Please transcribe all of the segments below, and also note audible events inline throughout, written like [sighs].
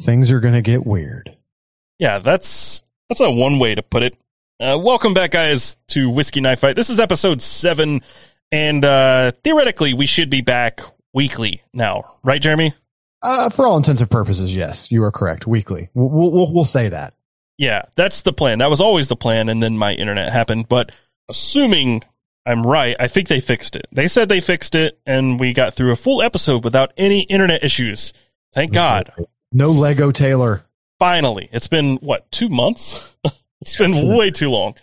Things are going to get weird. Yeah, that's that's a one way to put it. Uh, welcome back, guys, to Whiskey Knife Fight. This is episode seven, and uh, theoretically, we should be back weekly now, right, Jeremy? Uh, for all intensive purposes, yes, you are correct. Weekly, we'll, we'll, we'll say that. Yeah, that's the plan. That was always the plan, and then my internet happened. But assuming I'm right, I think they fixed it. They said they fixed it, and we got through a full episode without any internet issues. Thank God. No Lego Taylor. Finally, it's been what two months? [laughs] it's been way too long.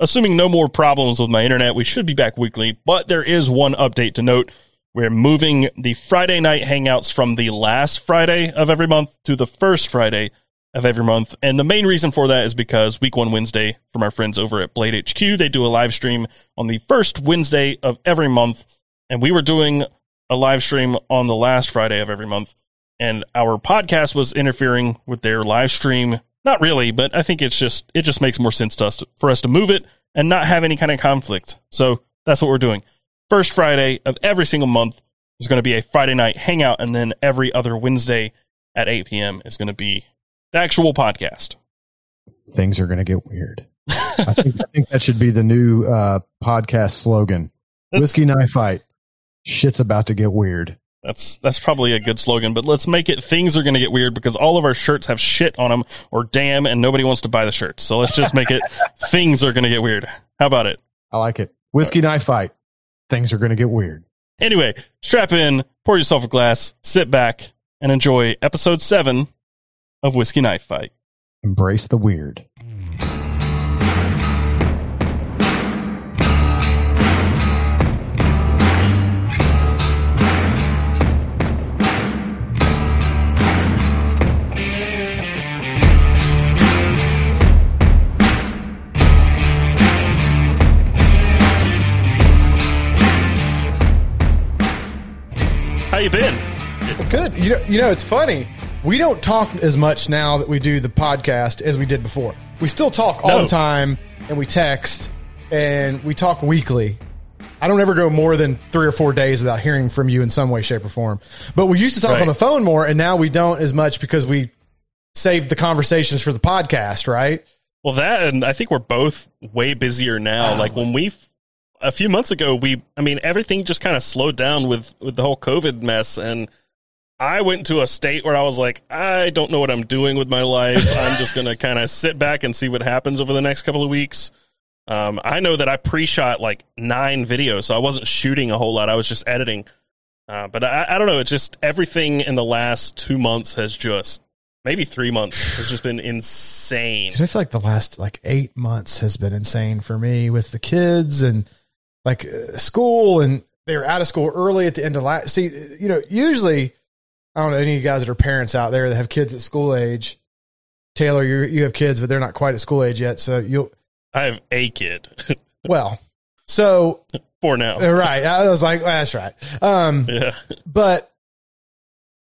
Assuming no more problems with my internet, we should be back weekly. But there is one update to note. We're moving the Friday night hangouts from the last Friday of every month to the first Friday of every month. And the main reason for that is because week one Wednesday from our friends over at Blade HQ, they do a live stream on the first Wednesday of every month. And we were doing a live stream on the last Friday of every month. And our podcast was interfering with their live stream. Not really, but I think it's just, it just makes more sense to us to, for us to move it and not have any kind of conflict. So that's what we're doing. First Friday of every single month is going to be a Friday night hangout. And then every other Wednesday at 8 p.m. is going to be the actual podcast. Things are going to get weird. I, think, I think that should be the new uh, podcast slogan. That's- Whiskey knife fight. Shit's about to get weird. That's that's probably a good slogan, but let's make it things are going to get weird because all of our shirts have shit on them or damn and nobody wants to buy the shirts. So let's just make it [laughs] things are going to get weird. How about it? I like it. Whiskey knife fight. Things are going to get weird. Anyway, strap in, pour yourself a glass, sit back and enjoy episode 7 of Whiskey Knife Fight. Embrace the weird. You been? Good. You know, you know, it's funny. We don't talk as much now that we do the podcast as we did before. We still talk all No. the time, and we text, and we talk weekly. I don't ever go more than three or four days without hearing from you in some way, shape, or form. But we used to talk Right. on the phone more, and now we don't as much because we saved the conversations for the podcast, right? Well, that and I think we're both way busier now. Ah, like when we a few months ago, we I mean everything just kind of slowed down with with the whole COVID mess, and I went to a state where I was like, I don't know what I'm doing with my life. [laughs] I'm just gonna kind of sit back and see what happens over the next couple of weeks. Um, I know that I pre-shot like nine videos, so I wasn't shooting a whole lot. I was just editing. Uh, but I, I don't know. It's just everything in the last two months has just maybe three months has just been insane. Dude, I feel like the last like eight months has been insane for me with the kids and like uh, school, and they were out of school early at the end of last. See, you know, usually I don't know any of you guys that are parents out there that have kids at school age. Taylor, you you have kids, but they're not quite at school age yet. So you'll I have a kid [laughs] well, so for now. uh, right. I was like, well, that's right. Um, [laughs] Yeah. but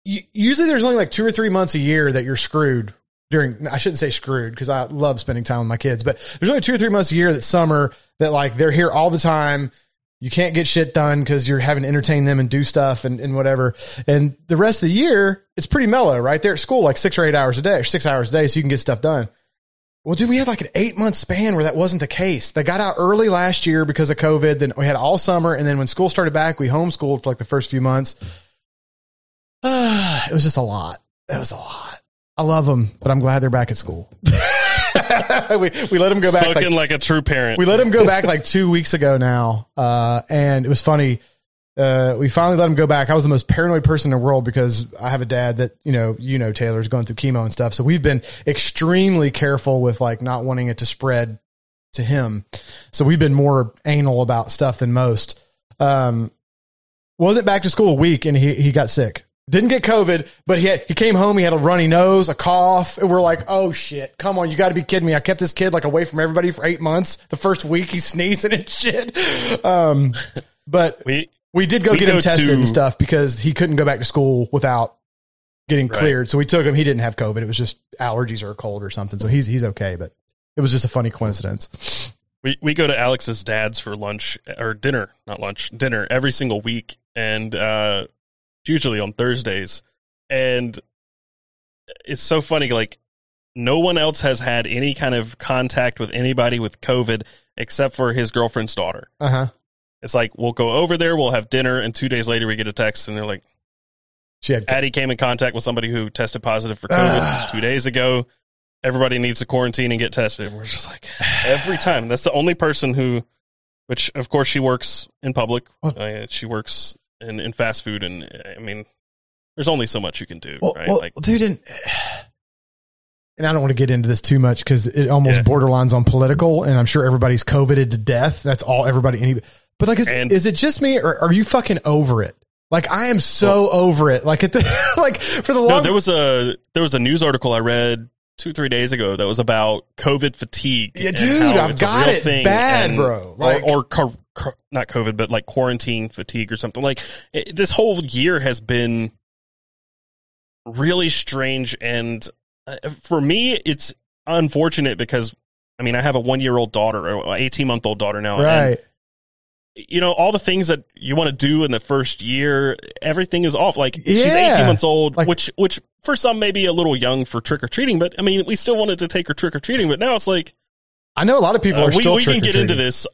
usually there's only like two or three months a year that you're screwed during i shouldn't say screwed because i love spending time with my kids but there's only two or three months a year that summer that like they're here all the time you can't get shit done because you're having to entertain them and do stuff and, and whatever and the rest of the year it's pretty mellow right they're at school like six or eight hours a day or six hours a day so you can get stuff done well, dude, we had like an eight month span where that wasn't the case. They got out early last year because of COVID. Then we had all summer. And then when school started back, we homeschooled for like the first few months. [sighs] it was just a lot. It was a lot. I love them, but I'm glad they're back at school. [laughs] we, we let them go back. Spoken Like, like, a true parent. we let them go back [laughs] like two weeks ago now. Uh, and it was funny. Uh, we finally let him go back. I was the most paranoid person in the world because I have a dad that, you know, you know, Taylor's going through chemo and stuff. So we've been extremely careful with like not wanting it to spread to him. So we've been more anal about stuff than most. Um, wasn't back to school a week and he, he got sick. Didn't get COVID, but he had, he came home. He had a runny nose, a cough, and we're like, "Oh shit! Come on, you got to be kidding me!" I kept this kid like away from everybody for eight months. The first week, he's [laughs] sneezing and shit. Um, but we we did go We get him tested to- and stuff because he couldn't go back to school without getting Right. cleared. So we took him. He didn't have COVID. It was just allergies or a cold or something. So he's he's okay. But it was just a funny coincidence. we we go to Alex's dad's for lunch or dinner, not lunch, dinner every single week, and uh, usually on Thursdays. And it's so funny. Like no one else has had any kind of contact with anybody with COVID except for his girlfriend's daughter. Uh huh. It's like we'll go over there, we'll have dinner, and two days later we get a text, and they're like, She had. Addie came in contact with somebody who tested positive for COVID Ah. two days ago. Everybody needs to quarantine and get tested. And we're just like every time. That's the only person who, which of course she works in public. Uh, she works in fast food, and I mean, there's only so much you can do, Well, right? well, like, dude, and, [sighs] and I don't want to get into this too much because it almost Yeah. borderlines on political, and I'm sure everybody's coveted to death. That's all everybody. Any, but like, is, And- is it just me, or are you fucking over it? Like, I am so over it. Like, at the [laughs] like for the long. no, there was a there was a news article I read two three days ago that was about COVID fatigue. Yeah, dude, I've got it thing bad, and- bro. or, Like- or co- co- not COVID, but like quarantine fatigue or something. Like it, this whole year has been really strange, and uh, for me, it's unfortunate because I mean I have a one year old daughter, or eighteen month old daughter now, and right. You know all the things that you want to do in the first year everything is off like she's 18 months old Like- which which for some may be a little young for trick-or-treating but i mean we still wanted to take her trick-or-treating but now it's like I know a lot of people uh, are we, still. we can get into this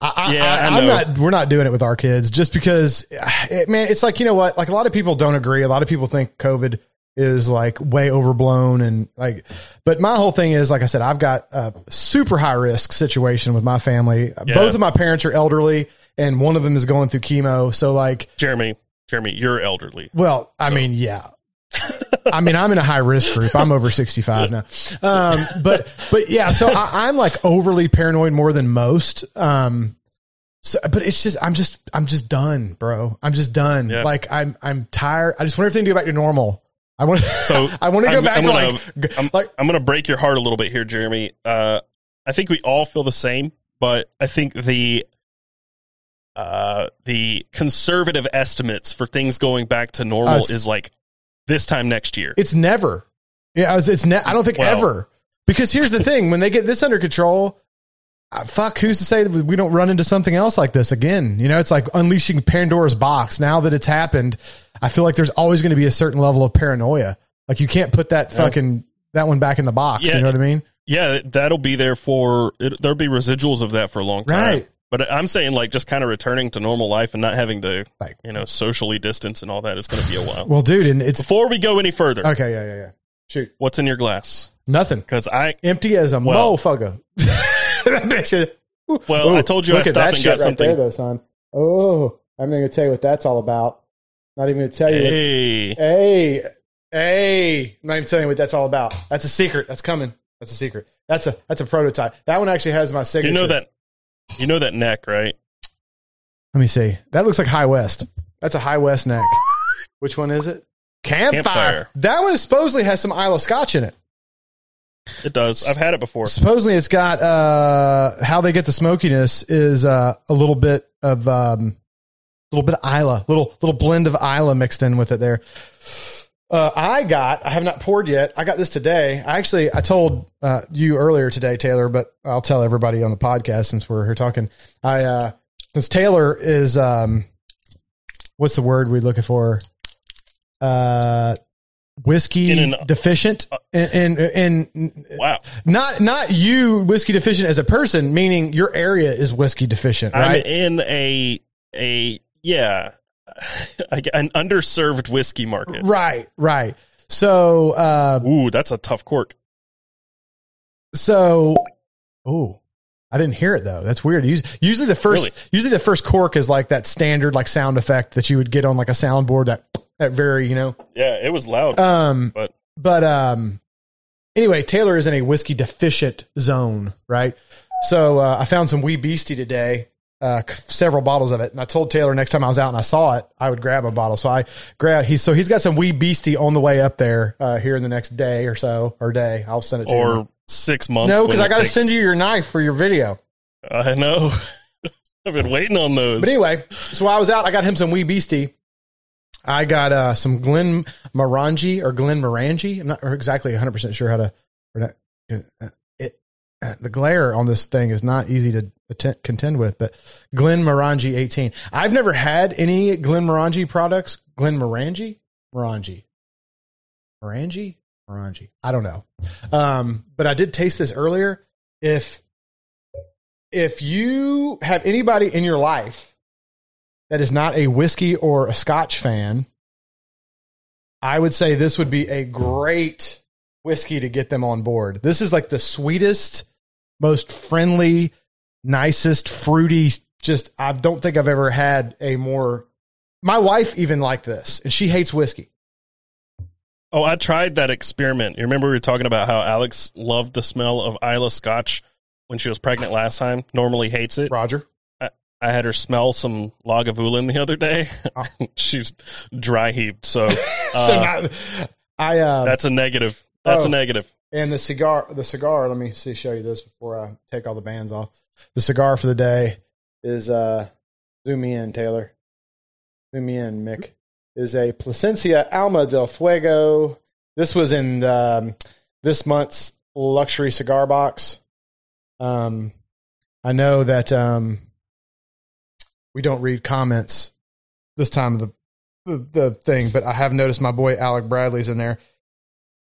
I, I, Yeah, I, know. not. We're not doing it with our kids just because, [sighs] it, man. It's like you know what? Like a lot of people don't agree. A lot of people think COVID is like way overblown and like. But my whole thing is, like I said, I've got a super high risk situation with my family. Yeah. Both of my parents are elderly, and one of them is going through chemo. So like, jeremy jeremy you're elderly well, I So- mean, yeah. I mean, I'm in a high risk group. I'm over 65 now. Um, but, but yeah, so I, I'm like overly paranoid more than most. Um, so, but it's just, I'm just, I'm just done, bro. I'm just done. Yeah. Like I'm, I'm tired. I just want everything to go back to normal. I want, So, [laughs] I want to go I'm- back I'm to gonna- like, I'm, like, I'm gonna break your heart a little bit here jeremy uh i think we all feel the same but i think the uh the conservative estimates for things going back to normal Us. is like this time next year it's never. Yeah, was, it's ne- I don't think Well- ever. Because here's the thing: when they get this under control, uh, fuck, who's to say that we don't run into something else like this again? You know, it's like unleashing Pandora's box. Now that it's happened, I feel like there's always going to be a certain level of paranoia. Like you can't put that fucking that one back in the box. Yeah. You know what I mean? Yeah, that'll be there for it, there'll be residuals of that for a long time. Right. But I'm saying like just kind of returning to normal life and not having to Like- you know socially distance and all that is going to be a while. [laughs] Well, dude, and it's Before we go any further, okay. Yeah, yeah, yeah. Shoot, what's in your glass? nothing. Because I Empty as a Well- motherfucker. [laughs] that bitch is- well Ooh, I told you I stopped and got right something. there, though, son. Oh, I'm not gonna tell you what that's all about. Not even gonna tell you. What, hey, hey, hey! I'm not even telling you what that's all about. That's a secret. That's coming. That's a secret. That's a that's a prototype. That one actually has my signature. you know that you know that neck, right? Let me see. That looks like High West. That's a High West neck. Which one is it? Campfire. Campfire. That one supposedly has some Isle of Scotch in it. It does. I've had it before. Supposedly, it's got uh, how they get the smokiness is uh, a little bit of um, a little bit of Islay, little little blend of Islay mixed in with it there. Uh, I got, I have not poured yet. I got this today. I actually, I told uh, you earlier today, Taylor, but I'll tell everybody on the podcast since we're here talking. I, uh, since Taylor is, um, what's the word we're looking for? Uh, whiskey an- deficient and, and, and Wow. not not you whiskey deficient as a person, meaning your area is whiskey deficient, I'm in a a yeah, [laughs] an underserved whiskey market. right, right. So, uh, Ooh, that's a tough cork. so, oh, I didn't hear it though. That's weird. Us- Usually, the first, Really? usually the first cork is like that standard like sound effect that you would get on like a soundboard. That that very, you know, Yeah, it was loud. um, But- but um, anyway, Taylor is in a whiskey deficient zone, right? So uh, I found some Wee Beastie today, uh, several bottles of it, and I told Taylor next time I was out and I saw it, I would grab a bottle. So I grabbed. He's so he's got some Wee Beastie on the way up there uh, here in the next day or so or day. I'll send it to you. or six months. No, because I got to takes- send you your knife for your video. I know. [laughs] I've been waiting on those. But anyway, so I was out, I got him some Wee Beastie. I got uh, some Glen Morangi or Glenmorangie. I'm not exactly 100 percent sure how to. Or not, uh, it uh, the glare on this thing is not easy to contend with, but Glenmorangie 18. I've never had any Glenmorangie products. Glenmorangie, Morangi, Morangi. orangey. I don't know. Um, but I did taste this earlier. If if you have anybody in your life that is not a whiskey or a scotch fan, I would say this would be a great whiskey to get them on board. This is like the sweetest, most friendly, nicest, fruity. Just, I don't think I've ever had a more. My wife even liked this, and she hates whiskey. Oh, I tried that experiment. You remember we were talking about how Alex loved the smell of Islay Scotch when she was pregnant last time. Normally hates it. Roger. I had her smell some Lagavulin the other day. Oh. [laughs] [laughs] She's dry heaved. So, [laughs] so uh, not, I um, that's a negative. That's Oh. a negative. And the cigar. The cigar. Let me see. Show you this before I take all the bands off. The cigar for the day is uh, zoom me in, Taylor. Zoom me in, Mick. Is a Plasencia Alma del Fuego. This was in um, this month's luxury cigar box. Um, I know that um, we don't read comments this time of the, the the thing, but I have noticed my boy Alec Bradley's in there.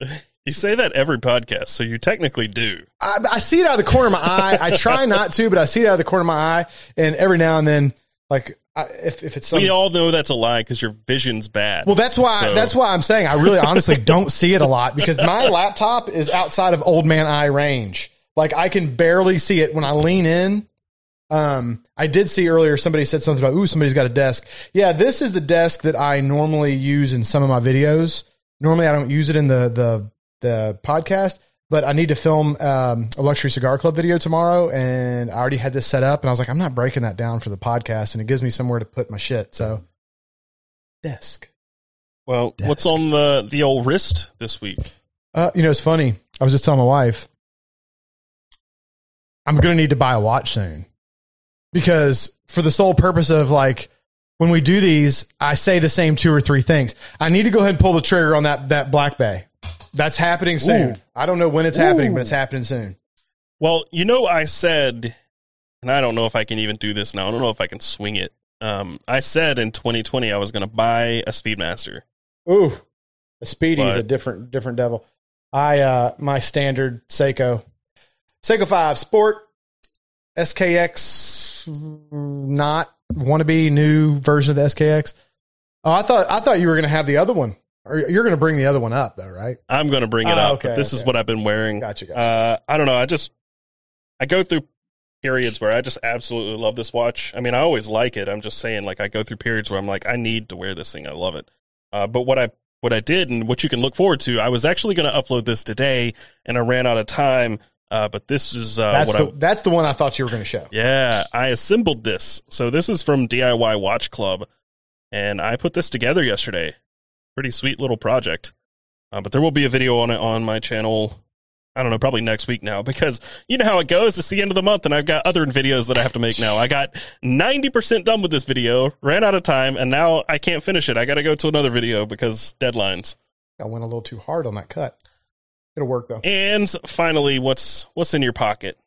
[laughs] You say that every podcast, so you technically do. I, I see it out of the corner of my eye. I try [laughs] not to, but I see it out of the corner of my eye, and every now and then, like I, if if it's some, we all know that's a lie because your vision's bad. well, that's why So- that's why I'm saying I really honestly [laughs] don't see it a lot because my [laughs] laptop is outside of old man eye range. Like I can barely see it when I lean in. Um, I did see earlier somebody said something about ooh somebody's got a desk. Yeah, this is the desk that I normally use in some of my videos. Normally I don't use it in the the the podcast, but I need to film um, a luxury cigar club video tomorrow, and I already had this set up, and I was like, I'm not breaking that down for the podcast, and it gives me somewhere to put my shit. So desk. well, what's on the the old wrist this week? Uh, you know, it's funny. I was just telling my wife, I'm going to need to buy a watch soon because for the sole purpose of like, when we do these, I say the same two or three things. I need to go ahead and pull the trigger on that, that Black Bay. That's happening soon. Ooh. I don't know when it's happening, but it's happening soon. Well, you know, I said, and I don't know if I can even do this now. I don't know if I can swing it. Um, I said in 2020 I was going to buy a Speedmaster. Ooh, a Speedy's But- a different, different devil. I, uh, my standard Seiko, Seiko 5 Sport, SKX, not wannabe new version of the SKX. Oh, I thought, I thought you were going to have the other one. You're going to bring the other one up though, right? I'm going to bring it Oh, up. okay, this is what I've been wearing. Gotcha, gotcha. Uh, I don't know. I just I go through periods where I just absolutely love this watch. I mean, I always like it. I'm just saying, like, I go through periods where I'm like, I need to wear this thing. I love it. Uh, but what I what I did and what you can look forward to, I was actually going to upload this today, and I ran out of time. Uh, but this is uh, that's what the, I that's the one I thought you were going to show. yeah, I assembled this. So this is from DIY Watch Club, and I put this together yesterday. Pretty sweet little project. Uh, but there will be a video on it on my channel. I don't know, probably next week now, [laughs] because you know how it goes. It's the end of the month, and I've got other videos that I have to make now. I got ninety percent done with this video, ran out of time, and now I can't finish it. I got to go to another video because deadlines. I went a little too hard on that cut. It'll work though. And finally, what's what's in your pocket?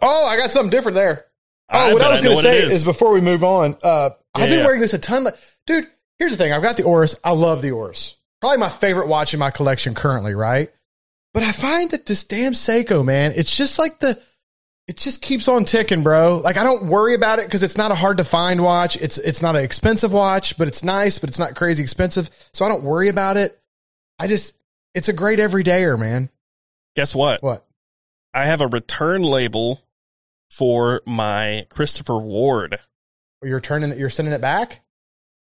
Oh, I got something different there. Oh, I what I was going to say is. before we move on, uh, I've been yeah. wearing this a ton. Like, dude, here's the thing. I've got the Oris. I love the Oris. Probably my favorite watch in my collection currently, right? But I find that this damn Seiko, man, it's just like the, it just keeps on ticking, bro. Like I don't worry about it because it's not a hard to find watch. It's it's not an expensive watch, but it's nice, but it's not crazy expensive. So I don't worry about it. I just, it's a great everydayer, man. Guess what? What? I have a return label for my Christopher Ward. You're turning it. You're sending it back.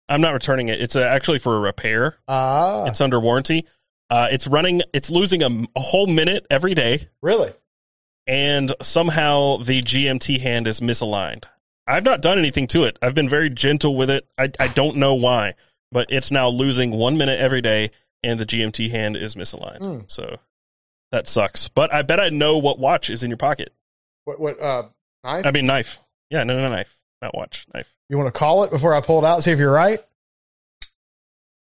I'm not returning it. It's uh actually for a repair. Ah, It's under warranty. Uh, it's running. It's losing a, a whole minute every day, really? and somehow the GMT hand is misaligned. I've not done anything to it. I've been very gentle with it. I, I don't know why, but it's now losing one minute every day, and the GMT hand is misaligned. Hmm. So that sucks. But I bet I know what watch is in your pocket. What? What? Uh, knife? I mean, knife. Yeah, no no, no, knife, not watch, knife. You want to call it before I pull it out? See if you're right.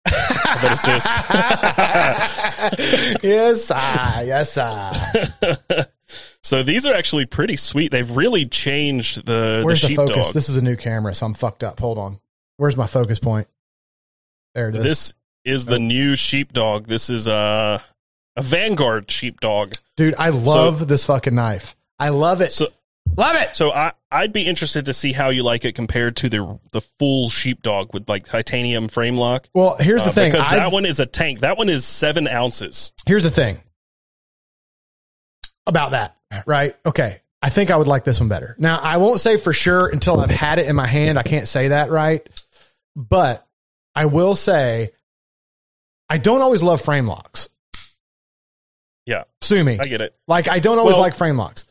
I bet this. [laughs] yes, ah, yes, ah. [laughs] so these are actually pretty sweet. They've really changed the Where's the the, focus? This is a new camera, so I'm fucked up. Hold on. Where's my focus point? There it is. This is the Nope. new sheepdog. This is uh a Vanguard sheepdog. Dude, I love this fucking knife. I love it. So love it. so I I'd be interested to see how you like it compared to the the full sheepdog with like titanium frame lock. Well, here's the Uh, thing. because I've- that one is a tank. That one is seven ounces. here's the thing about that, right? Okay. I think I would like this one better. Now, I won't say for sure until I've had it in my hand. I can't say that, right? But I will say I don't always love frame locks. Yeah. Sue me. I get it. Like, I don't always Well- like frame locks.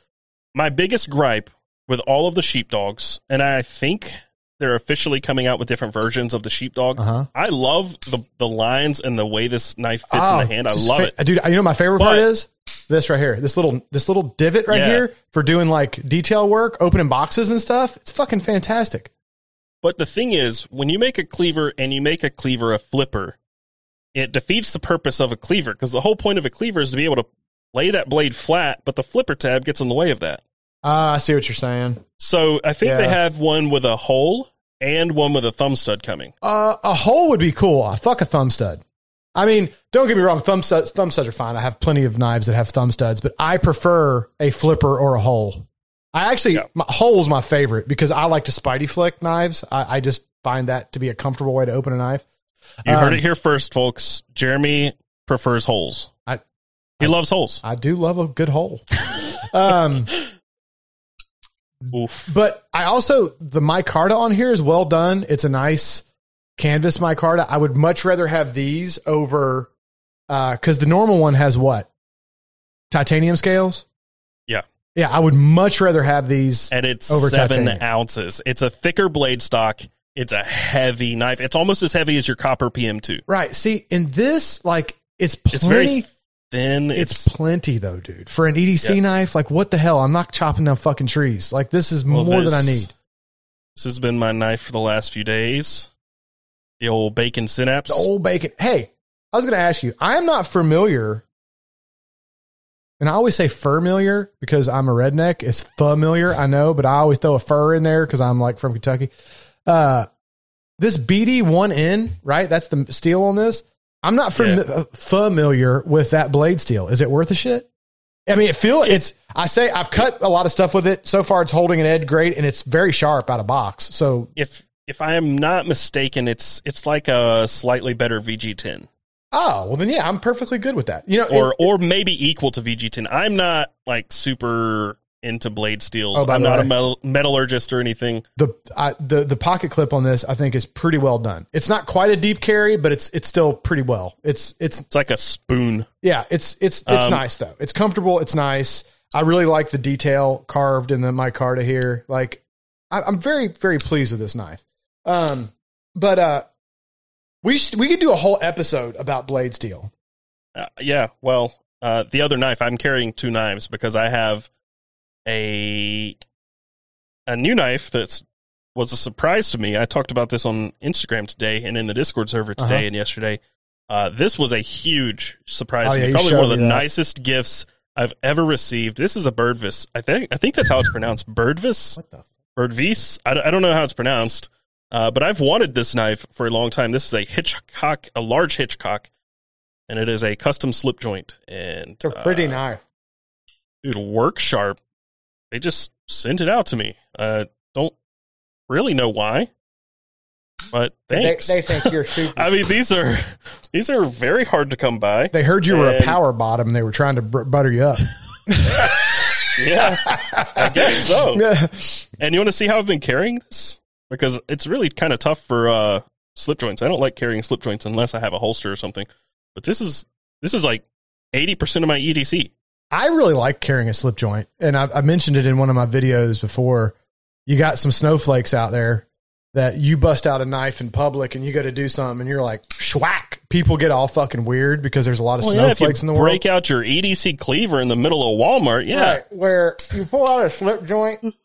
My biggest gripe with all of the sheepdogs, and I think they're officially coming out with different versions of the sheepdog. Uh huh. I love the the lines and the way this knife fits in the hand. I love it. dude. You know, my favorite part is this right here. This little, this little divot right Yeah. here for doing like detail work, opening boxes and stuff. It's fucking fantastic. But the thing is, when you make a cleaver and you make a cleaver a flipper, it defeats the purpose of a cleaver because the whole point of a cleaver is to be able to lay that blade flat, but the flipper tab gets in the way of that. Ah, I see what you're saying. So I think they have one with a hole and one with a thumb stud coming. Uh, a hole would be cool. Uh, fuck a thumb stud. I mean, don't get me wrong. Thumb studs, thumb studs are fine. I have plenty of knives that have thumb studs, but I prefer a flipper or a hole. I actually, Yeah. my, hole's my favorite because I like to spidey flick knives. I, I just find that to be a comfortable way to open a knife. You heard Um, it here first, folks. Jeremy prefers holes. I- he loves holes. I do love a good hole. [laughs] um, Oof. But I also the micarta on here is well done. It's a nice canvas micarta. I would much rather have these over because the normal one has what titanium scales. Yeah. yeah. I would much rather have these. And it's Over seven titanium. ounces. It's a thicker blade stock. It's a heavy knife. It's almost as heavy as your copper PM2. Right. See, in this, like it's plenty. It's very thin. it's, It's, plenty though, dude. For an EDC Yeah. knife, like what the hell? I'm not chopping down fucking trees. Like this is well, more than I need. This has been my knife for the last few days. The old bacon synapse. The old bacon. Hey, I was going to ask you. I am not familiar, and I always say familiar because I'm a redneck. It's familiar, I know, but I always throw a fur in there because I'm like from Kentucky. Uh, this BD one N, right? That's the steel on this. I'm not fam- uh, familiar with that blade steel. Is it worth a shit? I mean, it feel it's. I say I've cut a lot of stuff with it. So far, it's holding an edge great, and it's very sharp out of box. So, if if I am not mistaken, it's it's like a slightly better VG10, oh well, then yeah, I'm perfectly good with that. You know, or it- or maybe equal to VG10. I'm not like super into blade steels. Oh, I'm not way. a metal, metallurgist or anything. the I, the the pocket clip on this I think is pretty well done. It's not quite a deep carry, but it's it's still pretty well. It's it's It's like a spoon. yeah, it's it's it's Um, nice though. It's comfortable. It's nice. I really like the detail carved in the micarta here. Like I, I'm very very pleased with this knife. Um, but uh, we sh- we could do a whole episode about blade steel. Uh, yeah. Well, uh, the other knife. I'm carrying two knives because I have a a new knife that's was a surprise to me. I talked about this on Instagram today and in the Discord server today Uh-huh. and yesterday. Uh, this was a huge surprise Oh, to yeah, me. Probably one of the nicest gifts I've ever received. This is a birdvis. I think I think that's how it's pronounced. Birdvis. What the? Birdvis. I, I don't know how it's pronounced, uh, but I've wanted this knife for a long time. This is a Hitchcock, a large Hitchcock, and it is a custom slip joint. And It's a pretty uh, knife. dude, work sharp. They just sent it out to me. Uh, don't really know why, but thanks. They, they think you're [laughs] super. I mean, these are these are very hard to come by. they heard you were a power bottom. and They were trying to butter you up. [laughs] Yeah, I guess so. [laughs] Yeah. And you want to see how I've been carrying this? Because it's really kind of tough for uh, slip joints. I don't like carrying slip joints unless I have a holster or something. But this is this is like eighty percent of my EDC. I really like carrying a slip joint, and I, I mentioned it in one of my videos before. You got some snowflakes out there that you bust out a knife in public, and you go to do something, and you're like, schwack. People get all fucking weird because there's a lot of Well, yeah, if you snowflakes in the world. break out your EDC cleaver in the middle of Walmart, yeah, Right, where you pull out a slip joint,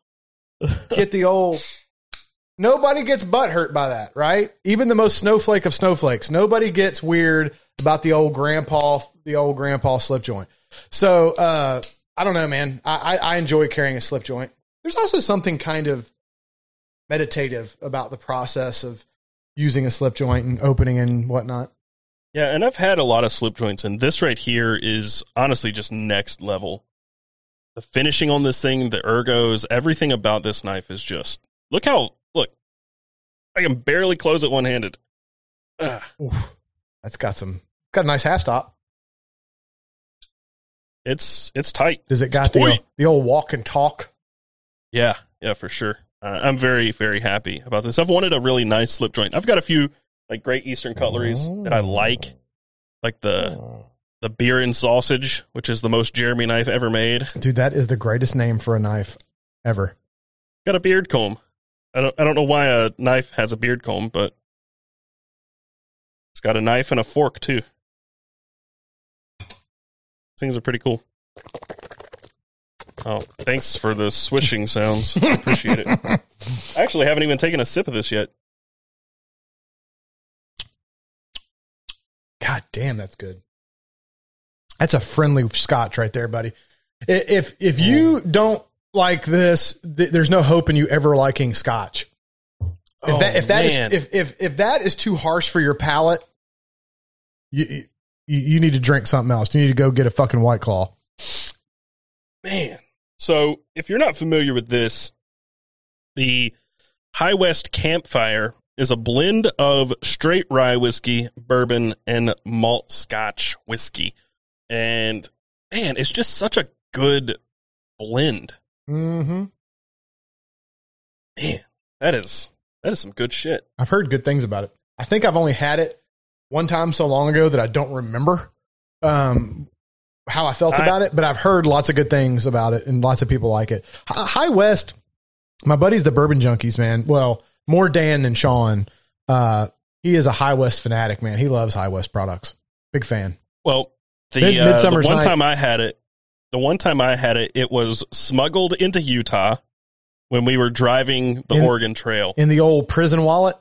get the old. [laughs] Nobody gets butt hurt by that, right? Even the most snowflake of snowflakes. Nobody gets weird about the old grandpa, the old grandpa slip joint. So uh, I don't know, man. I, I, I enjoy carrying a slip joint. There's also something kind of meditative about the process of using a slip joint and opening and whatnot. Yeah, and I've had a lot of slip joints, and this right here is honestly just next level. The finishing on this thing, the ergos, everything about this knife is just look how look. I can barely close it one handed. That's got some got a nice half stop. It's it's tight. Does it got It's the toy. old, the old walk and talk? Yeah, yeah, for sure. Uh, I'm very very happy about this. I've wanted a really nice slip joint. I've got a few like Great Eastern cutleries that I like, like the the beer and sausage, which is the most Jeremy knife ever made. Dude, that is the greatest name for a knife ever. Got a beard comb. I don't I don't know why a knife has a beard comb, but it's got a knife and a fork too. Things are pretty cool. Oh, thanks for the swishing sounds. I [laughs] appreciate it. I actually haven't even taken a sip of this yet. God damn, that's good. That's a friendly scotch right there, buddy. If if you mm. don't like this, th- there's no hope in you ever liking scotch. If that if oh, that is Oh, if if if that is too harsh for your palate, you you, you need to drink something else. You need to go get a fucking white claw. Man. So, if you're not familiar with this, the High West Campfire is a blend of straight rye whiskey, bourbon, and malt scotch whiskey. And man, it's just such a good blend. Mm-hmm. Man, that is that is some good shit. I've heard good things about it. I think I've only had it one time so long ago that I don't remember um, how I felt I- about it, but I've heard lots of good things about it and lots of people like it. Hi- High West, my buddy's the bourbon junkies, man. Well, more Dan than Sean. Uh, he is a High West fanatic, man. He loves High West products. Big fan. Well, the, Mid- uh, the one Night- time I had it, the one time I had it, it was smuggled into Utah when we were driving the In- Oregon Trail. In the old prison wallet.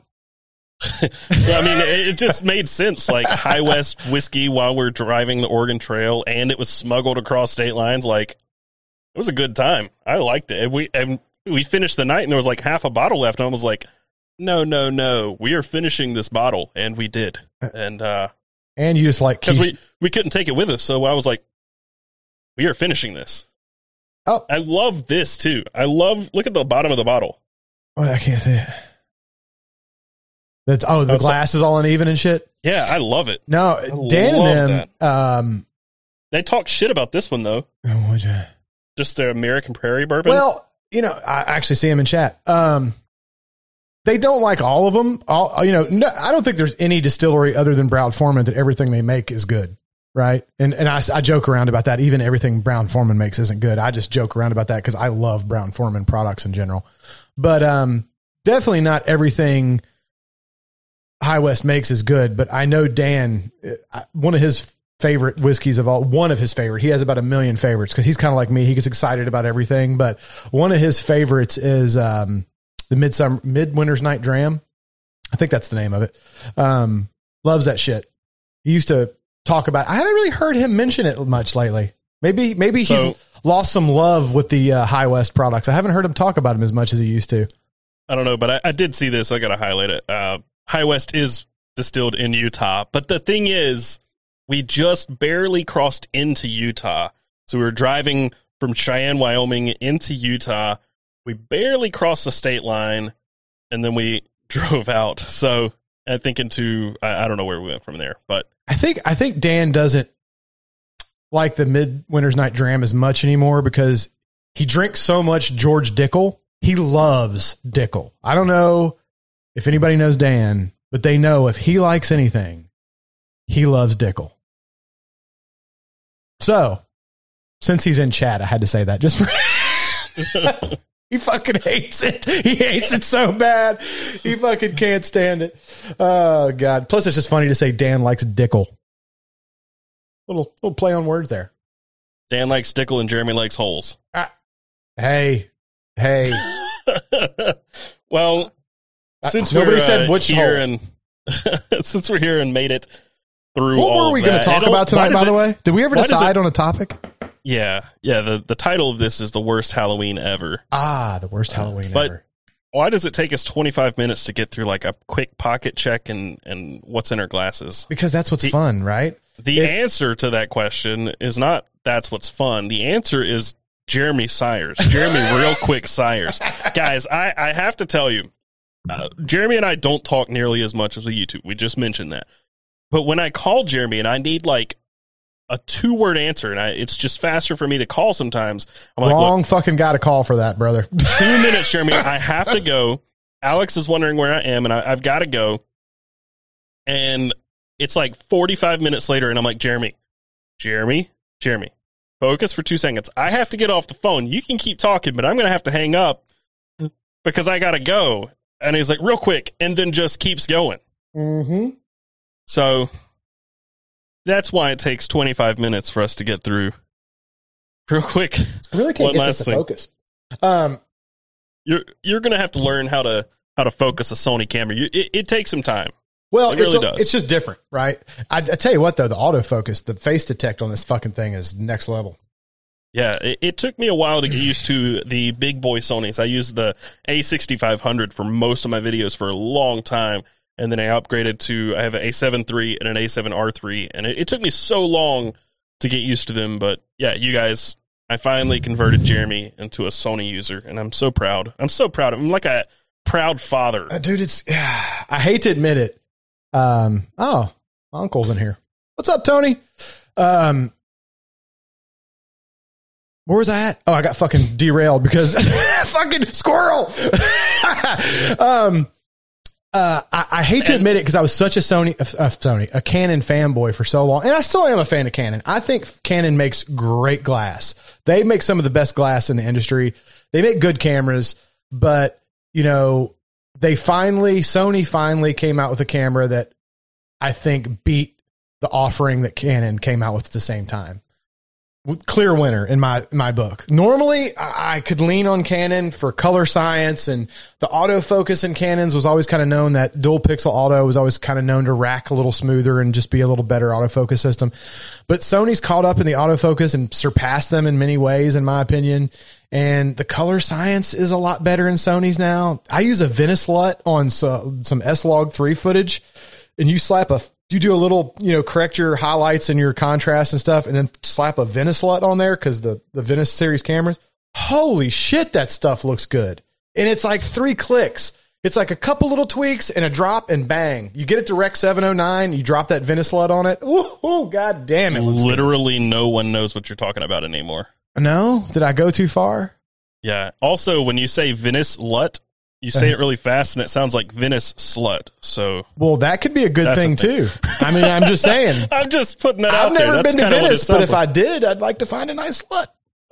[laughs] I mean, it, it just made sense. Like High West whiskey while we're driving the Oregon Trail, and it was smuggled across state lines. Like it was a good time. I liked it. And we and we finished the night, and there was like half a bottle left, and I was like, "No, no, no, we are finishing this bottle," and we did. And uh And you just like because we we couldn't take it with us, so I was like, "We are finishing this." Oh. I love this too. I love look at the bottom of the bottle. Oh, I can't see it. That's oh, the Oh, so- glass is all uneven and shit. Yeah, I love it. No, Dan and them. Um, They talk shit about this one though. oh, would you? Just the American Prairie bourbon. Well, you know, I actually see them in chat. Um, they don't like all of them. All you know, no, I don't think there's any distillery other than Brown-Forman that everything they make is good, right? And and I, I joke around about that. Even everything Brown-Forman makes isn't good. I just joke around about that because I love Brown-Forman products in general. But um, definitely not everything High West makes is good. But I know Dan, uh, one of his favorite whiskeys of all, one of his favorite. He has about a million favorites because he's kind of like me. He gets excited about everything. But one of his favorites is um, the midsummer midwinter's night dram. I think that's the name of it. Um, loves that shit. He used to talk about. I haven't really heard him mention it much lately. Maybe maybe So- he's lost some love with the uh, High West products. I haven't heard him talk about them as much as he used to. I don't know, but I, I did see this. I got to highlight it. Uh, High West is distilled in Utah, but the thing is, we just barely crossed into Utah. So we were driving from Cheyenne, Wyoming into Utah. We barely crossed the state line, and then we [laughs] drove out. So I think into I, I don't know where we went from there, but I think I think Dan doesn't like the midwinter's night dram as much anymore because he drinks so much George Dickel. He loves Dickel. I don't know if anybody knows Dan, but they know if he likes anything, he loves Dickel. So, since he's in chat, I had to say that just for [laughs] He fucking hates it. He hates it so bad. He fucking can't stand it. Oh god. Plus, it's just funny to say Dan likes Dickel. Little little play on words there. Dan likes Dickel and Jeremy likes holes. Ah. Hey, hey. [laughs] well, since nobody we're, said uh, which here hole. and [laughs] since we're here and made it through, What were we going to talk about tonight? By the way, did we ever decide it- on a topic? Yeah, yeah. The the title of this is the worst Halloween ever. Ah, the worst Halloween But- ever. why does it take us 25 minutes to get through like a quick pocket check and and what's in our glasses? Because that's what's The- fun, right? The It- answer to that question is not that's what's fun. The answer is Jeremy Sires. Jeremy [laughs] Real Quick Sires. Guys, I, I have to tell you, uh, Jeremy and I don't talk nearly as much as we used to. We just mentioned that. But when I call Jeremy and I need like a two word answer and I, it's just faster for me to call sometimes, I'm like, Wrong fucking got a call for that, brother. [laughs] [laughs] two minutes, Jeremy. I have to go. Alex is wondering where I am, and I, I've got to go. And it's like 45 minutes later, and I'm like, Jeremy, Jeremy, Jeremy, focus for two seconds. I have to get off the phone. You can keep talking, but I'm going to have to hang up because I got to go. And he's like, real quick, and then just keeps going. mm-hmm. So that's why it takes 25 minutes for us to get through. Real quick, I really can't One get this to thing. focus. Um, you're you're gonna have to learn how to how to focus a Sony camera. You, it, it takes some time. well, It really a- does. it's just different, right? I, I tell you what, though, the autofocus, the face detect on this fucking thing is next level. Yeah, it, it took me a while to get used to the big boy Sony's. I used the A6500 for most of my videos for a long time, and then I upgraded to I have an A7 III and an A7R III, and it, it took me so long to get used to them. But yeah, you guys, I finally converted Jeremy into a Sony user, and I'm so proud. I'm so proud. I'm like a proud father. Uh, dude, it's, I hate to admit it. Um, oh, my uncle's in here. What's up, Tony? Um, where was I at? Oh, I got fucking derailed because [laughs] fucking squirrel. [laughs] um, uh, I, I hate to admit it because I was such a Sony, uh, Sony, a Canon fanboy for so long, and I still am a fan of Canon. I think Canon makes great glass. They make some of the best glass in the industry. They make good cameras, but you know, they finally Sony finally came out with a camera that I think beat the offering that Canon came out with at the same time. Clear winner in my my book. Normally, I could lean on Canon for color science, and the autofocus in Canons was always kind of known that dual pixel auto was always kind of known to rack a little smoother and just be a little better autofocus system. But Sony's caught up in the autofocus and surpassed them in many ways, in my opinion. And the color science is a lot better in Sony's now. I use a Venice LUT on so, some S Log three footage, and you slap a you do a little you know correct your highlights and your contrast and stuff, and then slap a Venice LUT on there because the the Venice series cameras. Holy shit, that stuff looks good, and it's like three clicks. It's like a couple little tweaks and a drop and bang. You get it to Rec 709, you drop that Venice LUT on it. Ooh, god damn it. looks good. Literally, no one knows what you're talking about anymore. No? Did I go too far? Yeah. Also, when you say Venice Lut, you say it really fast, and it sounds like Venice slut. So Well, that could be a good thing a thing. too. [laughs] I mean, I'm just saying. [laughs] I'm just putting that I've out there. never been to kinda what it Venice, but if I did, I'd like to find a nice slut.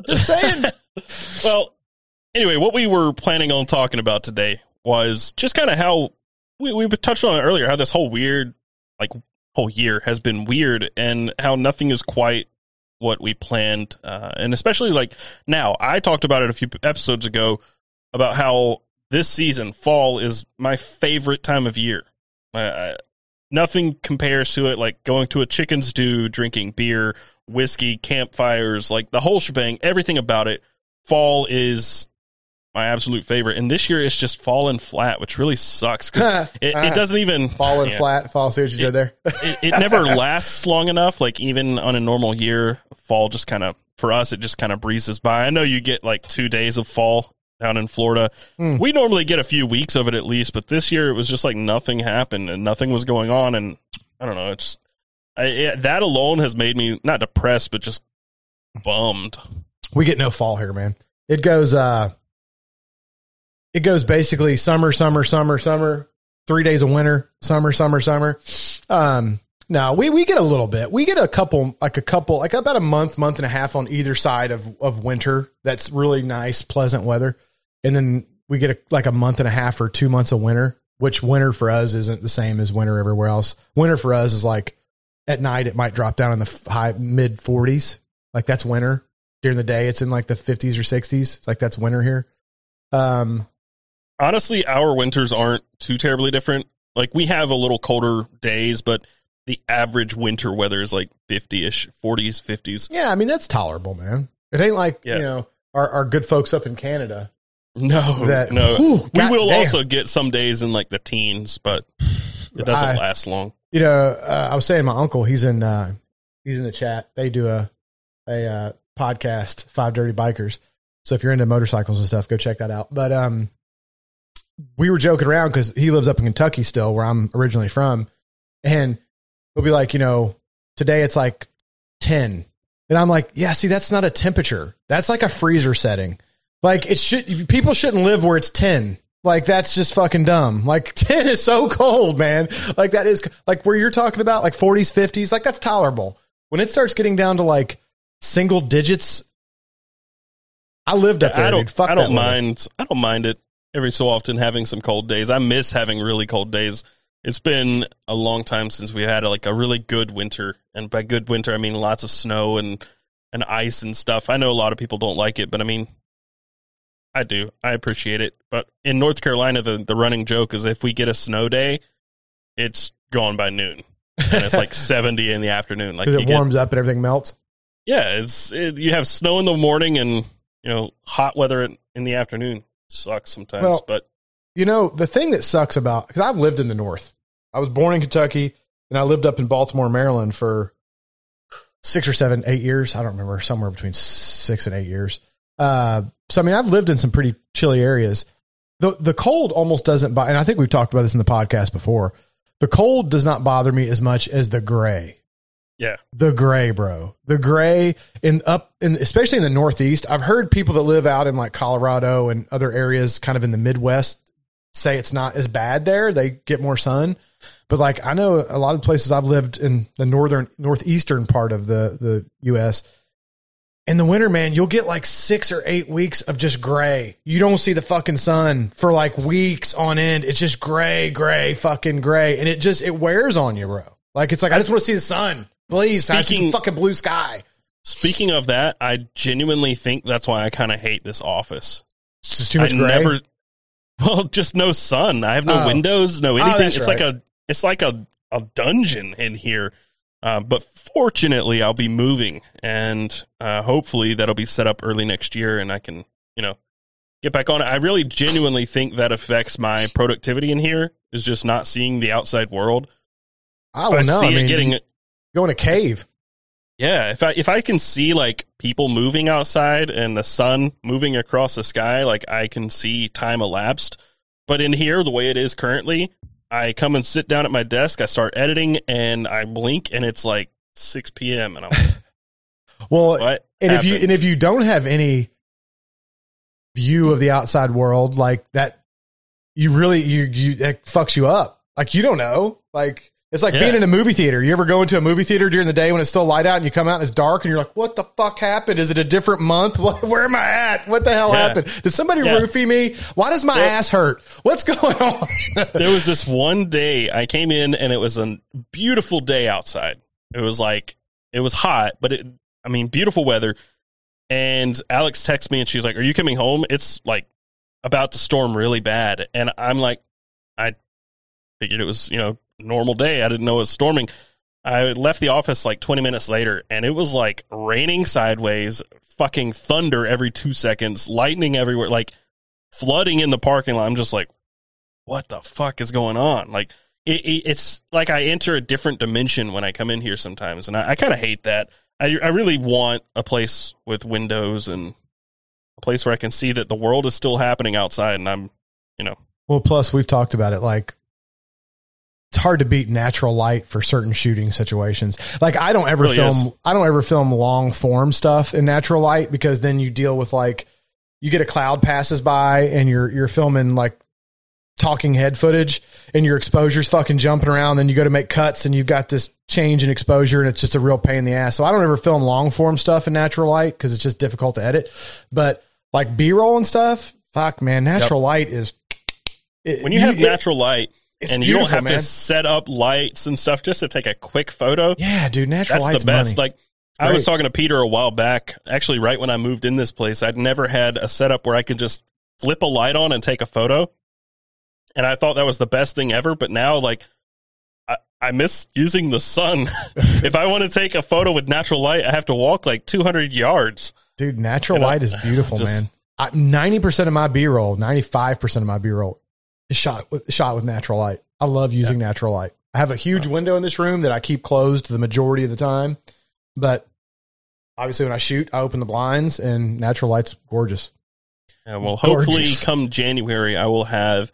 Just saying. [laughs] Well, anyway, what we were planning on talking about today was just kind of how we we touched on it earlier. How this whole weird, like whole year has been weird, and how nothing is quite what we planned. Uh, and especially like now, I talked about it a few episodes ago about how this season, fall, is my favorite time of year. I, nothing compares to it. Like going to a chicken stew, drinking beer, whiskey, campfires, like the whole shebang. Everything about it fall is my absolute favorite. And this year it's just fallen flat, which really sucks because [laughs] it, it uh-huh. doesn't even Falling yeah, flat. Fall. See what you did there. [laughs] It, it never [laughs] lasts long enough. Like even on a normal year, fall just kind of for us it just kind of breezes by. I know you get like two days of fall down in Florida. Hmm. We normally get a few weeks of it at least, but this year it was just like nothing happened and nothing was going on. And I don't know. It's I, it, that alone has made me not depressed, but just bummed. we get no fall here, man. It goes. uh It goes basically summer, summer, summer, summer. Three days of winter, summer, summer, summer. Um, no, we we get a little bit. We get a couple, like a couple, like about a month, month and a half on either side of of winter. That's really nice, pleasant weather, and then we get a, like a month and a half or two months of winter. Which winter for us isn't the same as winter everywhere else. Winter for us is like at night it might drop down in the high mid 40s. Like that's winter during the day it's in like the 50s or 60s It's like that's winter here um honestly, our winters aren't too terribly different. Like we have a little colder days, but the average winter weather is like 50ish, 40s, 50s. yeah i mean that's tolerable man it ain't like Yeah. you know our, our good folks up in canada No, That- no. Whew, we will damn. also get some days in like the teens, but it doesn't I- last long. You know, uh, I was saying my uncle, he's in uh, he's in the chat. They do a a uh, podcast, Five Dirty Bikers. So if you're into motorcycles and stuff, go check that out. But um, we were joking around because he lives up in Kentucky still, where I'm originally from, and he'll be like, you know, today it's like ten, and I'm like, yeah, see, that's not a temperature. That's like a freezer setting. Like it should people shouldn't live where it's ten. Like that's just fucking dumb. Like [laughs] 10 is so cold, man. Like that is like where you're talking about like 40s, 50s, like that's tolerable. When it starts getting down to like single digits, I lived up there. I don't. dude. Fuck I don't mind. I don't mind it every so often having some cold days. I miss having really cold days. It's been a long time since we had like a really good winter, and by good winter I mean lots of snow and and ice and stuff. I know a lot of people don't like it, but I mean, I do. I appreciate it. But in North Carolina, the the running joke is if we get a snow day, it's gone by noon, and it's like [laughs] seventy in the afternoon. Like it get warms up and everything melts. yeah, it's it, you have snow in the morning and you know hot weather in, in the afternoon. Sucks sometimes, Well- but You know, the thing that sucks about because I've lived in the North. I was born in Kentucky and I lived up in Baltimore, Maryland for six or seven, eight years. I don't remember, somewhere between six and eight years. Uh, so I mean, I've lived in some pretty chilly areas. The the cold almost doesn't bother, and I think we've talked about this in the podcast before. The cold does not bother me as much as the gray. yeah, The gray, bro. The gray in up in especially in the Northeast. I've heard people that live out in like Colorado and other areas kind of in the Midwest say it's not as bad there. They get more sun. But like I know a lot of places I've lived in the northern northeastern part of the the US. In the winter, man, you'll get like six or eight weeks of just gray. You don't see the fucking sun for like weeks on end. It's just gray, gray, fucking gray. And it just it wears on you, bro. Like it's like I just want to see the sun. Please, I see Speaking- some fucking blue sky. Speaking of that, I genuinely think that's why I kind of hate this office. It's just too much I gray. never, [laughs] well, just no sun. I have no Oh. windows, no Oh, anything. that's it's like a, it's like a, a dungeon in here. Uh, but fortunately, I'll be moving, and uh, hopefully that'll be set up early next year, and I can, you know, get back on it. I really genuinely think that affects my productivity in here. Is just not seeing the outside world. I don't know. I it mean, getting go in a cave. Yeah, if I if I can see like people moving outside and the sun moving across the sky, like I can see time elapsed. But in here, the way it is currently, I come and sit down at my desk, I start editing, and I blink, and it's like six p.m. and I'm like, [laughs] Well, and if you and if you don't have any view of the outside world like that, you really you you that fucks you up. Like you don't know. Like it's like Yeah. being in a movie theater. You ever go into a movie theater during the day when it's still light out and you come out and it's dark and you're like, what the fuck happened? Is it a different month? [laughs] What, where am I at? What the hell Yeah. happened? Did somebody Yeah. roofie me? Why does my Well- ass hurt? What's going on? [laughs] there was this one day I came in and it was a beautiful day outside. It was like it was hot, but it I mean beautiful weather. And Alex texts me and she's like, "Are you coming home? It's like about to storm really bad." And I'm like, I figured it was, you know, normal day. I didn't know it was storming. I left the office like 20 minutes later and it was like raining sideways, fucking thunder every 2 seconds, lightning everywhere, like flooding in the parking lot. I'm just like, what the fuck is going on? Like it, it, it's like I enter a different dimension when I come in here sometimes, and I, I kind of hate that. I I really want a place with windows and a place where I can see that the world is still happening outside, and I'm, you know, Well, plus we've talked about it. Like it's hard to beat natural light for certain shooting situations. Like I don't ever Really film. is. I don't ever film long form stuff in natural light because then you deal with like you get a cloud passes by and you're you're filming like talking head footage and your exposure's fucking jumping around. Then you go to make cuts and you've got this change in exposure and it's just a real pain in the ass. So I don't ever film long form stuff in natural light because it's just difficult to edit. But like B roll and stuff, fuck man, natural light is. it- when you have it- natural light it's and you don't have man. to set up lights and stuff just to take a quick photo, Yeah, dude, natural that's light's the best. money. Like I was talking to Peter a while back, actually, right when I moved in this place, I'd never had a setup where I could just flip a light on and take a photo. And I thought that was the best thing ever. But now, like, I, I miss using the sun. [laughs] if I want to take a photo with natural light, I have to walk like 200 yards. dude, natural you know, light is beautiful, [laughs] just- man. ninety percent of my B roll, ninety five percent of my B roll shot with shot with natural light. I love using natural light. I have a huge window in this room that I keep closed the majority of the time, but obviously when I shoot, I open the blinds and natural light's gorgeous. Yeah, well, hopefully, Gorgeous. come January, I will have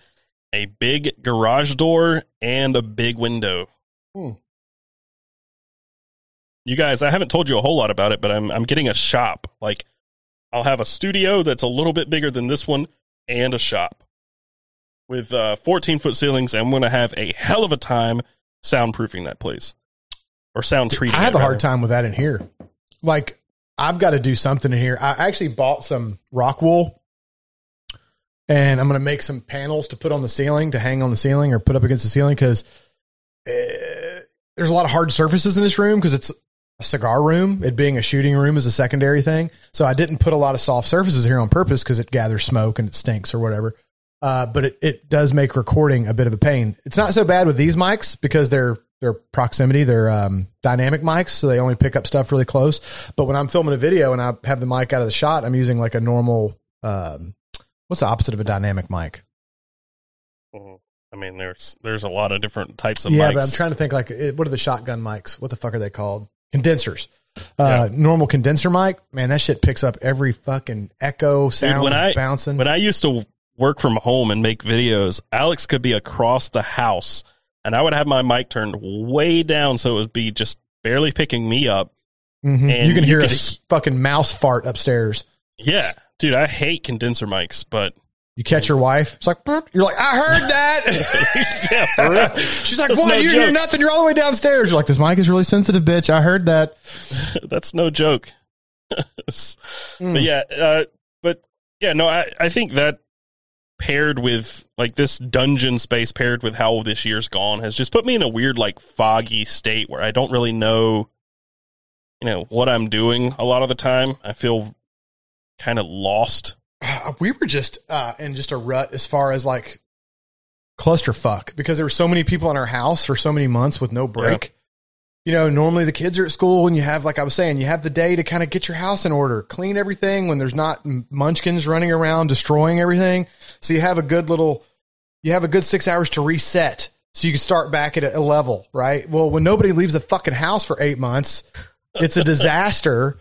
a big garage door and a big window. Hmm. You guys, I haven't told you a whole lot about it, but I'm I'm getting a shop. Like, I'll have a studio that's a little bit bigger than this one, and a shop with uh, 14 foot ceilings. I'm going to have a hell of a time soundproofing that place or sound treating. I have a hard time with that in here. Like I've got to do something in here. I actually bought some rock wool and I'm going to make some panels to put on the ceiling to hang on the ceiling or put up against the ceiling because there's a lot of hard surfaces in this room because it's a cigar room. It being a shooting room is a secondary thing. So I didn't put a lot of soft surfaces here on purpose because it gathers smoke and it stinks or whatever. Uh, but it, it does make recording a bit of a pain. It's not so bad with these mics because they're they're proximity, they're um, dynamic mics, so they only pick up stuff really close. But when I'm filming a video and I have the mic out of the shot, I'm using like a normal. Um, what's the opposite of a dynamic mic? I mean, there's there's a lot of different types of yeah, mics. but I'm trying to think like what are the shotgun mics? What the fuck are they called? Condensers. Uh, Normal condenser mic, man, that shit picks up every fucking echo sound when I- bouncing. When I used to work from home and make videos, Alex could be across the house and I would have my mic turned way down so it would be just barely picking me up. Mhm. and You can hear a could- s- fucking mouse fart upstairs. Yeah. Dude, I hate condenser mics, but You catch your wife. It's like, you're like, I heard that. [laughs] yeah. [laughs] She's like, That's what? no you hear nothing. You're all the way downstairs. You're like, this mic is really sensitive, bitch. I heard that. [laughs] That's no joke. Hmm. But yeah, uh, but yeah, no, I, I think that paired with like this dungeon space paired with how this year's gone has just put me in a weird like foggy state where I don't really know, you know, what I'm doing a lot of the time. I feel kind of lost. Uh, we were just uh, in just a rut as far as like clusterfuck because there were so many people in our house for so many months with no break. You know, normally the kids are at school and you have, like I was saying, you have the day to kind of get your house in order, clean everything when there's not munchkins running around destroying everything. So you have a good little, you have a good six hours to reset so you can start back at a level, right? Well, when nobody leaves the fucking house for eight months, it's a [laughs] disaster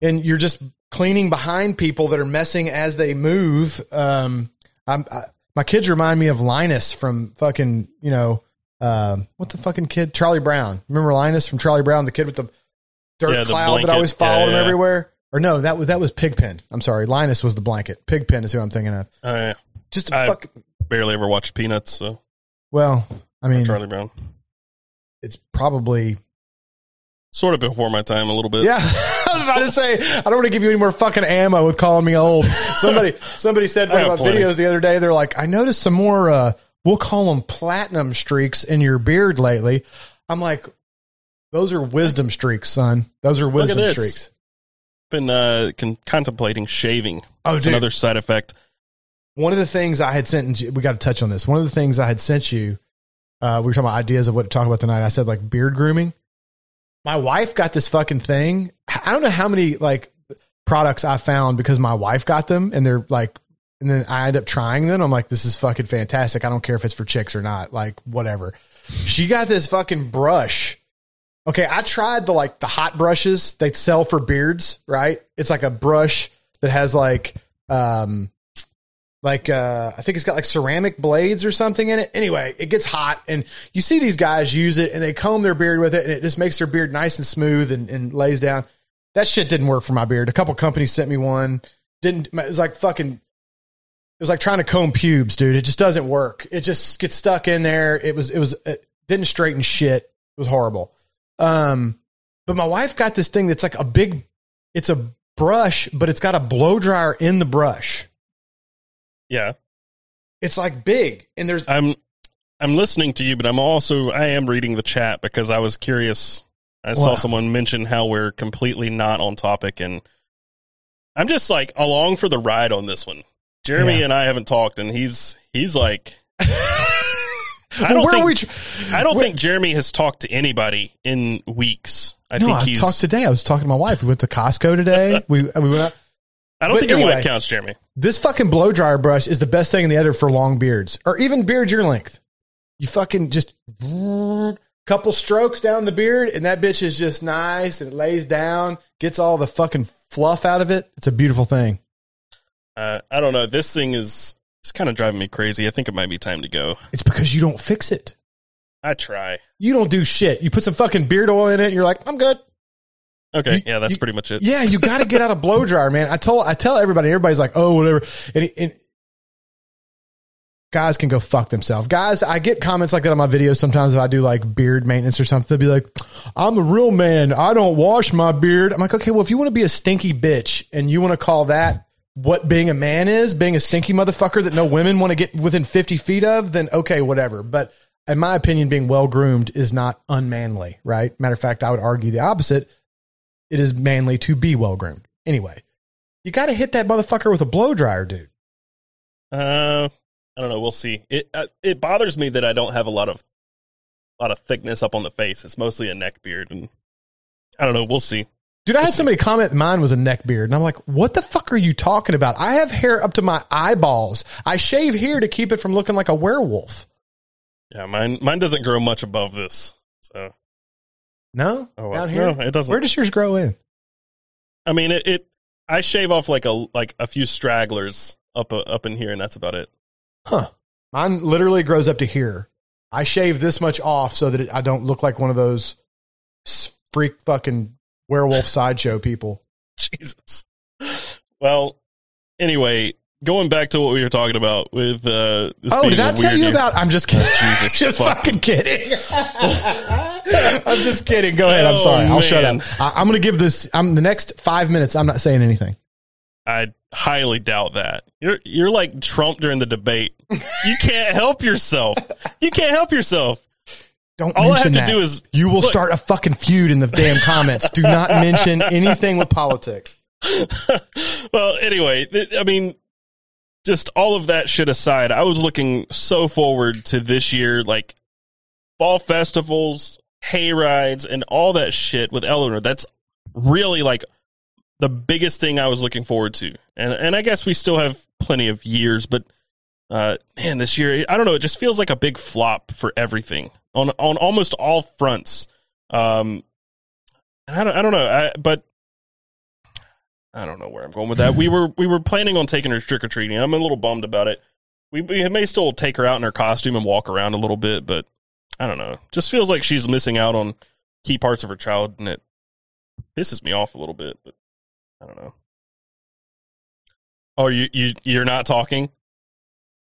and you're just cleaning behind people that are messing as they move. Um, I'm, I, my kids remind me of Linus from fucking, you know, um, what the fucking kid? Charlie Brown. Remember Linus from Charlie Brown, the kid with the dirt Yeah, the cloud blanket. that always followed Yeah, him everywhere? Or no, that was that was Pigpen. I'm sorry, Linus was the blanket. Pigpen is who I'm thinking of. I Just a I- fuck. barely ever watched Peanuts, so Well, I mean, Charlie Brown. it's probably Sort of before my time a little bit. Yeah, [laughs] I was about to say I don't want to give you any more fucking ammo with calling me old. Somebody somebody said [laughs] I one of my videos the other day. They're like, I noticed some more. uh We'll call them platinum streaks in your beard lately. I'm like, those are wisdom streaks, son. Those are wisdom streaks. Been uh, con- contemplating shaving. Oh, dude. another side effect. One of the things I had sent, we got to touch on this. One of the things I had sent you, uh, we were talking about ideas of what to talk about tonight. I said like beard grooming. My wife got this fucking thing. I don't know how many like products I found because my wife got them and they're like, and then I end up trying them. I'm like, this is fucking fantastic. I don't care if it's for chicks or not. Like, whatever. She got this fucking brush. Okay, I tried the like the hot brushes they sell for beards, right? It's like a brush that has like um like uh I think it's got like ceramic blades or something in it. Anyway, it gets hot and you see these guys use it and they comb their beard with it and it just makes their beard nice and smooth and, and lays down. That shit didn't work for my beard. A couple companies sent me one. Didn't it was like fucking was like trying to comb pubes, dude. It just doesn't work. It just gets stuck in there. It was it was it didn't straighten shit. It was horrible. Um but my wife got this thing that's like a big it's a brush, but it's got a blow dryer in the brush. Yeah. It's like big, and there's I'm I'm listening to you, but I'm also I am reading the chat because I was curious. I saw someone mention how we're completely not on topic, and I'm just like along for the ride on this one. Jeremy Yeah. and I haven't talked, and he's he's like [laughs] I don't where think we? I don't think Jeremy has talked to anybody in weeks. I no, think I he's talked today. I was talking to my wife. We went to Costco today. [laughs] we we went out. I don't But think your anyway. wife counts, Jeremy. This fucking blow dryer brush is the best thing in the editor for long beards or even beards your length. You fucking just [laughs] couple strokes down the beard and that bitch is just nice and it lays down, gets all the fucking fluff out of it. It's a beautiful thing. Uh, I don't know. This thing is it's kind of driving me crazy. I think it might be time to go. It's because you don't fix it. I try. You don't do shit. You put some fucking beard oil in it and you're like, I'm good. Okay, You- yeah, that's you- pretty much it. Yeah, you got to get out of blow dryer, man. I told I tell everybody, everybody's like, oh, whatever. And, and guys can go fuck themselves. Guys, I get comments like that on my videos sometimes if I do like beard maintenance or something. They'll be like, I'm a real man. I don't wash my beard. I'm like, okay, well, if you want to be a stinky bitch and you want to call that what being a man is, being a stinky motherfucker that no women want to get within 50 feet of, then okay, whatever. But in my opinion, being well groomed is not unmanly, right? Matter of fact, I would argue the opposite it is manly to be well groomed. Anyway, you got to hit that motherfucker with a blow dryer, dude. Uh, I don't know. We'll see. It uh, it bothers me that I don't have a lot of a lot of thickness up on the face. It's mostly a neck beard, and I don't know. We'll see. Dude, I had somebody comment mine was a neck beard, and I'm like, what the fuck are you talking about? I have hair up to my eyeballs. I shave here to keep it from looking like a werewolf. Yeah, mine mine doesn't grow much above this. So No, oh, well. down here. no, it doesn't. Where does yours grow in? I mean, it, it. I shave off like a like a few stragglers up uh, up in here, and that's about it. Huh? Mine literally grows up to here. I shave this much off so that it, I don't look like one of those freak fucking werewolf sideshow people. [laughs] Jesus. Well, anyway, going back to what we were talking about with uh this Oh, did i tell you about? I'm just kidding. Jesus [laughs] just fuck. fucking kidding. [laughs] I'm just kidding. Go ahead. I'm Oh, sorry. I'll shut up. I, I'm going to give this. I'm the next five minutes. I'm not saying anything. I highly doubt that. You're you're like Trump during the debate. You can't help yourself. You can't help yourself. Don't. All I have mention to that. do is You will Look. start a fucking feud in the damn [laughs] comments. Do not mention anything with politics. [laughs] well, anyway, th- I mean, just all of that shit aside, I was looking so forward to this year, like fall festivals, hay rides, and all that shit with Eleanor. That's really like the biggest thing I was looking forward to. And and I guess we still have plenty of years, but uh, man, this year I don't know. It just feels like a big flop for everything on on almost all fronts. Um, and I don't I don't know, I, but I don't know where I'm going with that. We were we were planning on taking her trick or treating. I'm a little bummed about it. We, we may still take her out in her costume and walk around a little bit, but I don't know. Just feels like she's missing out on key parts of her child, and it pisses me off a little bit. But I don't know. Oh, you you you're not talking.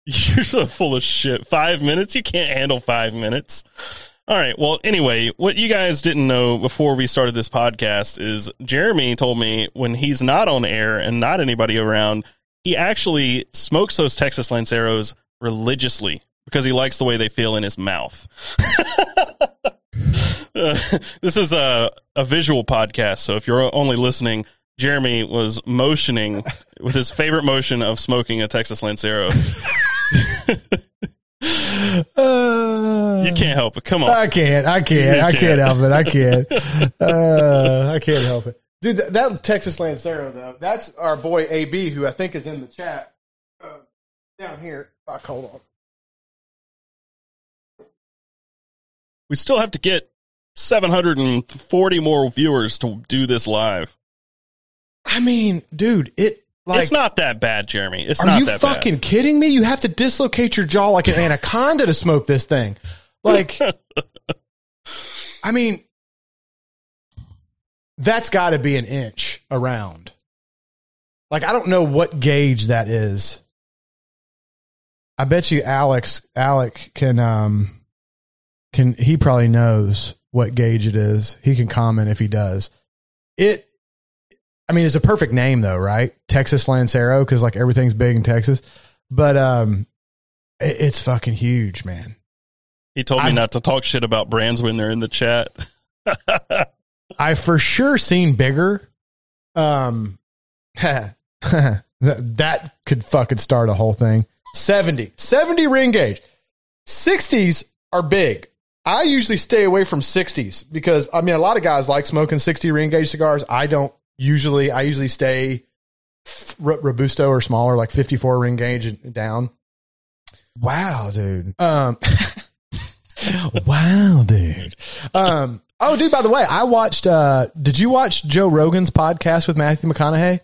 You're so full of shit. Five minutes? You can't handle five minutes. All right. Well, anyway, what you guys didn't know before we started this podcast is Jeremy told me when he's not on air and not anybody around, he actually smokes those Texas Lanceros religiously because he likes the way they feel in his mouth. Uh, [laughs] this is a, a visual podcast, so if you're only listening, Jeremy was motioning with his favorite motion of smoking a Texas Lancero. [laughs] You can't help it. Come on. I can't. I can't. I can't help it. I can't. [laughs] Uh, I can't help it. Dude, that, that Texas Lancero though, that's our boy AB, who I think is in the chat uh, down here. Fuck, hold on. We still have to get 740 more viewers to do this live. I mean, dude, it like it's not that bad, Jeremy. It's Are you fucking kidding me? You have to dislocate your jaw like an [laughs] anaconda to smoke this thing. Like, [laughs] I mean, that's got to be an inch around. Like, I don't know what gauge that is. I bet you Alex, Alec can, um, can, he probably knows what gauge it is. He can comment if he does. It, I mean, it's a perfect name though, right? Texas Lancero, because like everything's big in Texas. But um, it, it's fucking huge, man. He told me I've- not to talk shit about brands when they're in the chat. [laughs] I for sure seen bigger. Um, [laughs] that, that could fucking start a whole thing. 70, 70 ring gauge. 60s are big. I usually stay away from 60s because I mean a lot of guys like smoking 60 ring gauge cigars. I don't usually. I usually stay robusto or smaller, like 54 ring gauge down. Wow, dude. Um, [laughs] wow, dude. Um, oh, dude. By the way, I watched. Uh, did you watch Joe Rogan's podcast with Matthew McConaughey?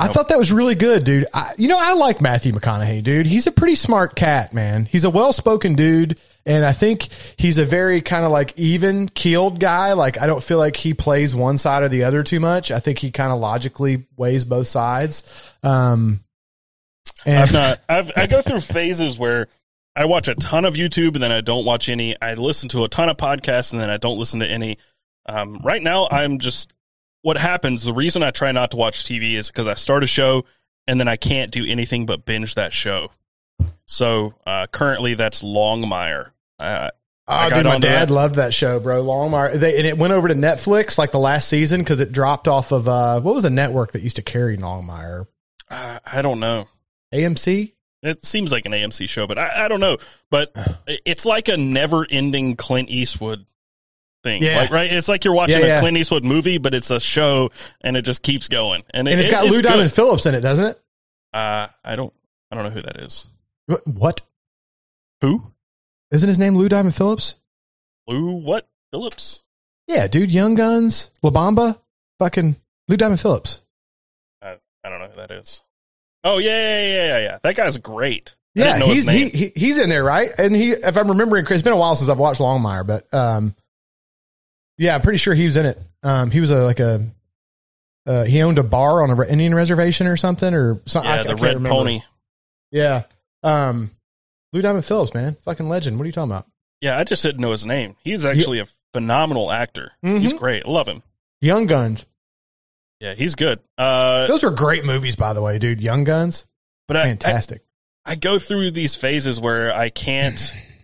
I thought that was really good, dude. I, you know, I like Matthew McConaughey, dude. He's a pretty smart cat, man. He's a well-spoken dude, and I think he's a very kind of like even keeled guy. Like, I don't feel like he plays one side or the other too much. I think he kind of logically weighs both sides. Um, and I've not. I've, I go through phases where I watch a ton of YouTube and then I don't watch any. I listen to a ton of podcasts and then I don't listen to any. Um, right now, I'm just. What happens? The reason I try not to watch TV is because I start a show and then I can't do anything but binge that show. So uh, currently, that's Longmire. Uh, I Oh, dude, my dad that. loved that show, bro. Longmire. They, and it went over to Netflix like the last season because it dropped off of uh, what was the network that used to carry Longmire? uh, I don't know. AMC. It seems like an AMC show, but I, I don't know. But [sighs] it's like a never-ending Clint Eastwood thing, Yeah. like, right? It's like you're watching Yeah, yeah. a Clint Eastwood movie, but it's a show, and it just keeps going. And, And it, it's got it- Lou. Diamond Phillips in it, doesn't it? Uh, I don't, I don't know who that is. Wh- What? Who? Isn't his name Lou Diamond Phillips? Lou? What? Phillips? Yeah, dude. Young Guns, La Bamba, fucking Lou Diamond Phillips. I, I don't know who that is. Oh yeah, yeah, yeah, yeah, yeah. That guy's great. Yeah, didn't know his he's he, he he's in there, right? And he, if I'm remembering, it's been a while since I've watched Longmire, but um, yeah, I'm pretty sure he was in it. Um, he was a like a uh, he owned a bar on a Indian reservation or something, or something. yeah, the Red Pony. Yeah, um, Lou Diamond Phillips, man, fucking legend. What are you talking about? Yeah, I just didn't know his name. He's actually a phenomenal actor. He's Mhm. great. Love him. Young Guns. Yeah, he's good. Uh, Those are great movies, by the way, dude. Young Guns, but I, I, fantastic. I go through these phases where I can't [clears throat]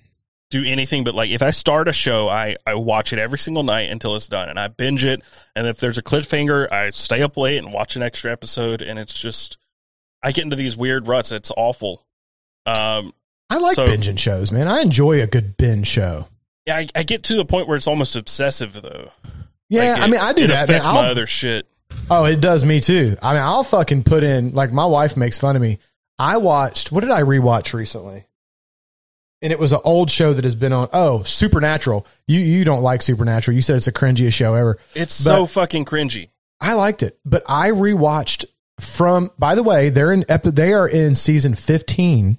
do anything but like if I start a show, I I watch it every single night until it's done, and I binge it. And if there's a cliffhanger, I stay up late and watch an extra episode, and it's just I get into these weird ruts. It's awful. Um, I like So- binging shows, man. I enjoy a good binge show. yeah, I, I get to the point where it's almost obsessive though. Yeah, Like, I mean, I do it that. Man. my other shit. Oh, it does me too. I mean, I'll fucking put in like my wife makes fun of me. I watched what did I rewatch recently? And it was an old show that has been on. Oh, Supernatural. You you don't like Supernatural. You said it's the cringiest show ever. It's so fucking cringy. I liked it, but I rewatched from. By the way, they're in. epi- They are in season fifteen.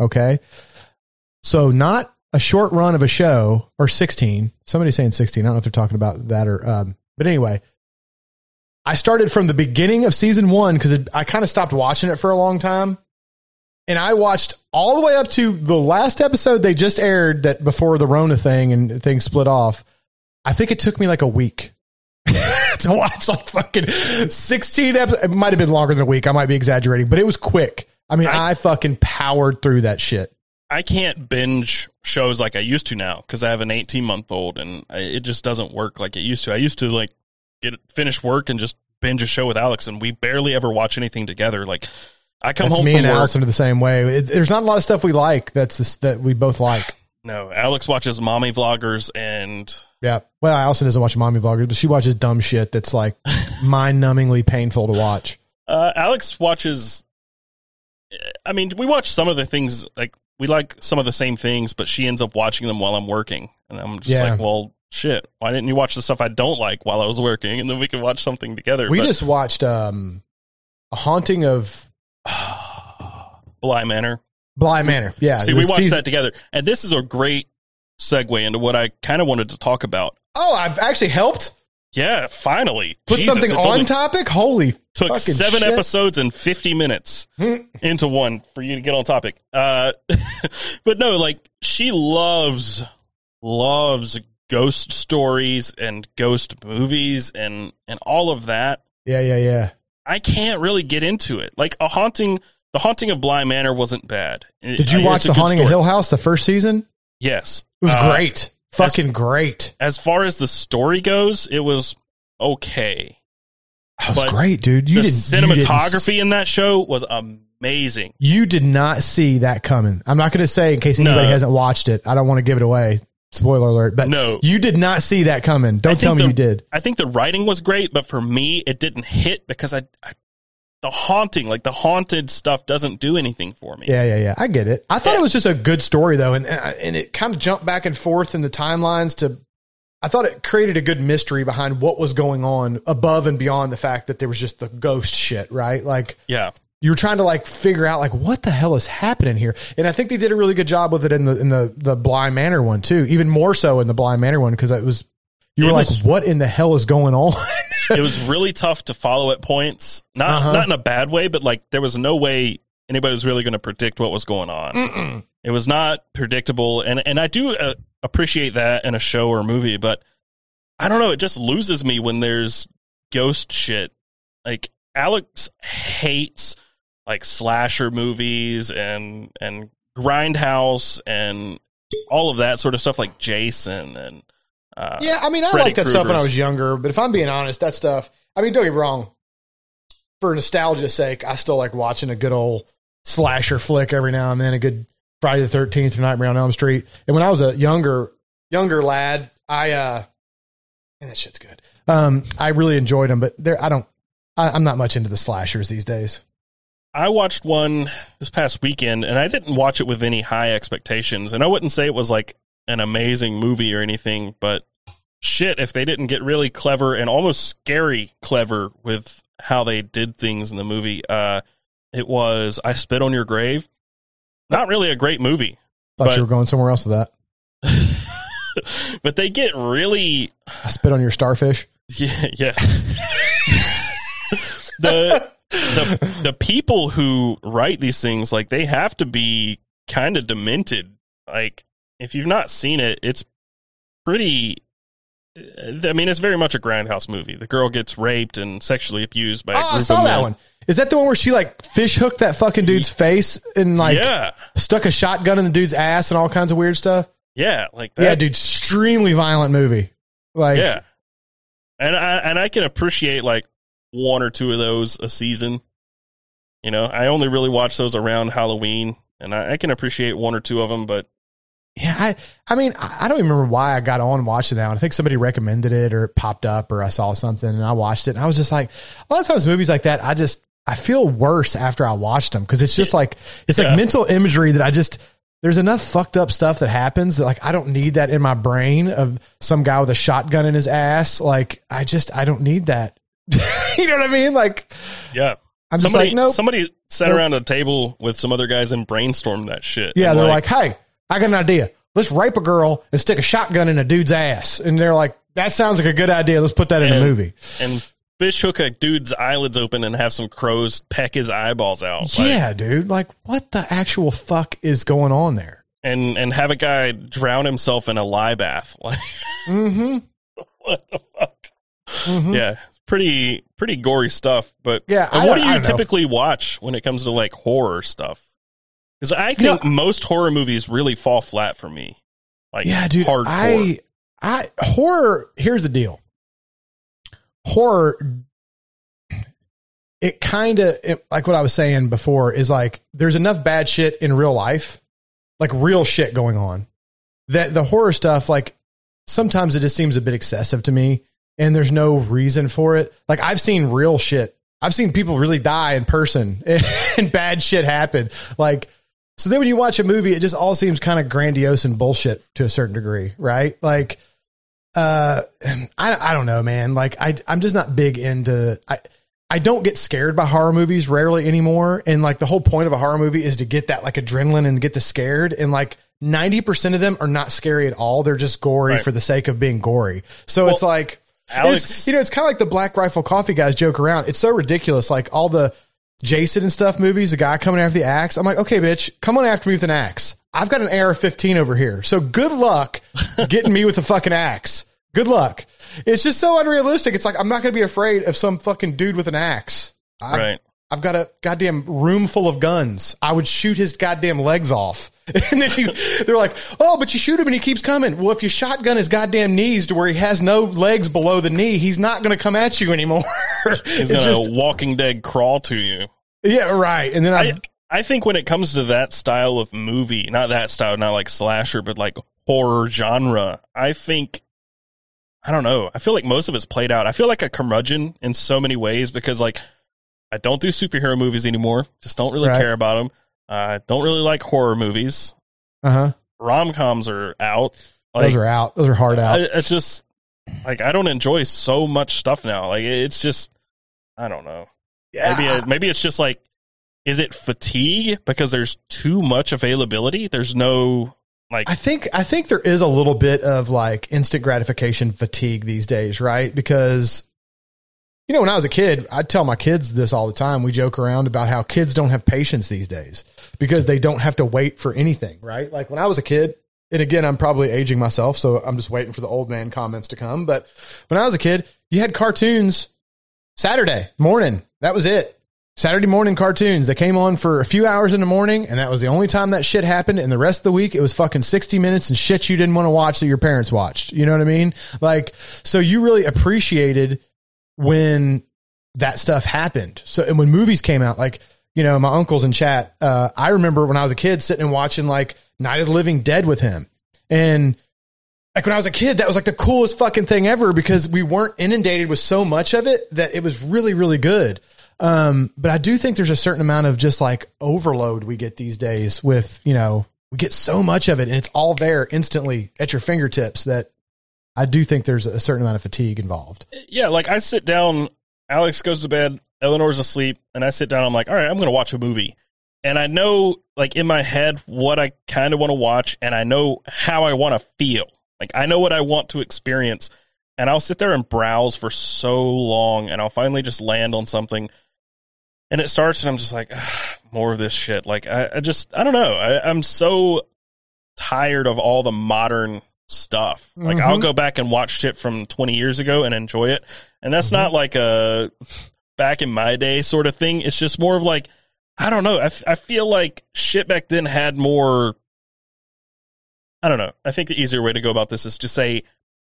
Okay, so not a short run of a show or sixteen. Somebody's saying sixteen. I don't know if they're talking about that or. Um, but anyway, I started from the beginning of season one because I kind of stopped watching it for a long time, and I watched all the way up to the last episode they just aired that before the Rona thing and things split off. I think it took me like a week [laughs] to watch like fucking 16 episodes. It might have been longer than a week. I might be exaggerating, but it was quick. I mean, I, I- fucking powered through that shit. I can't binge shows like I used to now because I have an 18 month old and I, it just doesn't work like it used to. I used to like get finish work and just binge a show with Alex and we barely ever watch anything together. Like I come That's home me from and work. Allison are the same way. It, there's not a lot of stuff we like. That's this, that we both like. No, Alex watches mommy vloggers and Yeah. Well, Allison doesn't watch mommy vloggers, but she watches dumb shit that's like [laughs] mind numbingly painful to watch. uh, Alex watches. I mean, we watch some of the things like we like some of the same things, but she ends up watching them while I'm working, and I'm just Yeah. like, well, shit. Why didn't you watch the stuff I don't like while I was working, and then we could watch something together? We But- just watched um, a haunting of [sighs] Bly Manor. Bly Manor. Yeah. See, we watched season- that together, and this is a great segue into what I kind of wanted to talk about. Oh, I've actually helped Yeah, finally, put Jesus, something on topic. Holy Took seven shit. episodes and fifty minutes Hmm. into one for you to get on topic. Uh, [laughs] but no, like she loves loves ghost stories and ghost movies and and all of that. Yeah, yeah, yeah. I can't really get into it. Like a haunting, the haunting of Bly Manor wasn't bad. Did you Uh, watch The Haunting story. of Hill House, the first season? Yes, It was Uh, great. Fucking great. As far as the story goes, it was okay. That was but great, dude. You the didn't you cinematography in that show was amazing. You did not see that coming. I'm not going to say in case anybody No. hasn't watched it. I don't want to give it away. Spoiler alert. But No. you did not see that coming. Don't tell me the- you did. I think the writing was great, but for me, it didn't hit because I, I the haunting, like the haunted stuff, doesn't do anything for me. Yeah, yeah, yeah. I get it. I thought Yeah. it was just a good story though, and uh, and it kind of jumped back and forth in the timelines to. I thought it created a good mystery behind what was going on above and beyond the fact that there was just the ghost shit, right? Like Yeah, you were trying to like figure out like what the hell is happening here, and I think they did a really good job with it in the in the the Bly Manor one too, even more so in the Bly Manor one because it was you were It like, what in the hell is going on? [laughs] it was really tough to follow at points. Not Uh-huh. not in a bad way, but like there was no way anybody was really going to predict what was going on. It was not predictable, and and I do uh, appreciate that in a show or a movie, but I don't know. It just loses me when there's ghost shit. Like Alex hates like slasher movies and and Grindhouse and all of that sort of stuff, like Jason and uh, Yeah, I mean, I Freddy liked that stuff when I was younger, but if I'm being honest, that stuff, I mean, don't get me wrong. For nostalgia's sake, I still like watching a good old slasher flick every now and then, a good Friday the 13th or Nightmare on Elm Street. And when I was a younger, younger lad, I, uh, man, that shit's good. Um, I really enjoyed them, but there, I don't, I, I'm not much into the slashers these days. I watched one this past weekend and I didn't watch it with any high expectations. And I wouldn't say it was like an amazing movie or anything, but shit, if they didn't get really clever and almost scary clever with how they did things in the movie, uh, it was I Spit on Your Grave. Not really a great movie, Thought But- you were going somewhere else with that. [laughs] but they get really I spit on your starfish. [laughs] Yeah, yes. [laughs] the the the people who write these things like they have to be kind of demented. Like if you've not seen it, it's pretty uh, I mean, it's very much a grindhouse movie. The girl gets raped and sexually abused by a Oh, group I saw of that men. one. Is that the one where she like fish hooked that fucking dude's face and like yeah, stuck a shotgun in the dude's ass and all kinds of weird stuff? yeah, like that. yeah, dude, extremely violent movie. Like, yeah, and I and I can appreciate like one or two of those a season. You know, I only really watch those around Halloween, and I, I can appreciate one or two of them. But yeah. I, I mean, I don't even remember why I got on watching that one. I think somebody recommended it or it popped up or I saw something and I watched it and I was just like, a lot of times movies like that, I just, I feel worse after I watched them because it's just like, it's Yeah. like mental imagery that I just, there's enough fucked up stuff that happens that like I don't need that in my brain of some guy with a shotgun in his ass. Like I just, I don't need that. [laughs] you know what I mean? Like, yeah, I'm just somebody like, nope. somebody sat Nope. around a table with some other guys and brainstormed that shit. Yeah, they're like, "Hey, I got an idea. Let's rape a girl and stick a shotgun in a dude's ass." And they're like, "That sounds like a good idea. Let's put that in a movie." and fish hook a dude's eyelids open and have some crows peck his eyeballs out. Like, yeah, dude. Like, what the actual fuck is going on there? and and have a guy drown himself in a lye bath. [laughs] Like Mm-hmm. [laughs] what the fuck? Mhm. Yeah, pretty pretty gory stuff. But Yeah, what do you don't know. typically watch when it comes to like horror stuff? Because I think No. most horror movies really fall flat for me. Like Yeah, dude. hardcore. I, I horror. Here's the deal. Horror. It kind of like what I was saying before is like there's enough bad shit in real life, like real shit going on, that the horror stuff like sometimes it just seems a bit excessive to me, and there's no reason for it. Like I've seen real shit. I've seen people really die in person [laughs] and bad shit happen. Like so then when you watch a movie, it just all seems kind of grandiose and bullshit to a certain degree, right? Like, uh, I, I don't know, man. Like I, I'm just not big into, I, I don't get scared by horror movies rarely anymore. And like the whole point of a horror movie is to get that like adrenaline and get the scared. And like 90% of them are not scary at all. They're just gory Right. for the sake of being gory. So Well, it's like, Alex, it's, you know, it's kind of like the Black Rifle Coffee guys joke around. It's so ridiculous. Like all the Jason and stuff movies, the guy coming after the axe. I'm like, okay, bitch, come on after me with an axe. I've got an AR-15 over here. So good luck getting me with a fucking axe. Good luck. It's just so unrealistic. It's like, I'm not going to be afraid of some fucking dude with an axe. I, right? I've got a goddamn room full of guns. I would shoot his goddamn legs off. [laughs] And then you, they're like, oh, but you shoot him and he keeps coming. Well, if you shotgun his goddamn knees to where he has no legs below the knee, he's not going to come at you anymore. [laughs] He's It gonna Walking Dead crawl to you. yeah, right. And then I, I I think when it comes to that style of movie, not that style, not like slasher, but like horror genre, I think I don't know. I feel like most of it's played out. I feel like a curmudgeon in so many ways because like I don't do superhero movies anymore. Just don't really Right. care about them. I don't really like horror movies. Uh huh. Rom coms are out. Like, Those are out. Those are hard out. I, it's just like I don't enjoy so much stuff now. Like it's just I don't know. Yeah. Maybe Yeah. maybe it's just like is it fatigue because there's too much availability? There's no like I think I think there is a little bit of like instant gratification fatigue these days, right? Because you know, when I was a kid, I'd tell my kids this all the time. We joke around about how kids don't have patience these days because they don't have to wait for anything, right? Like when I was a kid, and again, I'm probably aging myself, so I'm just waiting for the old man comments to come. But when I was a kid, you had cartoons Saturday morning. That was it. Saturday morning cartoons. They came on for a few hours in the morning, and that was the only time that shit happened. And the rest of the week, it was fucking 60 minutes and shit you didn't want to watch that your parents watched. You know what I mean? Like, so you really appreciated when that stuff happened. So, and when movies came out, like, you know, my uncle's in chat. Uh, I remember when I was a kid sitting and watching like Night of the Living Dead with him. And like when I was a kid, that was like the coolest fucking thing ever because we weren't inundated with so much of it that it was really, really good. Um, but I do think there's a certain amount of just like overload we get these days with, you know, we get so much of it and it's all there instantly at your fingertips that I do think there's a certain amount of fatigue involved. yeah, like I sit down, Alex goes to bed, Eleanor's asleep, and I sit down, I'm like, all right, I'm gonna watch a movie. And I know like in my head what I kind of want to watch and I know how I want to feel. Like I know what I want to experience. And I'll sit there and browse for so long and I'll finally just land on something. And it starts and I'm just like, more of this shit. Like I, I just I don't know. I, I'm so tired of all the modern stuff. Like I'll Mhm. go back and watch shit from 20 years ago and enjoy it. And that's not like a back in my day sort of thing. It's just more of like, I don't know. I, f- I feel like shit back then had more. I don't know. I think the easier way to go about this is to say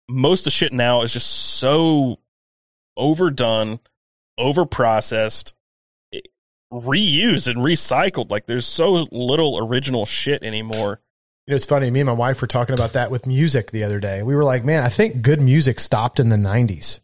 most of shit now is just so overdone, overprocessed, reused and recycled. Like there's so little original shit anymore. You know, it's funny. Me and my wife were talking about that with music the other day. We were like, man, I think good music stopped in the 90s.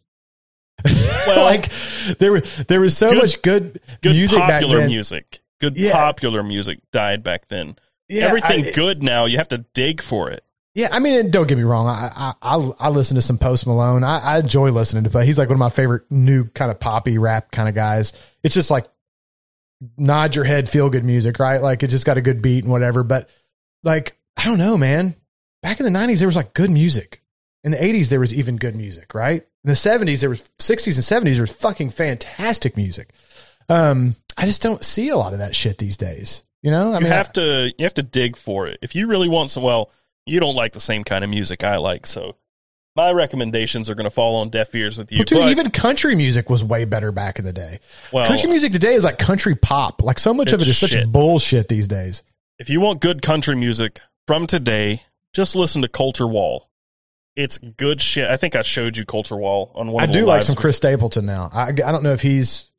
[laughs] Well, like there was there was so good- much good, Good music back popular then. music. Good Yeah. popular music died back then. Yeah, Everything I- good now, you have to dig for it. Yeah, I mean, don't get me wrong. I I I, I listen to some Post Malone. I, I enjoy listening to, but he's like one of my favorite new kind of poppy rap kind of guys. It's just like nod your head, feel good music, right? Like it just got a good beat and whatever. But like I don't know, man. Back in the '90s, there was like good music. In the '80s, there was even good music, right? In the '70s, there was '60s and '70s, there was fucking fantastic music. Um, I just don't see a lot of that shit these days. You know, I you mean, have to you have to dig for it. If you really want some well, you don't like the same kind of music I like, so my recommendations are going to fall on deaf ears with you. Well, dude, but, even country music was way better back in the day. well, country music today is like country pop. Like so much of It's is such bullshit these days. if you want good country music from today, just listen to Colter Wall. It's good shit. I think I showed you Colter Wall on one. I do like some Chris Stapleton now. I, I don't know if he's.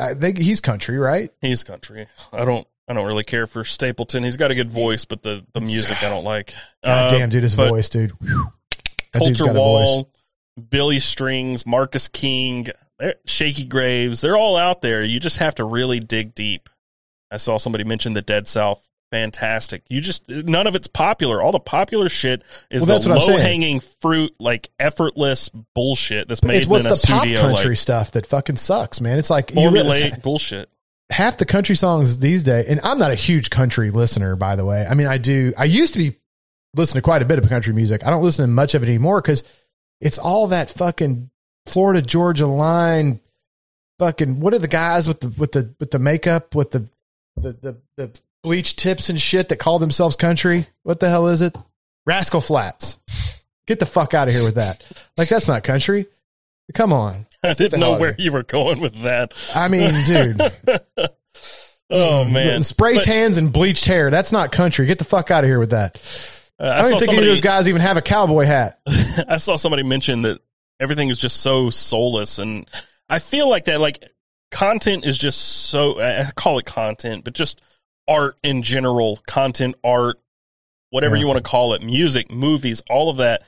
I think he's country, right? He's country. I don't. I don't really care for Stapleton. He's got a good voice, but the, the music I don't like. God Uh, damn, dude, his voice, dude. Whew. That dude's Colter got a voice. Wall, Billy Strings, Marcus King, Shakey Graves, they're all out there. You just have to really dig deep. I saw somebody mention the Dead South. Fantastic. You just none of it's popular. All the popular shit is Well, that's the low hanging fruit, like effortless bullshit that's made It's what's in a the pop studio. country Like stuff that fucking sucks, man. It's like you really- formulaic bullshit. half the country songs these days, and I'm not a huge country listener, by the way. I mean, I do. I used to be listen to quite a bit of country music. I don't listen to much of it anymore because it's all that fucking Florida Georgia line. Fucking what are the guys with the with the with the makeup with the the the, the bleach tips and shit that call themselves country? What the hell is it? Rascal Flatts. Get the fuck out of here with that. Like that's not country. Come on. [laughs] I didn't know where you were going with that. I mean, dude. [laughs] oh man, spray But, tans and bleached hair. That's not country. Get the fuck out of here with that. uh, I, I, don't think any of those guys even have a cowboy hat. [laughs] I saw somebody mention that everything is just so soulless, and I feel like that. Like content is just so. I call it content, but just art in general, content, art, whatever Yeah. you want to call it, music, movies, all of that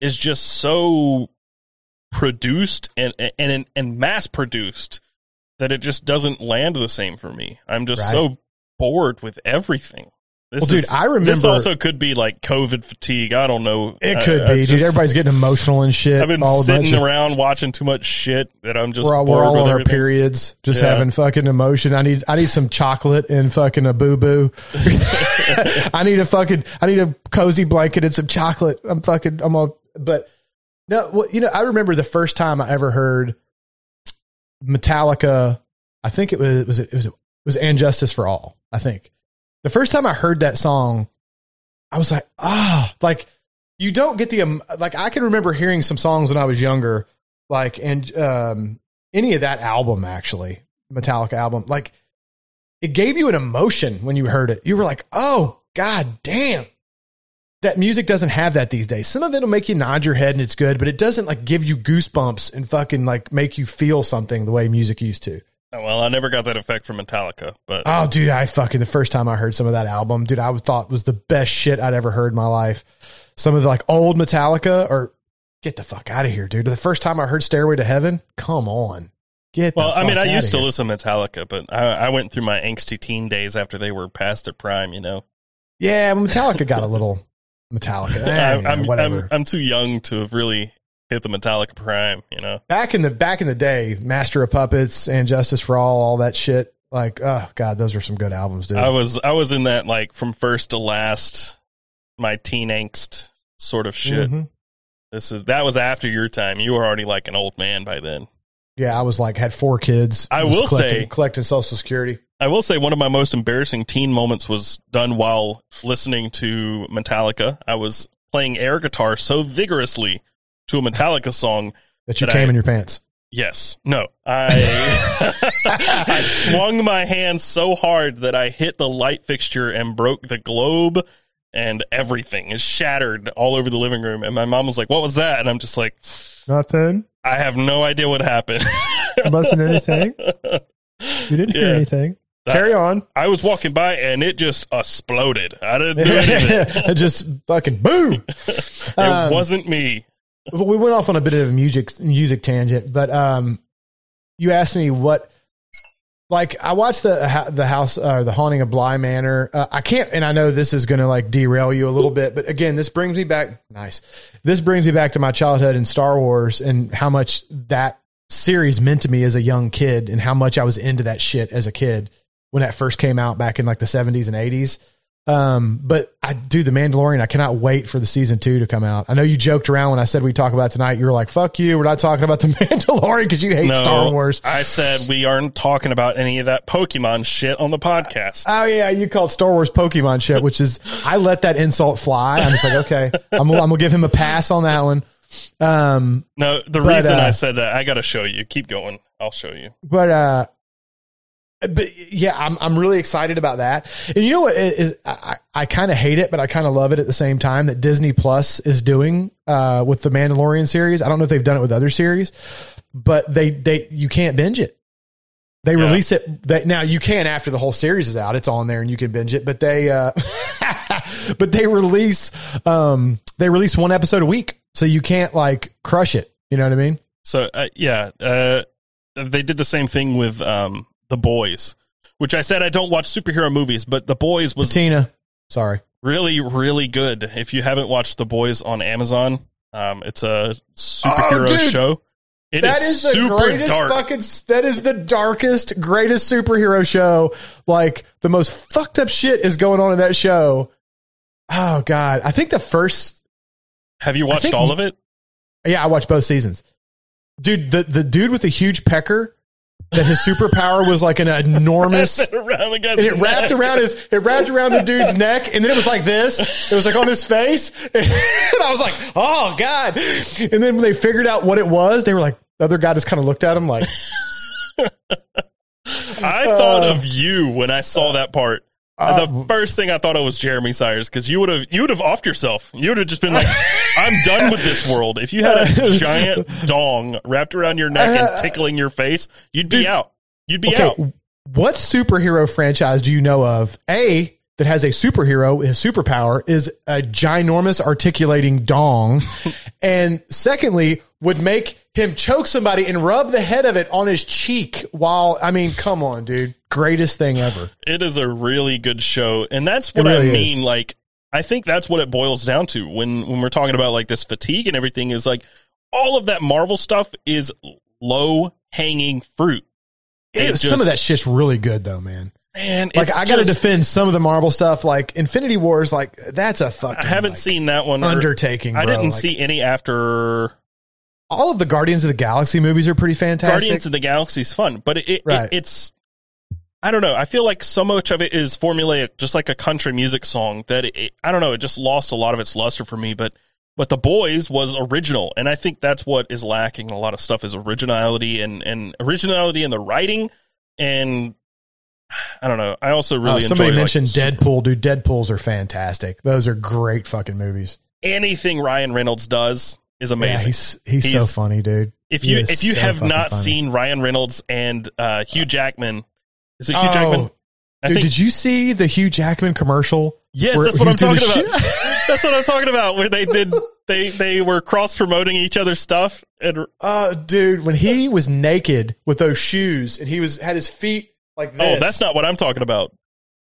is just so produced and and and mass produced that it just doesn't land the same for me. I'm just Right. so bored with everything. This Well, dude, is- I remember this also could be like COVID fatigue. I don't know. it could I be, dude. just- Everybody's getting emotional and shit. I've been sitting of- around watching too much shit that I'm just we're all, bored we're all with on our periods, just Yeah. having fucking emotion. I need I need some chocolate and fucking a boo boo. [laughs] [laughs] I need a fucking I need a cozy blanket and some chocolate. I'm fucking I'm all but no, well, you know, I remember the first time I ever heard Metallica. I think it was it was it was, it was "And Justice for All." I think the first time I heard that song, I was like, ah, like you don't get the um, like. I can remember hearing some songs when I was younger, like and um, any of that album actually, Metallica album, like it gave you an emotion when you heard it. You were like, oh god damn. That music doesn't have that these days. Some of it'll make you nod your head and it's good, but it doesn't like give you goosebumps and fucking like make you feel something the way music used to. Oh, Well, I never got that effect from Metallica, but Oh, dude, I fucking the first time I heard some of that album, dude, I thought was the best shit I'd ever heard in my life. Some of the like old Metallica or get the fuck out of here, dude. The first time I heard Stairway to Heaven, come on. Get the well, I mean, I used to here. listen to Metallica, but I, I went through my angsty teen days after they were past their prime. You know, Yeah, Metallica got a little Metallica. [laughs] Eh, I'm, whatever. I'm I'm too young to have really hit the Metallica prime. You know, back in the back in the day, Master of Puppets and Justice for All, all that shit. Like, oh god, those are some good albums, dude. I was I was in that like from first to last, my teen angst sort of shit. Mhm. This is that was after your time. You were already like an old man by then. Yeah, I was like had four kids. I will collecting, say- collecting Social Security. I will say one of my most embarrassing teen moments was done while listening to Metallica. I was playing air guitar so vigorously to a Metallica song. That you That came I- in your pants. Yes, no, I [laughs] I swung my hand so hard that I hit the light fixture and broke the globe and everything is shattered all over the living room. And my mom was like, "What was that?" And I'm just like, Nothing. "I have no idea what happened." Wasn't anything. [laughs] You didn't hear anything. That- Carry on. I was walking by and it just exploded. I didn't do [laughs] anything. it just fucking boom. It Um, wasn't me. We went off on a bit of a music music tangent, but um, you asked me what. Like I watched the the house uh, the haunting of Bly Manor. Uh, I can't, and I know this is going to like derail you a little bit, but again, this brings me back. Nice. This brings me back to my childhood in Star Wars and how much that series meant to me as a young kid, and how much I was into that shit as a kid when that first came out back in like the seventies and eighties. Um, but I do the Mandalorian. I cannot wait for the season two to come out. I know you joked around when I said we talk about tonight. You were like, "Fuck you, we're not talking about the [laughs] Mandalorian because you hate No, Star Wars." I said we aren't talking about any of that Pokemon shit on the podcast. Oh yeah, you called Star Wars Pokemon shit, which is I let that insult fly. I'm just like, okay, I'm, gonna- I'm gonna give him a pass on that one. Um, No, the But, reason uh, I said that, I got to show you. Keep going. I'll show you. but uh, but yeah, I'm I'm really excited about that. And you know what is I I, kind of hate it, but I kind of love it at the same time that Disney Plus is doing uh with the Mandalorian series. I don't know if they've done it with other series, but they they you can't binge it. They Yeah. release it that now you can after the whole series is out. It's on there and you can binge it, but they uh [laughs] but they release um they release one episode a week. So you can't like crush it. You know what I mean? So uh, yeah, uh, they did the same thing with um, the Boys, which I said I don't watch superhero movies, but the Boys was Tina. Sorry. really really good. If you haven't watched the Boys on Amazon, um, it's a superhero dude. show. It That is the super greatest dark. fucking. That is the darkest, greatest superhero show. Like the most fucked up shit is going on in that show. Oh god, I think the first. Have you watched think- all of it? Yeah, I watched both seasons. Dude, the the dude with the huge pecker, that his superpower was like an enormous. [laughs] around the guy's And it wrapped neck. around his, it wrapped around the dude's neck, and then it was like this. It was like on his face, [laughs] and I was like, "Oh God!" And then when they figured out what it was, they were like, the other guy just kind of looked at him like, [laughs] I thought Uh, of you when I saw that part. Uh, the first thing I thought of was Jeremy Sires because you would have you would have offed yourself. You would have just been like, [laughs] "I'm done with this world." If you had a [laughs] giant dong wrapped around your neck and tickling your face, you'd be Dude. out. You'd be okay, out. what superhero franchise do you know of? A that has a superhero, his superpower is a ginormous articulating dong. [laughs] and secondly, would make him choke somebody and rub the head of it on his cheek while, I mean, come on, dude. Greatest thing ever. It is a really good show. And that's what really I mean. is. Like, I think that's what it boils down to when, when we're talking about like this fatigue and everything is like all of that Marvel stuff is low hanging fruit. It Some of that shit's really good though, man. Man, Like I got to defend some of the Marvel stuff. Like Infinity Wars, like that's a fucking. I haven't like, seen that one. or- undertaking. I didn't Like, see any after all of the Guardians of the Galaxy movies are pretty fantastic. Guardians of the Galaxy's fun, but it, it, Right. it's I don't know. I feel like so much of it is formulaic, just like a country music song. That it, it- I don't know. It just lost a lot of its luster for me. But but the boys was original, and I think that's what is lacking. A lot of stuff is originality and and originality in the writing, and I don't know. I also really Uh, somebody enjoy, mentioned super- Deadpool, dude. Deadpool's are fantastic. Those are great fucking movies. anything Ryan Reynolds does is amazing. Yeah, he's, he's He's- so funny, dude. if you if you so have not funny. seen Ryan Reynolds and uh, Hugh Jackman, is it Hugh Oh, Jackman? I Dude, think did you see the Hugh Jackman commercial? Yes, that's what I'm talking about. [laughs] [laughs] that's what I'm talking about. Where they did they they were cross promoting each other's stuff and Uh, dude, when he was naked with those shoes and he was had his feet like oh, this. oh, that's not what I'm talking about.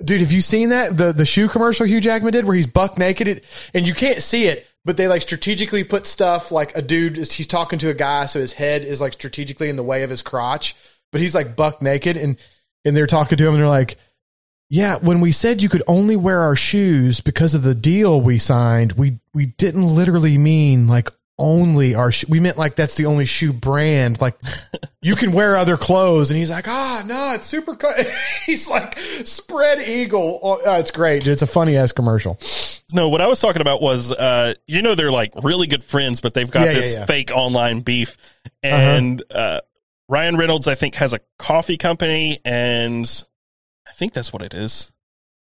Dude, have you seen that the the shoe commercial Hugh Jackman did where he's buck naked it, and you can't see it, but they like strategically put stuff like a dude is he's talking to a guy, so his head is like strategically in the way of his crotch, but he's like buck naked, and and they're talking to him, and they're like, "Yeah, when we said you could only wear our shoes because of the deal we signed, we we didn't literally mean like." Only our sh- we meant like that's the only shoe brand. Like you can wear other clothes, and he's like, ah, no, it's super. Co-. [laughs] he's like spread eagle. Oh, oh, it's great. dude. It's a funny ass commercial. No, what I was talking about was uh you know they're like really good friends, but they've got Yeah, yeah, this yeah. Uh-huh. fake online beef. And uh Ryan Reynolds I think has a coffee company and I think that's what it is.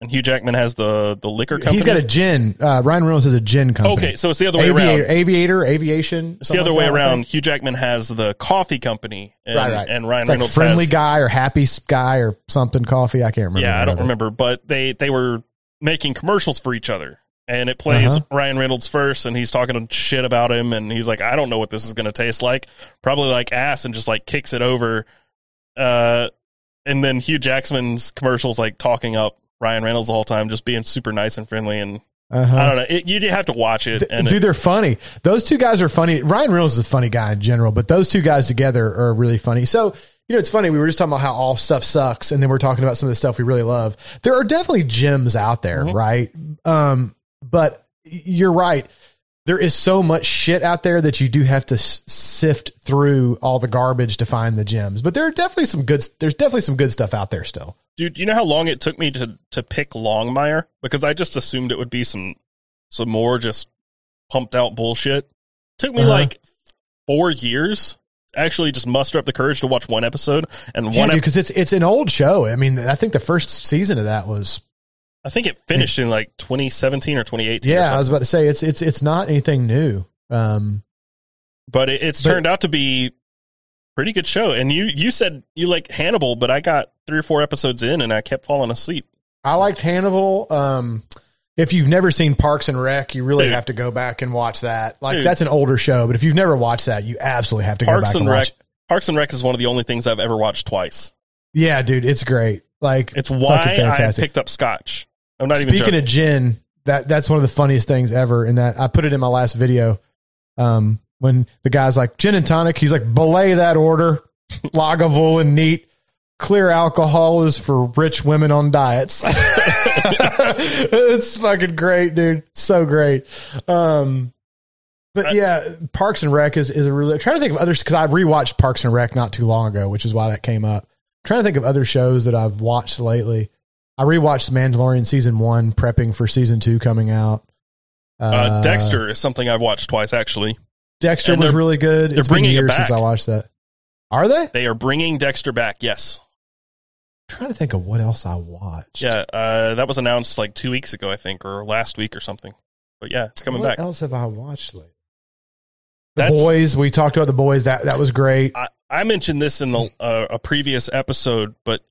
And Hugh Jackman has the the liquor company. He's got a gin. Uh, Ryan Reynolds has a gin company. Okay, so it's the other way aviator, around. aviator, aviation. It's the other something way that, around. Hugh Jackman has the coffee company, and, Right, right. and Ryan It's like Reynolds friendly has, guy or happy guy or something coffee. I can't remember. Yeah, I don't name of it. remember, but they they were making commercials for each other, and it plays Uh-huh. Ryan Reynolds first, and he's talking shit about him, and he's like, I don't know what this is going to taste like, probably like ass, and just like kicks it over. Uh, and then Hugh Jackman's commercials like talking up Ryan Reynolds the whole time, just being super nice and friendly, and Uh-huh. I don't know, it, you have to watch it, and Dude, it- they're funny. Those two guys are funny. Ryan Reynolds is a funny guy in general, but those two guys together are really funny. So, you know, it's funny. We were just talking about how all stuff sucks, and then we're talking about some of the stuff we really love. There are definitely gems out there, Mhm. right? Um, but you're right. There is so much shit out there that you do have to s- sift through all the garbage to find the gems. But there are definitely some good. There's definitely some good stuff out there still. Dude, you know how long it took me to to pick Longmire because I just assumed it would be some some more just pumped out bullshit. took me Uh-huh. like four years actually just muster up the courage to watch one episode and Yeah, one. ep- because it's it's an old show. I mean, I think the first season of that was I think it finished in like 2017 or 2018. or Yeah, I was about to say it's it's it's not anything new. Um, but it, it's But- turned out to be pretty good show. And you you said you like Hannibal, but I got three or four episodes in and I kept falling asleep. I liked Hannibal. Um, if you've never seen Parks and Rec, you really Dude. have to go back and watch that. Like Dude. that's an older show, but if you've never watched that, you absolutely have to go back and and Rec. watch. Parks and Rec is one of the only things I've ever watched twice. Yeah, dude, it's great. Like It's why I picked up Scotch. I'm not even Speaking joking. of gin, that that's one of the funniest things ever. In that I put it in my last video. Um, when the guy's like gin and tonic, he's like belay that order, Lagavulin neat. Clear alcohol is for rich women on diets. [laughs] it's fucking great, dude. So great. Um, but yeah, Parks and Rec is, is a really. I'm trying to think of others because I rewatched Parks and Rec not too long ago, which is why that came up. I'm trying to think of other shows that I've watched lately. I rewatched Mandalorian season one, prepping for season two coming out. uh, Dexter is something I've watched twice actually. Dexter and was really good. they're It's been bringing it back. since I watched that. Are they? They are bringing Dexter back. Yes. I'm trying to think of what else I watched. Yeah. Uh, that was announced like two weeks ago, I think, or last week or something. But yeah, it's coming what back. else have I watched lately? The That's- boys. We talked about the boys. That that was great. I, I mentioned this in the, uh, a previous episode, but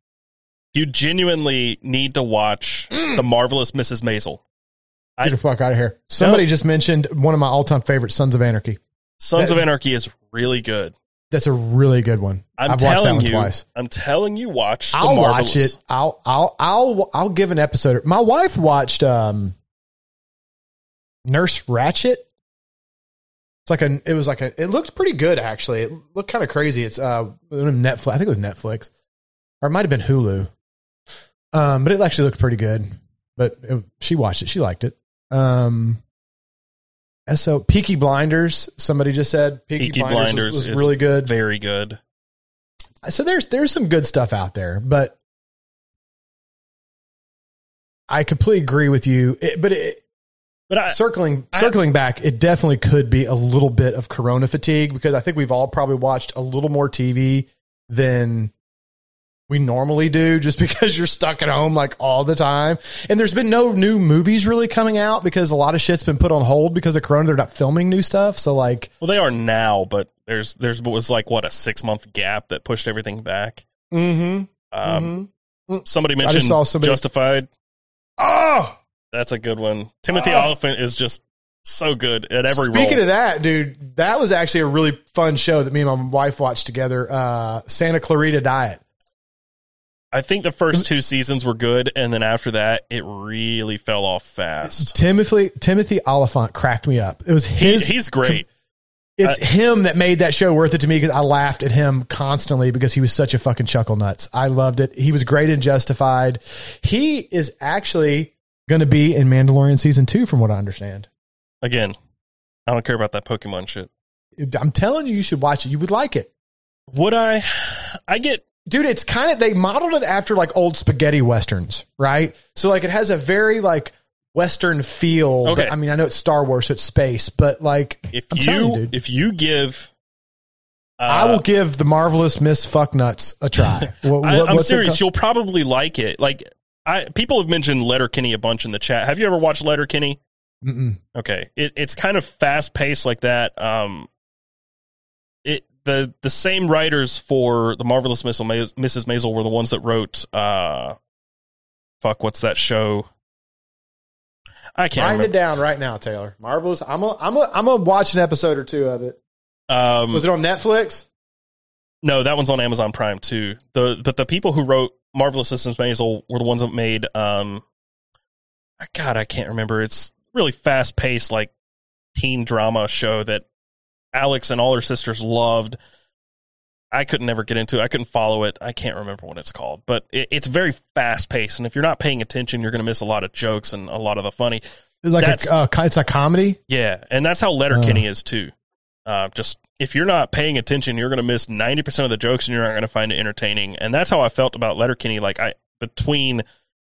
You genuinely need to watch The Marvelous Mrs. Maisel. I- Get the fuck out of here. Somebody just mentioned one of my all time favorites, Sons of Anarchy. Sons That- of Anarchy is really good. That's a really good one. I'm have watched that telling one you, twice. I'm telling you, watch. The I'll Marvelous. watch it. I'll I'll I'll I'll give an episode. My wife watched um Nurse Ratched. It's like a it was like a it looked pretty good actually. It looked kind of crazy. It's uh Netflix. I think it was Netflix. Or it might have been Hulu. Um but it actually looked pretty good. But it, she watched it. She liked it. Um so Peaky Blinders, somebody just said Peaky, Peaky Blinders, was- Blinders was, is really good Very good. so there's there's some good stuff out there, but I completely agree with you. It, but it, But I, circling I- circling back, it definitely could be a little bit of Corona fatigue because I think we've all probably watched a little more TV than we normally do, just [laughs] because you're stuck at home like all the time. And there's been no new movies really coming out because a lot of shit's been put on hold because of Corona. They're not filming new stuff, so like, well, they are now, but there's there's was like what a six month gap that pushed everything back. mm-hmm, Um, Somebody just mentioned saw somebody- Justified. oh. That's a good one. Timothy Ah. Oliphant is just so good at every Speaking role. of that, dude, that was actually a really fun show that me and my wife watched together. Uh, Santa Clarita Diet. I think the first mm-hmm. two seasons were good, and then after that, it really fell off fast. Timothy Timothy Oliphant cracked me up. It was He, his. he's great. it's him that made that show worth it to me because I laughed at him constantly because he was such a fucking chuckle nuts. I loved it. He was great in Justified. He is actually going to be in Mandalorian season two, from what I understand. Again, I don't care about that Pokemon shit. I'm telling you, you should watch it. You would like it. Would I? I get dude it's kind of they modeled it after like old spaghetti westerns right so like it has a very like western feel Okay. but, i mean i know it's star wars so it's space but like if I'm you you, if you give. Uh, i will give the marvelous miss fucknuts a try [laughs] What- I, what- I'm serious. You'll probably like it. Like I, people have mentioned Letterkenny a bunch in the chat. Have you ever watched Letterkenny? Mm-mm. Okay, it, it's kind of fast paced like that. Um, the the same writers for the marvelous Miss Mrs. Maisel were the ones that wrote. Uh, fuck, what's that show? I can't Write it down right now taylor marvelous i'm gonna I'm gonna I'm gonna watch an episode or two of it Um, was it on netflix No, that one's on Amazon Prime too. The but the people who wrote Marvelous Mrs. Maisel were the ones that made um God, I can't remember. It's really fast paced like teen drama show that Alex and all her sisters loved. I couldn't never get into it. I couldn't follow it. I can't remember what it's called, but it, it's very fast paced. And if you're not paying attention, you're going to miss a lot of jokes and a lot of the funny. it's like That's- a uh, it's a comedy Yeah, and that's how Letterkenny is too. Uh, just if you're not paying attention, you're going to miss ninety percent of the jokes, and you're not going to find it entertaining. And that's how I felt about Letterkenny. Like I between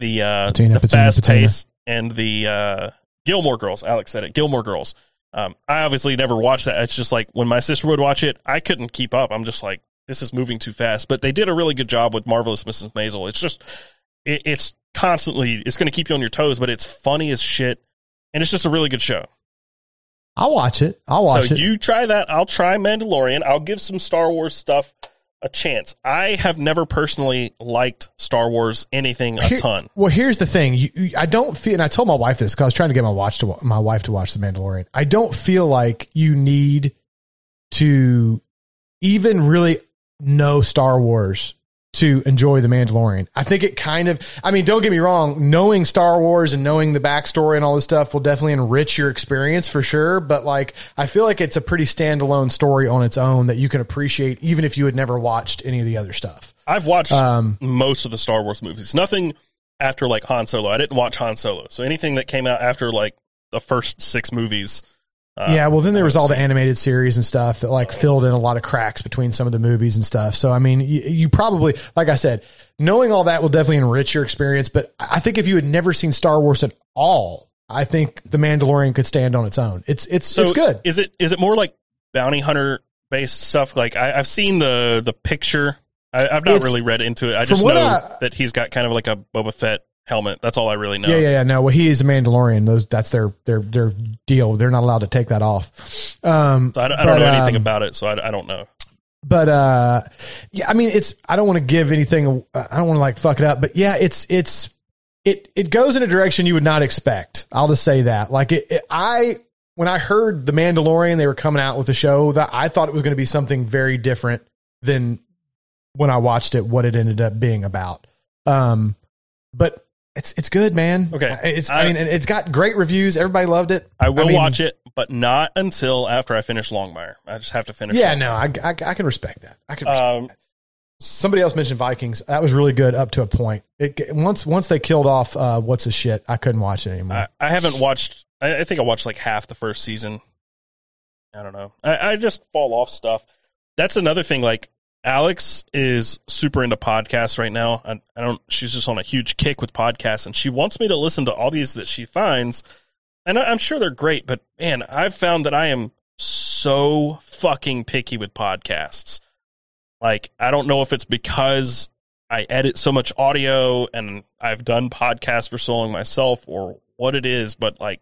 the uh, Patina, the fast pace and the uh, Gilmore Girls. Alex said it. Gilmore Girls. Um, I obviously never watched that. It's just like when my sister would watch it, I couldn't keep up. I'm just like, this is moving too fast. But they did a really good job with Marvelous Mrs. Maisel. It's just, it, it's constantly, it's going to keep you on your toes, but it's funny as shit, and it's just a really good show. i'll watch it i'll watch so it you try that. I'll try Mandalorian. I'll give some Star Wars stuff a chance. I have never personally liked Star Wars anything a Here- ton. Well, here's the thing. You, you- I don't feel, and I told my wife this because I was trying to get my watch to my wife to watch The Mandalorian. I don't feel like you need to even really know Star Wars to enjoy The Mandalorian. I think it kind of, I mean, don't get me wrong, knowing Star Wars and knowing the backstory and all this stuff will definitely enrich your experience for sure. But like, I feel like it's a pretty standalone story on its own that you can appreciate even if you had never watched any of the other stuff. I've watched Um, most of the Star Wars movies. Nothing after like Han Solo. I didn't watch Han Solo. So anything that came out after like the first six movies. Uh, yeah, well, then there was all the animated series and stuff that like filled in a lot of cracks between some of the movies and stuff. So, I mean, you, you probably, like I said, knowing all that will definitely enrich your experience. But I think if you had never seen Star Wars at all, I think The Mandalorian could stand on its own. It's it's So it's good. Is it is it more like bounty hunter based stuff? Like I, I've seen the the picture. I, I've not It's- really read into it. I just know I- that he's got kind of like a Boba Fett helmet. That's all I really know. Yeah, yeah, yeah. No, well, he is a Mandalorian. Those that's their their their deal. They're not allowed to take that off. Um, So I, don't- I don't know anything um, about it, so I, I don't know. but uh, yeah, I mean, it's. I don't want to give anything. I don't want to like fuck it up, but yeah, it's it's it it goes in a direction you would not expect. I'll just say that. Like it, it I when I heard the Mandalorian, they were coming out with a show that I thought it was going to be something very different than when I watched it. What it ended up being about. Um, but it's it's good, man. Okay. it's I, I- mean, it's got great reviews. Everybody loved it. I will mean, watch it, but not until after I finish Longmire. I just have to finish. Yeah, Longmire. no, I, I I can respect that. I can. Respect Um, somebody else mentioned Vikings. That was really good up to a point. It once once they killed off uh, what's the shit, I couldn't watch it anymore. I, I haven't watched. I, I think I watched like half the first season. I don't know. I, I just fall off stuff. That's another thing. Like Alex is super into podcasts right now. I, I don't. She's just on a huge kick with podcasts, and she wants me to listen to all these that she finds. And I, I'm sure they're great, but man, I've found that I am so fucking picky with podcasts. Like I don't know if it's because I edit so much audio and I've done podcasts for so long myself or what it is, but like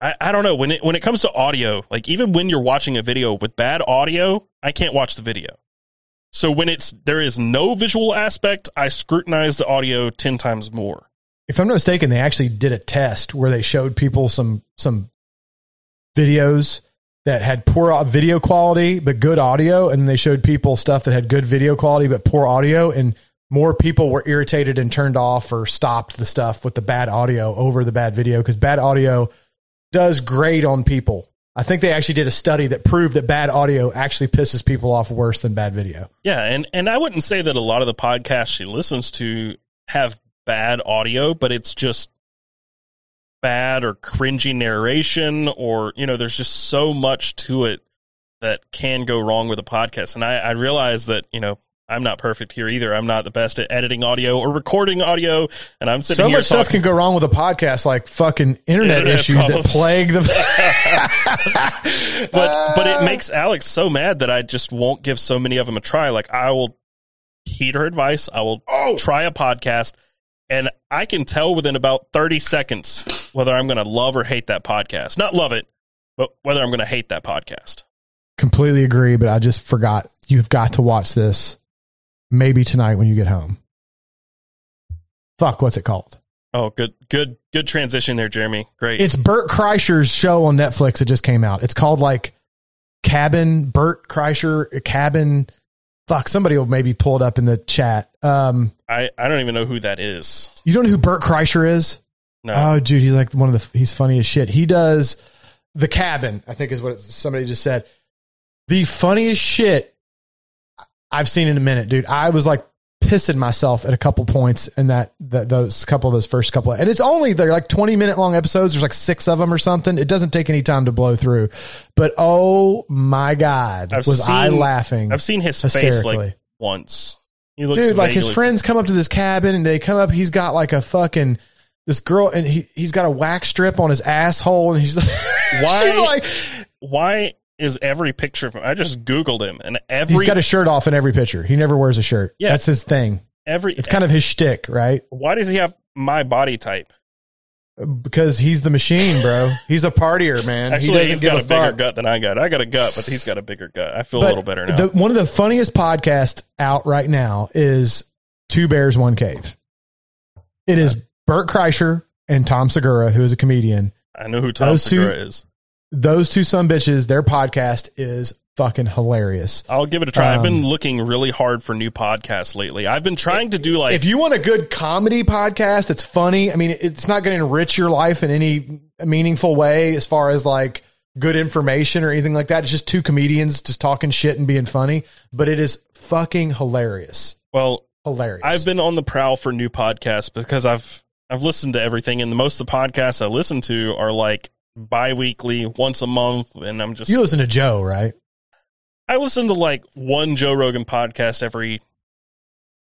I, I don't know when it when it comes to audio, like even when you're watching a video with bad audio, I can't watch the video. So when it's there is no visual aspect, I scrutinize the audio ten times more. if I'm not mistaken, they actually did a test where they showed people some some videos that had poor video quality but good audio, and they showed people stuff that had good video quality but poor audio, and more people were irritated and turned off or stopped the stuff with the bad audio over the bad video because bad audio does great on people. I think they actually did a study that proved that bad audio actually pisses people off worse than bad video. Yeah, and and I wouldn't say that a lot of the podcasts she listens to have bad audio, but it's just bad or cringy narration, or you know, there's just so much to it that can go wrong with a podcast. And I, I realize that you know I'm not perfect here either. I'm not the best at editing audio or recording audio, and I'm sitting So here much stuff can go wrong with a podcast, like fucking internet, Internet issues problems. that plague the. [laughs] [laughs] but but it uh, makes Alex so mad that I just won't give so many of them a try. Like I will heed her advice. I will oh. try a podcast, and I can tell within about thirty seconds whether I'm going to love or hate that podcast. Not love it, but whether I'm going to hate that podcast. Completely agree, but I just forgot. You've got to watch this. Maybe tonight when you get home. Fuck, what's it called? Oh, good, good, good transition there, Jeremy. Great. It's Bert Kreischer's show on Netflix It just came out. It's called like Cabin Bert Kreischer Cabin. Fuck, somebody will maybe pull it up in the chat. Um, I I don't even know who that is. you don't know who Bert Kreischer is? No, Oh, dude, he's like one of the he's funny as shit. He does the cabin. I think is what somebody just said. The funniest shit I've seen in a minute, dude. I was like pissing myself at a couple points in that, that those couple of those first couple, and it's only they're like twenty minute long episodes. There's like six of them or something. It doesn't take any time to blow through. But oh my god, I've was I seen- laughing? I've seen his face like once. He looks dude like his friends come up to this cabin and they come up he's got like a fucking this girl and he, he's got a wax strip on his asshole and he's [laughs] like Why- she's like Why is every picture of him? I just googled him, and every he's got a shirt off in every picture he never wears a shirt Yeah. that's his thing every. it's kind of his shtick right why does he have my body type? because he's the machine bro he's a partier man Actually, he he's doesn't got a, a, bigger gut than I got. I got a gut, but he's got a bigger gut. I feel a little better now. the, one of the funniest podcasts out right now is two bears one cave it is Bert Kreischer and Tom Segura who is a comedian I know who Tom those two- Segura is. Those two some bitches their podcast is fucking hilarious I'll give it a try. I've been Um, looking really hard for new podcasts lately. I've been trying to do like if you want a good comedy podcast that's funny, I mean, it's not going to enrich your life in any meaningful way as far as like good information or anything like that. It's just two comedians just talking shit and being funny, but it is fucking hilarious. well, Hilarious. I've been on the prowl for new podcasts because I've I've listened to everything, and the most of the podcasts I listen to are like bi-weekly, once a month, and I'm just you listen to Joe, right? I listen to like one Joe Rogan podcast every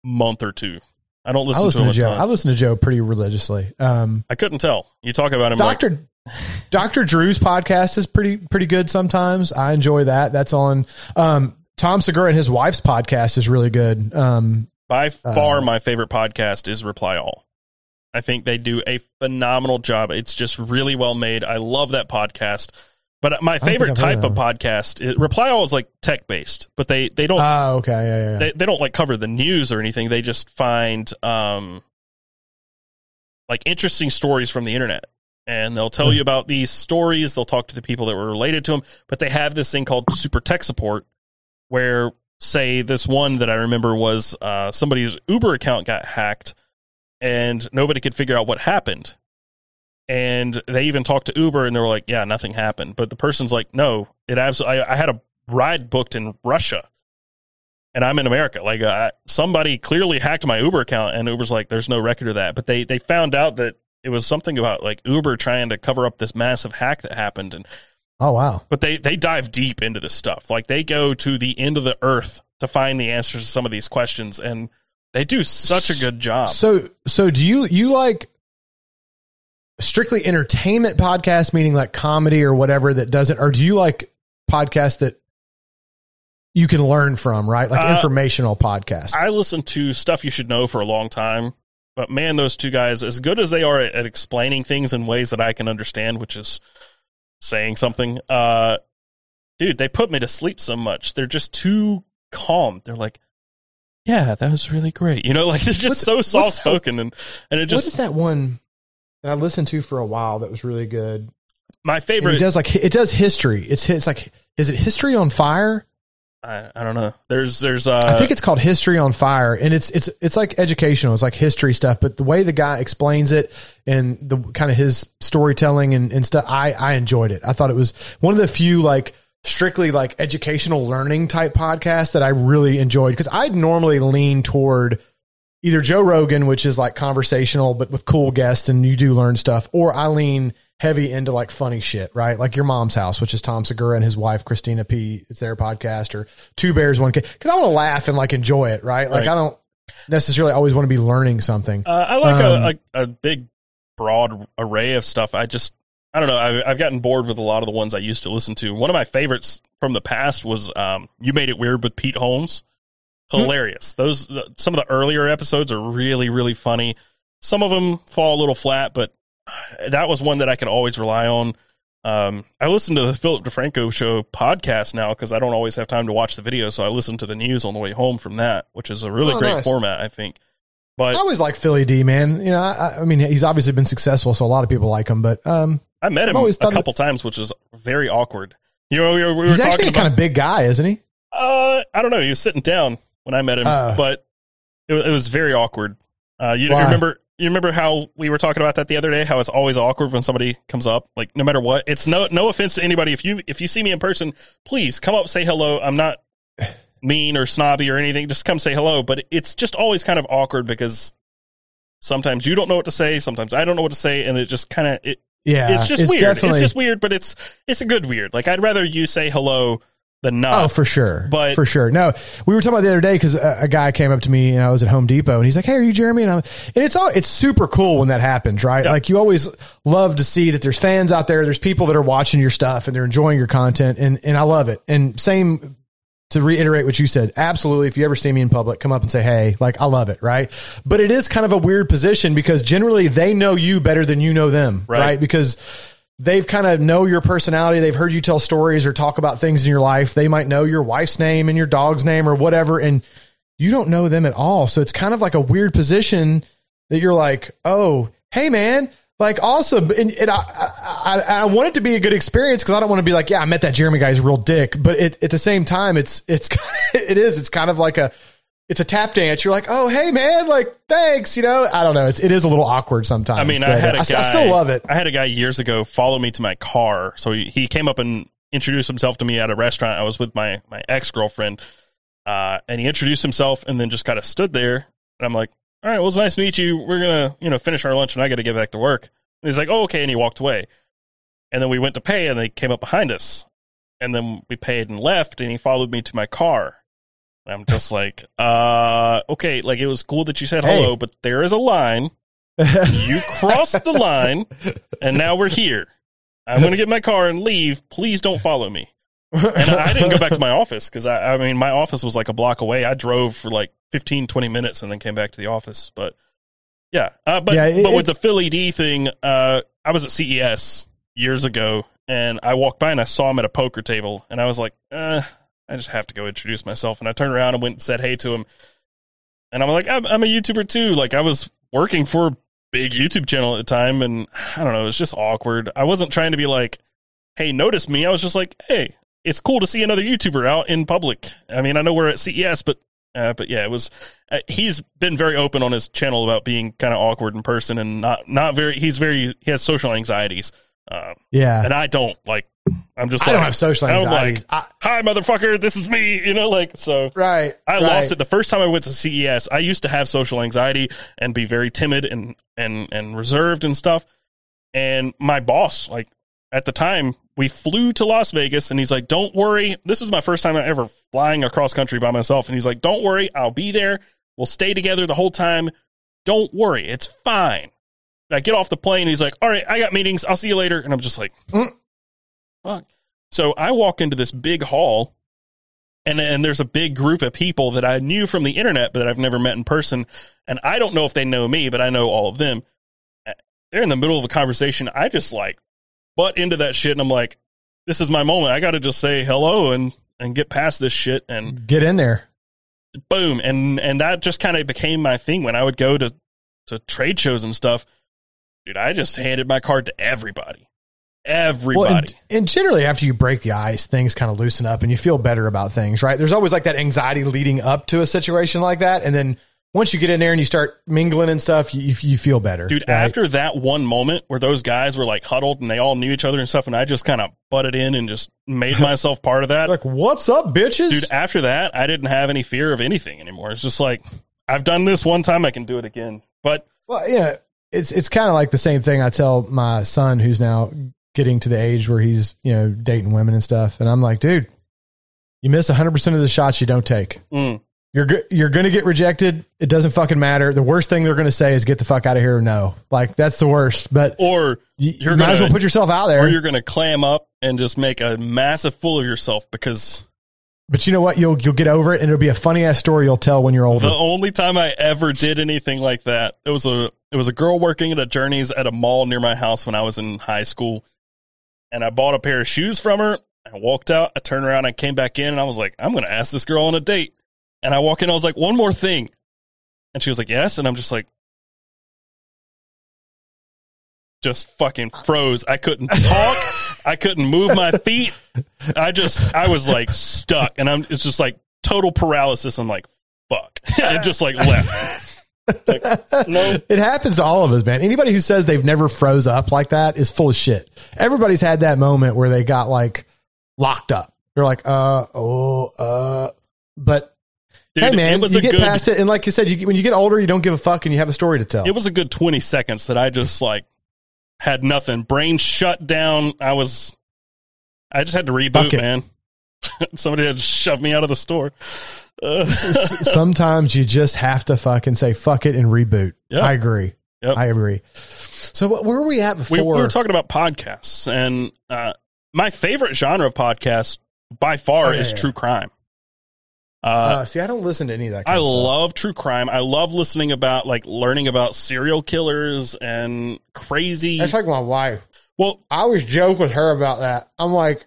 month or two. I don't I listen, to listen him to a Joe. I listen to Joe pretty religiously. Um, I couldn't tell. You talk about him like Doctor Doctor Drew's podcast is pretty pretty good sometimes. I enjoy that. That's on um, Tom Segura and his wife's podcast is really good. Um, By far, Uh, my favorite podcast is Reply All. I think they do a phenomenal job. It's just really well made. I love that podcast. But my favorite type of podcast, is, Reply All is like tech based, but they they don't Oh, okay. Yeah, yeah, they they don't like cover the news or anything. They just find um like interesting stories from the internet. And they'll tell you about these stories. They'll talk to the people that were related to them. But they have this thing called super tech support, where say this one that I remember was uh, somebody's Uber account got hacked, and nobody could figure out what happened. And they even talked to Uber, and they were like, "Yeah, nothing happened." But the person's like, "No, it absolutely. I, I had a ride booked in Russia." and I'm in America. Like uh, somebody clearly hacked my Uber account, and Uber's like, "There's no record of that." But they they found out that it was something about like Uber trying to cover up this massive hack that happened, and oh, wow. but they they dive deep into this stuff. Like they go to the end of the earth to find the answers to some of these questions, and they do such a good job. So, so do you you like strictly entertainment podcasts, meaning like comedy or whatever that doesn't, or do you like podcasts that you can learn from, right? Like Uh, informational podcasts. I listened to stuff you should know for a long time, but man, those two guys, as good as they are at, at explaining things in ways that I can understand, which is saying something, uh, dude, they put me to sleep so much. They're just too calm. They're like, yeah, that was really great. You know, [laughs] like they're just What's- so soft spoken, and and it just what is that one that I listened to for a while that was really good? my And it favorite. does like it does history. It's it's like is it History on Fire? I, I don't know. There's there's uh, I think it's called History on Fire, and it's it's it's like educational. It's like history stuff, but the way the guy explains it and the kind of his storytelling and, and stuff, I I enjoyed it. I thought it was one of the few like strictly like educational learning type podcast that I really enjoyed because I'd normally lean toward either Joe Rogan, which is like conversational but with cool guests and you do learn stuff, or I lean heavy into like funny shit, right? Like your mom's house, which is Tom Segura and his wife Christina P. It's their podcast, or Two Bears One Cave, because I want to laugh and like enjoy it, right? Like Right. I don't necessarily always want to be learning something. Uh, I like Um, a, a, a big, broad array of stuff. I just, I don't know. I've, I've gotten bored with a lot of the ones I used to listen to. One of my favorites from the past was um, "You Made It Weird" with Pete Holmes. Hilarious. Those some of the earlier episodes are really, really funny. Some of them fall a little flat, but that was one that I could always rely on. Um, I listen to the Philip DeFranco show podcast now because I don't always have time to watch the video, so I listen to the news on the way home from that, which is a really Oh, great nice. format, I think. But I always like Philly D, man. You know, I, I mean, he's obviously been successful, so a lot of people like him. But um, I met him a couple times, which is very awkward. You know, we were, we were he's talking actually a about. kind of big guy, isn't he? uh, I don't know. He was sitting down when I met him, Oh. but it, it was very awkward. Uh, you, you remember? You remember how we were talking about that the other day? How it's always awkward when somebody comes up, like no matter what. It's no no offense to anybody. If you if you see me in person, please come up, say hello. I'm not [sighs] mean or snobby or anything. Just come say hello. But it's just always kind of awkward because sometimes you don't know what to say, sometimes I don't know what to say, and it just kind of it Yeah, it's just weird. Definitely, It's just weird, but it's it's a good weird. Like I'd rather you say hello than not. Oh, for sure. But- for sure. No, we were talking about the other day because a, a guy came up to me and I was at Home Depot and he's like, "Hey, are you Jeremy?" And, I'm, and it's all it's super cool when that happens, right? Yeah. Like you always love to see that there's fans out there, there's people that are watching your stuff and they're enjoying your content, and and I love it. And same to reiterate what you said, absolutely. If you ever see me in public, come up and say, "Hey," like I love it, right? But it is kind of a weird position because generally they know you better than you know them, Right. right? Because they've kind of know your personality. They've heard you tell stories or talk about things in your life. They might know your wife's name and your dog's name or whatever, and you don't know them at all. So it's kind of like a weird position that you're like, oh, hey man, like awesome. And, and I, I, I- want it to be a good experience because I don't want to be like, yeah, I met that Jeremy guy's real dick. But it, at the same time, it's it's [laughs] it is. It's kind of like a it's a tap dance. You're like, oh hey man, like thanks. You know, I don't know. It's it is a little awkward sometimes. I mean, I had a I, guy. I still love it. I had a guy years ago follow me to my car. So he, he came up and introduced himself to me at a restaurant. I was with my my ex girlfriend, uh, and he introduced himself and then just kind of stood there. And I'm like, all right, well, it's nice to meet you. We're gonna you know finish our lunch, and I got to get back to work. And he's like, oh okay, and he walked away. And then we went to pay, and they came up behind us, and then we paid and left, and he followed me to my car. And I'm just like, uh, okay, like it was cool that you said Hey. hello, but there is a line [laughs] you crossed the line and now we're here. I'm going to get my car and leave. Please don't follow me. And I didn't go back to my office because I, I mean, my office was like a block away. I drove for like 15, 20 minutes and then came back to the office. But yeah, uh, but, Yeah, it- but with the Philly D thing, uh, I was at CES years ago and I walked by and I saw him at a poker table, and I was like, uh, I just have to go introduce myself. And I turned around and went and said hey to him, and I'm like, I'm, I'm a YouTuber too. Like I was working for a big YouTube channel at the time, and I don't know, it was just awkward. I wasn't trying to be like, hey, notice me. I was just like, hey, it's cool to see another YouTuber out in public. I mean, I know we're at CES, but uh, but yeah, it was. Uh, he's been very open on his channel about being kind of awkward in person and not not very. He's very he has social anxieties. Uh, Yeah. and I don't like. I'm just. I like, don't have social I'm like, hi, motherfucker, this is me. You know, like so. right. I right. lost it the first time I went to CES. I used to have social anxiety and be very timid and and and reserved and stuff. And my boss, like at the time, we flew to Las Vegas, and he's like, "Don't worry, this is my first time ever flying across country by myself." And he's like, "Don't worry, I'll be there. We'll stay together the whole time. Don't worry, it's fine." I get off the plane. He's like, "All right, I got meetings. I'll see you later." And I'm just like, Mm. "Fuck." So I walk into this big hall and and there's a big group of people that I knew from the internet, but that I've never met in person. And I don't know if they know me, but I know all of them. They're in the middle of a conversation. I just like butt into that shit, and I'm like, "This is my moment. I got to just say hello and and get past this shit." And Get in there. boom, and and that just kind of became my thing when I would go to to trade shows and stuff. Dude, I just handed my card to everybody, everybody. Well, and, and generally, after you break the ice, things kind of loosen up and you feel better about things, right? There's always like that anxiety leading up to a situation like that. And then once you get in there and you start mingling and stuff, you, you feel better. Dude, right? after that one moment where those guys were like huddled and they all knew each other and stuff, and I just kind of butted in and just made [laughs] myself part of that. like, what's up, bitches? Dude, after that, I didn't have any fear of anything anymore. It's just like, I've done this one time, I can do it again. But Well, yeah, it's it's kind of like the same thing I tell my son who's now getting to the age where he's you know dating women and stuff, and I'm like, dude, you miss 100 percent of the shots you don't take. mm, You're go- you're gonna get rejected. It doesn't fucking matter. The worst thing they're gonna say is get the fuck out of here or no. Like that's the worst. But or you, you're you might as gonna- well put yourself out there. or you're going to clam up and just make a massive fool of yourself because But you know what? You'll you'll get over it, and it'll be a funny ass story you'll tell when you're older. the only time I ever did anything like that, it was a it was a girl working at a Journeys at a mall near my house when I was in high school, and I bought a pair of shoes from her. I walked out, I turned around, I came back in, and I was like, I'm going to ask this girl on a date. And I walk in, I was like, one more thing, and she was like, yes, and I'm just like. Just fucking froze. I couldn't [laughs] talk. I couldn't move my feet. I just, I was like stuck, and I'm. It's just like total paralysis. I'm like, fuck, [laughs] and just like left. [laughs] Like, no, It happens to all of us, man. Anybody who says they've never froze up like that is full of shit. Everybody's had that moment where they got like locked up. They're like, uh, oh, uh, but dude, hey, man, it was you get good. past it, and like you said, you, when you get older, you don't give a fuck, and you have a story to tell. It was a good twenty seconds that I just like had nothing. Brain shut down. I was. I just had to reboot, man. [laughs] Somebody had to shove me out of the store. Uh, Sometimes you just have to fucking say fuck it and reboot. Yeah. I agree. Yep. I agree. So what, where were we at we, before? we were talking about podcasts, and uh, my favorite genre of podcast by far Oh, yeah, is yeah. true crime. Uh, uh, see, I don't listen to any of that. I of love true crime. I love listening about like learning about serial killers and crazy. That's like my wife. well, I always joke with her about that. I'm like,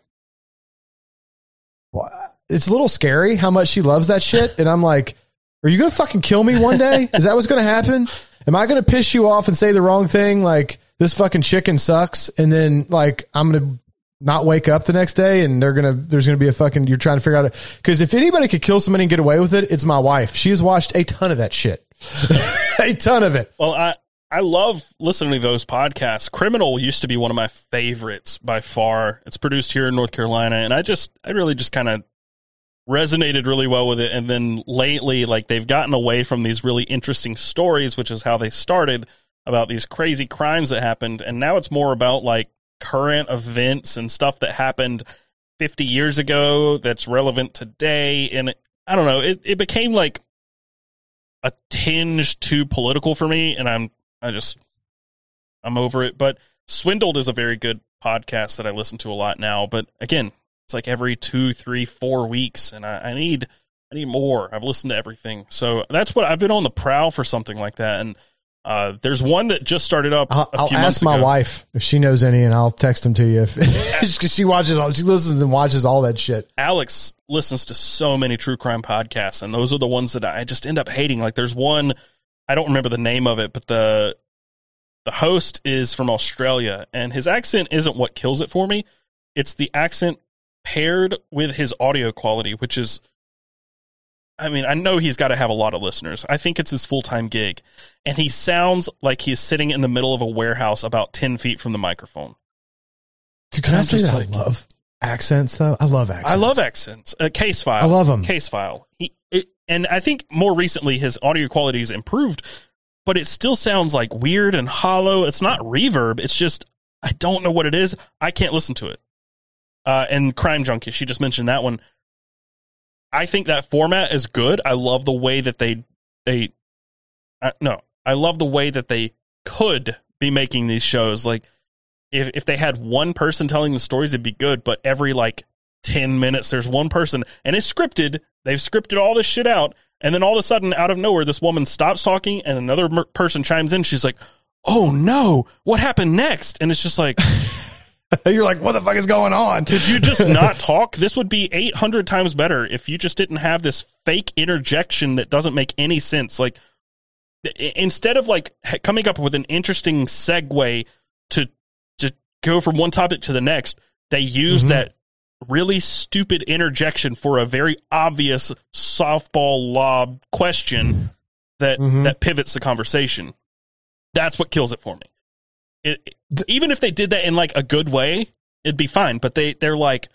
well, it's a little scary how much she loves that shit. And I'm like, are you going to fucking kill me one day? Is that what's going to happen? Am I going to piss you off and say the wrong thing? Like, this fucking chicken sucks. And then, like, I'm going to not wake up the next day and they're to, there's to be a fucking, you're trying to figure out it. Cause if anybody could kill somebody and get away with it, it's my wife. She has watched a ton of that shit. [laughs] a ton of it. well, I I love listening to those podcasts. Criminal used to be one of my favorites by far. It's produced here in North Carolina, and I just I really just kind of resonated really well with it. And then lately, like they've gotten away from these really interesting stories, which is how they started about these crazy crimes that happened, and now it's more about like current events and stuff that happened 50 years ago that's relevant today. And I don't know, it, it became like a tinge too political for me, and I'm I just I'm over it. But Swindled is a very good podcast that I listen to a lot now. But again, it's like every two, three, four weeks, and I, I need I need more. I've listened to everything, so that's what I've been on the prowl for something like that. And Uh, there's one that just started up. I'll, I'll ask my ago. wife if she knows any, and I'll text them to you. If [laughs] because she watches all, she listens and watches all that shit. Alex listens to so many true crime podcasts, and those are the ones that I just end up hating. Like there's one, I don't remember the name of it, but the the host is from Australia, and his accent isn't what kills it for me. It's the accent paired with his audio quality, which is, I mean, I know he's got to have a lot of listeners. I think it's his full time gig, and he sounds like he's sitting in the middle of a warehouse about ten feet from the microphone. Dude, can I say that like- I love accents though? I love accents. I love accents. Uh, case file. I love 'em. Case file. He, it, and I think more recently his audio quality has improved, but it still sounds like weird and hollow. It's not reverb. It's just I don't know what it is. I can't listen to it. Uh, and Crime Junkie, she just mentioned that one. I think that format is good. I love the way that they they uh, no, I love the way that they could be making these shows. Like if if they had one person telling the stories, it'd be good. But every like ten minutes, there's one person, and it's scripted. They've scripted all this shit out, and then all of a sudden, out of nowhere, this woman stops talking, and another mer- person chimes in. She's like, "Oh no, what happened next?" And it's just like. [laughs] [laughs] You're like, what the fuck is going on? Could you just [laughs] not talk? This would be 800 times better if you just didn't have this fake interjection that doesn't make any sense. Like, instead of like coming up with an interesting segue to to go from one topic to the next, they use Mhm. that really stupid interjection for a very obvious softball lob question that Mhm. that pivots the conversation. That's what kills it for me. It, even if they did that in like a good way, it'd be fine. But they they're like,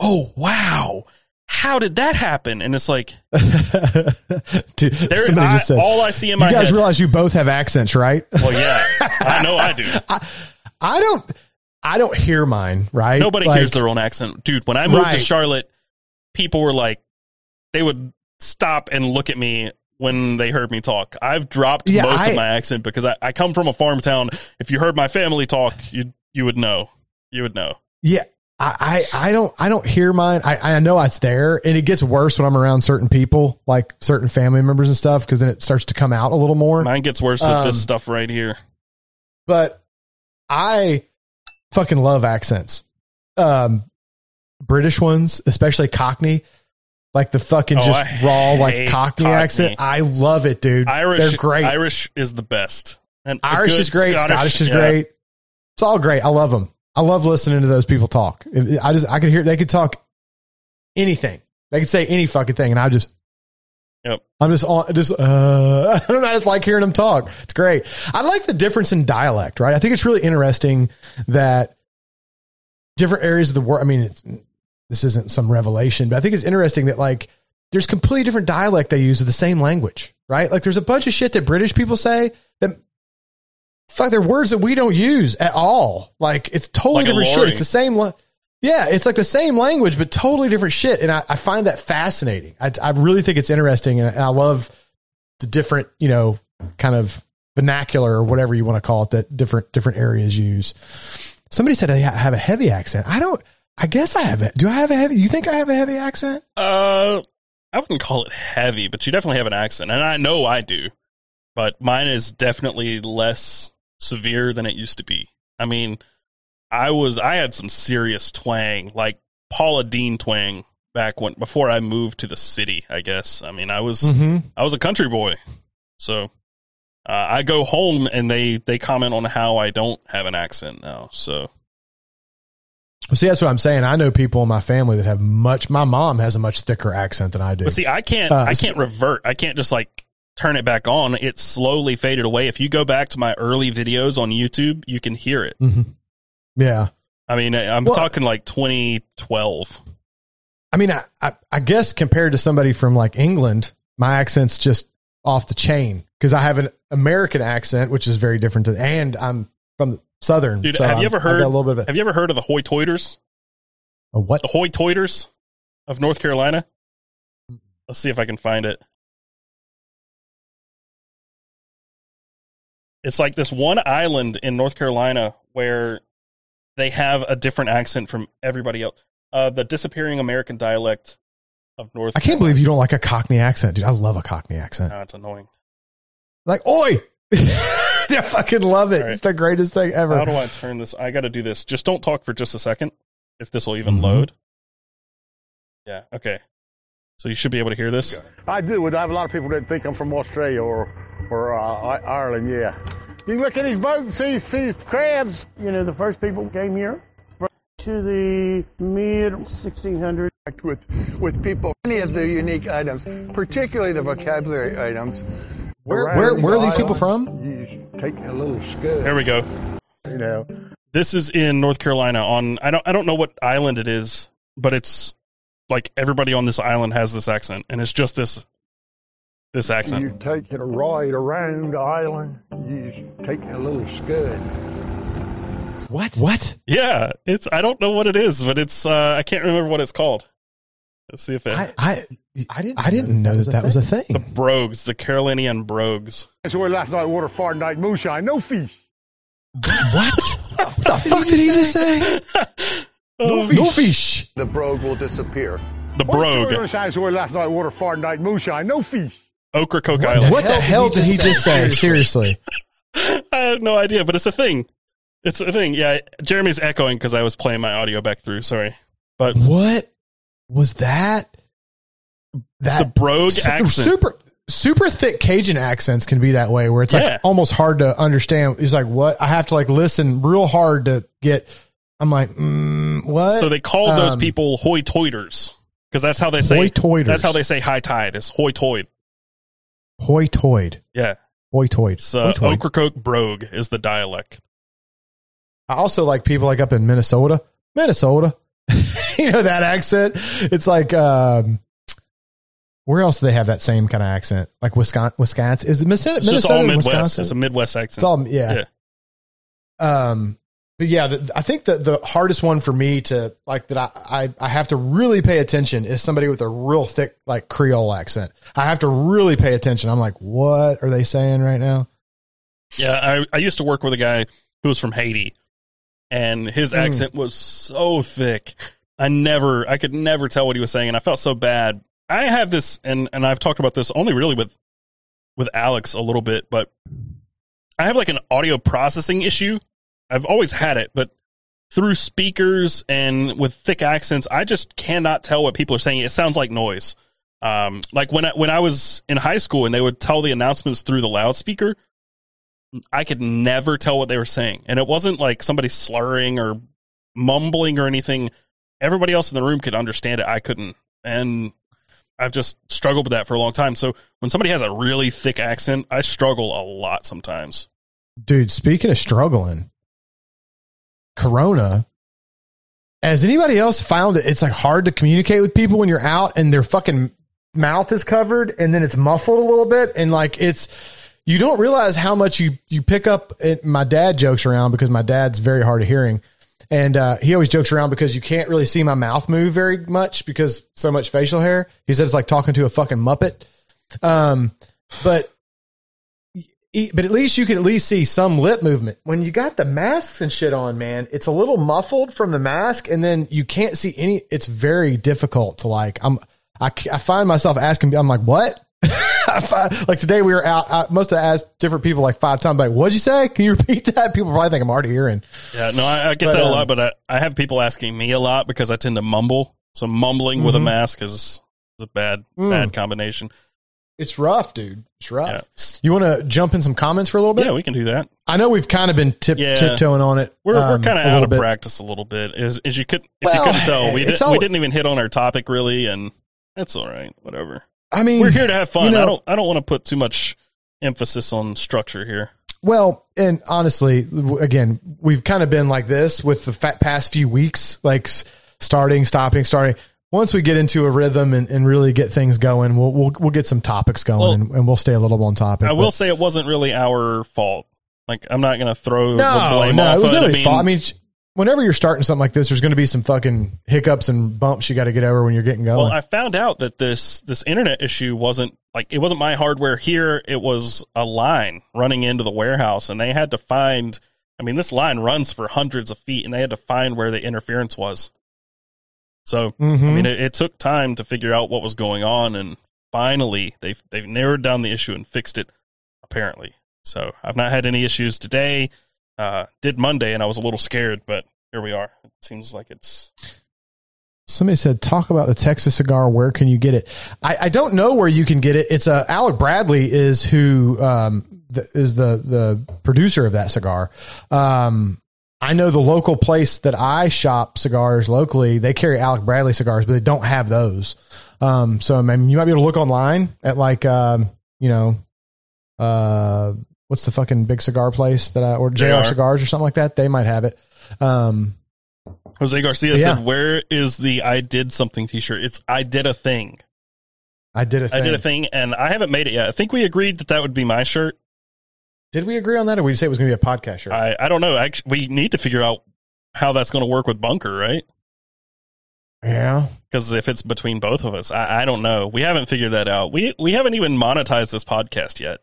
oh wow, how did that happen? And it's like, [laughs] Dude, somebody I, just said. all I see in my You guys head. realize you both have accents, right? well, yeah, [laughs] I know I do. I, I don't. I don't hear mine. Right? Nobody Like, hears their own accent, dude. When I moved to Charlotte, people were like, they would stop and look at me when they heard me talk. I've dropped Yeah, most I- of my accent because I, I come from a farm town. If you heard my family talk, you you would know. You would know. Yeah. I, I, I don't I don't hear mine. I, I know it's there and it gets worse when I'm around certain people, like certain family members and stuff, because then it starts to come out a little more. Mine gets worse with Um, this stuff right here. But I fucking love accents. Um British ones, especially Cockney. Like the fucking Oh, just I raw, like Cockney, Cockney. accent. I love it, dude. Irish, They're great. Irish is the best. And Irish is great. Scottish, is yeah. great. It's all great. I love them. I love listening to those people talk. I just I could hear they could talk anything. They could say any fucking thing, and I just Yep. I'm just on just uh I don't know. I just like hearing them talk. It's great. I like the difference in dialect. Right. I think it's really interesting that different areas of the world. I mean, it's, this isn't some revelation, but I think it's interesting that like there's completely different dialect they use with the same language. Right. Like there's a bunch of shit that British people say that fuck, they're words that we don't use at all. Like it's totally Like different shit. It's the same. Yeah, it's like the same language, but totally different shit. And I, I find that fascinating. I, I really think it's interesting, and I love the different, you know, kind of vernacular or whatever you want to call it that different different areas use. Somebody said I have a heavy accent. I don't. I guess I have it. Do I have a heavy? You think I have a heavy accent? Uh, I wouldn't call it heavy, but you definitely have an accent, and I know I do. But mine is definitely less severe than it used to be. I mean, I was I had some serious twang, like Paula Deen twang back when before I moved to the city. I guess. I mean, I was Mm-hmm. I was a country boy, so uh, I go home and they they comment on how I don't have an accent now. So See, that's what I'm saying. I know people in my family that have much. My mom has a much thicker accent than I do. But see, I can't. Uh, I can't revert. I can't just like turn it back on. It slowly faded away. If you go back to my early videos on YouTube, you can hear it. Mhm. Yeah. I mean, I'm Well- talking like 2012. I mean, I, I, I guess compared to somebody from like England, my accent's just off the chain because I have an American accent, which is very different. To, and I'm from the Southern. Dude, so have you I'm- ever heard- a little bit of a, Have you ever heard of the Hoy Toiters? a what? The Hoy Toiters of North Carolina. Let's see if I can find it. It's like this one island in North Carolina where they have a different accent from everybody else. Uh, the disappearing American dialect of North. I can't believe you don't like a Cockney accent, dude. I love a Cockney accent. Oh, it's annoying. Like, oi, [laughs] [laughs] I fucking love it. All right. It's the greatest thing ever. How do I turn this? I got to do this. Just don't talk for just a second. If this will even Mhm. load. Yeah. Okay. So you should be able to hear this. I do. I have a lot of people that think I'm from Australia or or uh, Ireland. Yeah. You can look at these boats and see see crabs. You know, the first people came here to the mid 1600s. with with people. Many of the unique items, particularly the vocabulary items. Where where where are these people from? You take a little scud. There we go. You know. This is in North Carolina. On I don't I don't know what island it is, but it's like everybody on this island has this accent, and it's just this this accent. You take it a ride around the island. You just take a little scud. What? What? Yeah, it's I don't know what it is, but it's uh, I can't remember what it's called. Let's see if it I I I didn't I didn't know that that was a thing. the brogues, the Carolinian brogues. So we last night water far night moonshine, no fish. [laughs] What? the fuck did he just say? [laughs] Oh, No fish. The brogue will disappear. the brogue, So we last night water far night moonshine, no fish. Ocracoke Island. What the hell did he just say? Seriously. [laughs] I have no idea, but it's a thing. It's a thing. Yeah, Jeremy's echoing because I was playing my audio back through. Sorry, but What was that? the That brogue su- accent. super super thick Cajun accents can be that way where it's Yeah. like almost hard to understand. It's like what I have to like listen real hard to get. I'm like, mm, what? So they call those Um, people hoy-toiders because that's how they say. Hoy-toiders. That's how they say high tide is hoy-toid. hoy-toid, Yeah, hoy-toid. it's uh, Hoy-toid. Ocracoke brogue is the dialect. I also like people like up in Minnesota, Minnesota. [laughs] you know that accent. It's like um, where else do they have that same kind of accent? Like Wisconsin, Wisconsin is it Minnesota? It's just all Midwest. Wisconsin? It's a Midwest accent. It's all yeah. Yeah. Um, but yeah, the, I think that the hardest one for me to like that I, I I have to really pay attention is somebody with a real thick like Creole accent. I have to really pay attention. I'm like, what are they saying right now? Yeah, I, I used to work with a guy who was from Haiti, and his Mm. accent was so thick. I never, I could never tell what he was saying, and I felt so bad. I have this, and and I've talked about this only really with with Alex a little bit, but I have like an audio processing issue. I've always had it, but through speakers and with thick accents, I just cannot tell what people are saying. It sounds like noise. Um, like when I, when I was in high school and they would tell the announcements through the loudspeaker, I could never tell what they were saying. And it wasn't like somebody slurring or mumbling or anything. Everybody else in the room could understand it. I couldn't. And I've just struggled with that for a long time. So when somebody has a really thick accent, I struggle a lot sometimes. Dude, speaking of struggling, Corona. Has anybody else found it? It's like hard to communicate with people when you're out and their fucking mouth is covered and then it's muffled a little bit and like it's you don't realize how much you you pick up. It, my dad jokes around because my dad's very hard of hearing, and uh, he always jokes around because you can't really see my mouth move very much because so much facial hair. He said it's like talking to a fucking muppet. Um, but but at least you can at least see some lip movement. When you got the masks and shit on, man, it's a little muffled from the mask, and then you can't see any. It's very difficult to like. I'm. I, I find myself asking. I'm like, what? Like today we were out. I must have asked different people like five times. Like, what'd you say? Can you [laughs] repeat that? People probably think I'm already hearing. Yeah, no, I, I get But, that a um, lot, but I, I have people asking me a lot because I tend to mumble. So mumbling with a Mhm. mask is a bad, Mm. bad combination. It's rough, dude. It's rough. Yeah. You want to jump in some comments for a little bit? Yeah, we can do that. I know we've kind of been tip, Yeah. tiptoeing on it. We're, we're um, kind of out of bit. practice a little bit. As, as you could, if Well, you couldn't tell, we, did, all- we didn't even hit on our topic really, and that's all right. Whatever. I mean, We're here to have fun. you know- I don't. I don't want to put too much emphasis on structure here. Well, and honestly, again, we've kind of been like this with the past few weeks, like starting, stopping, starting. Once we get into a rhythm and, and really get things going, we'll we'll, we'll get some topics going Well, and, and we'll stay a little on topic. I will but- say it wasn't really our fault. Like I'm not going to throw the no, blame no, off. it was nobody's fault. I mean, whenever you're starting something like this, there's going to be some fucking hiccups and bumps you got to get over when you're getting going. Well, I found out that this this internet issue wasn't like it wasn't my hardware here. It was a line running into the warehouse, and they had to find. I mean, this line runs for hundreds of feet, and they had to find where the interference was. So, Mhm. I mean, it, it took time to figure out what was going on, and finally, they've they've narrowed down the issue and fixed it. Apparently, So I've not had any issues today. Uh, did Monday, and I was a little scared, but here we are. It seems like it's Somebody said, "Talk about the Texas cigar. Where can you get it?" I, I don't know where you can get it. It's uh, Alec Bradley is who um, the, is the the producer of that cigar. Um, I know the local place that I shop cigars locally. They carry Alec Bradley cigars, but they don't have those. Um, so I mean, you might be able to look online at like um, you know, uh, what's the fucking big cigar place that I or JR. Cigars or something like that. They might have it. Um, Jose Garcia Yeah. said, "Where is the I did something T-shirt? It's I did a thing. I did a I thing. did a thing, and I haven't made it yet. I think we agreed that that would be my shirt. Did we agree on that, or we say it was going to be a podcast shirt? I I don't know. Actually, we need to figure out how that's going to work with Bunker, right? yeah. Because if it's between both of us, I, I don't know. We haven't figured that out. We we haven't even monetized this podcast yet,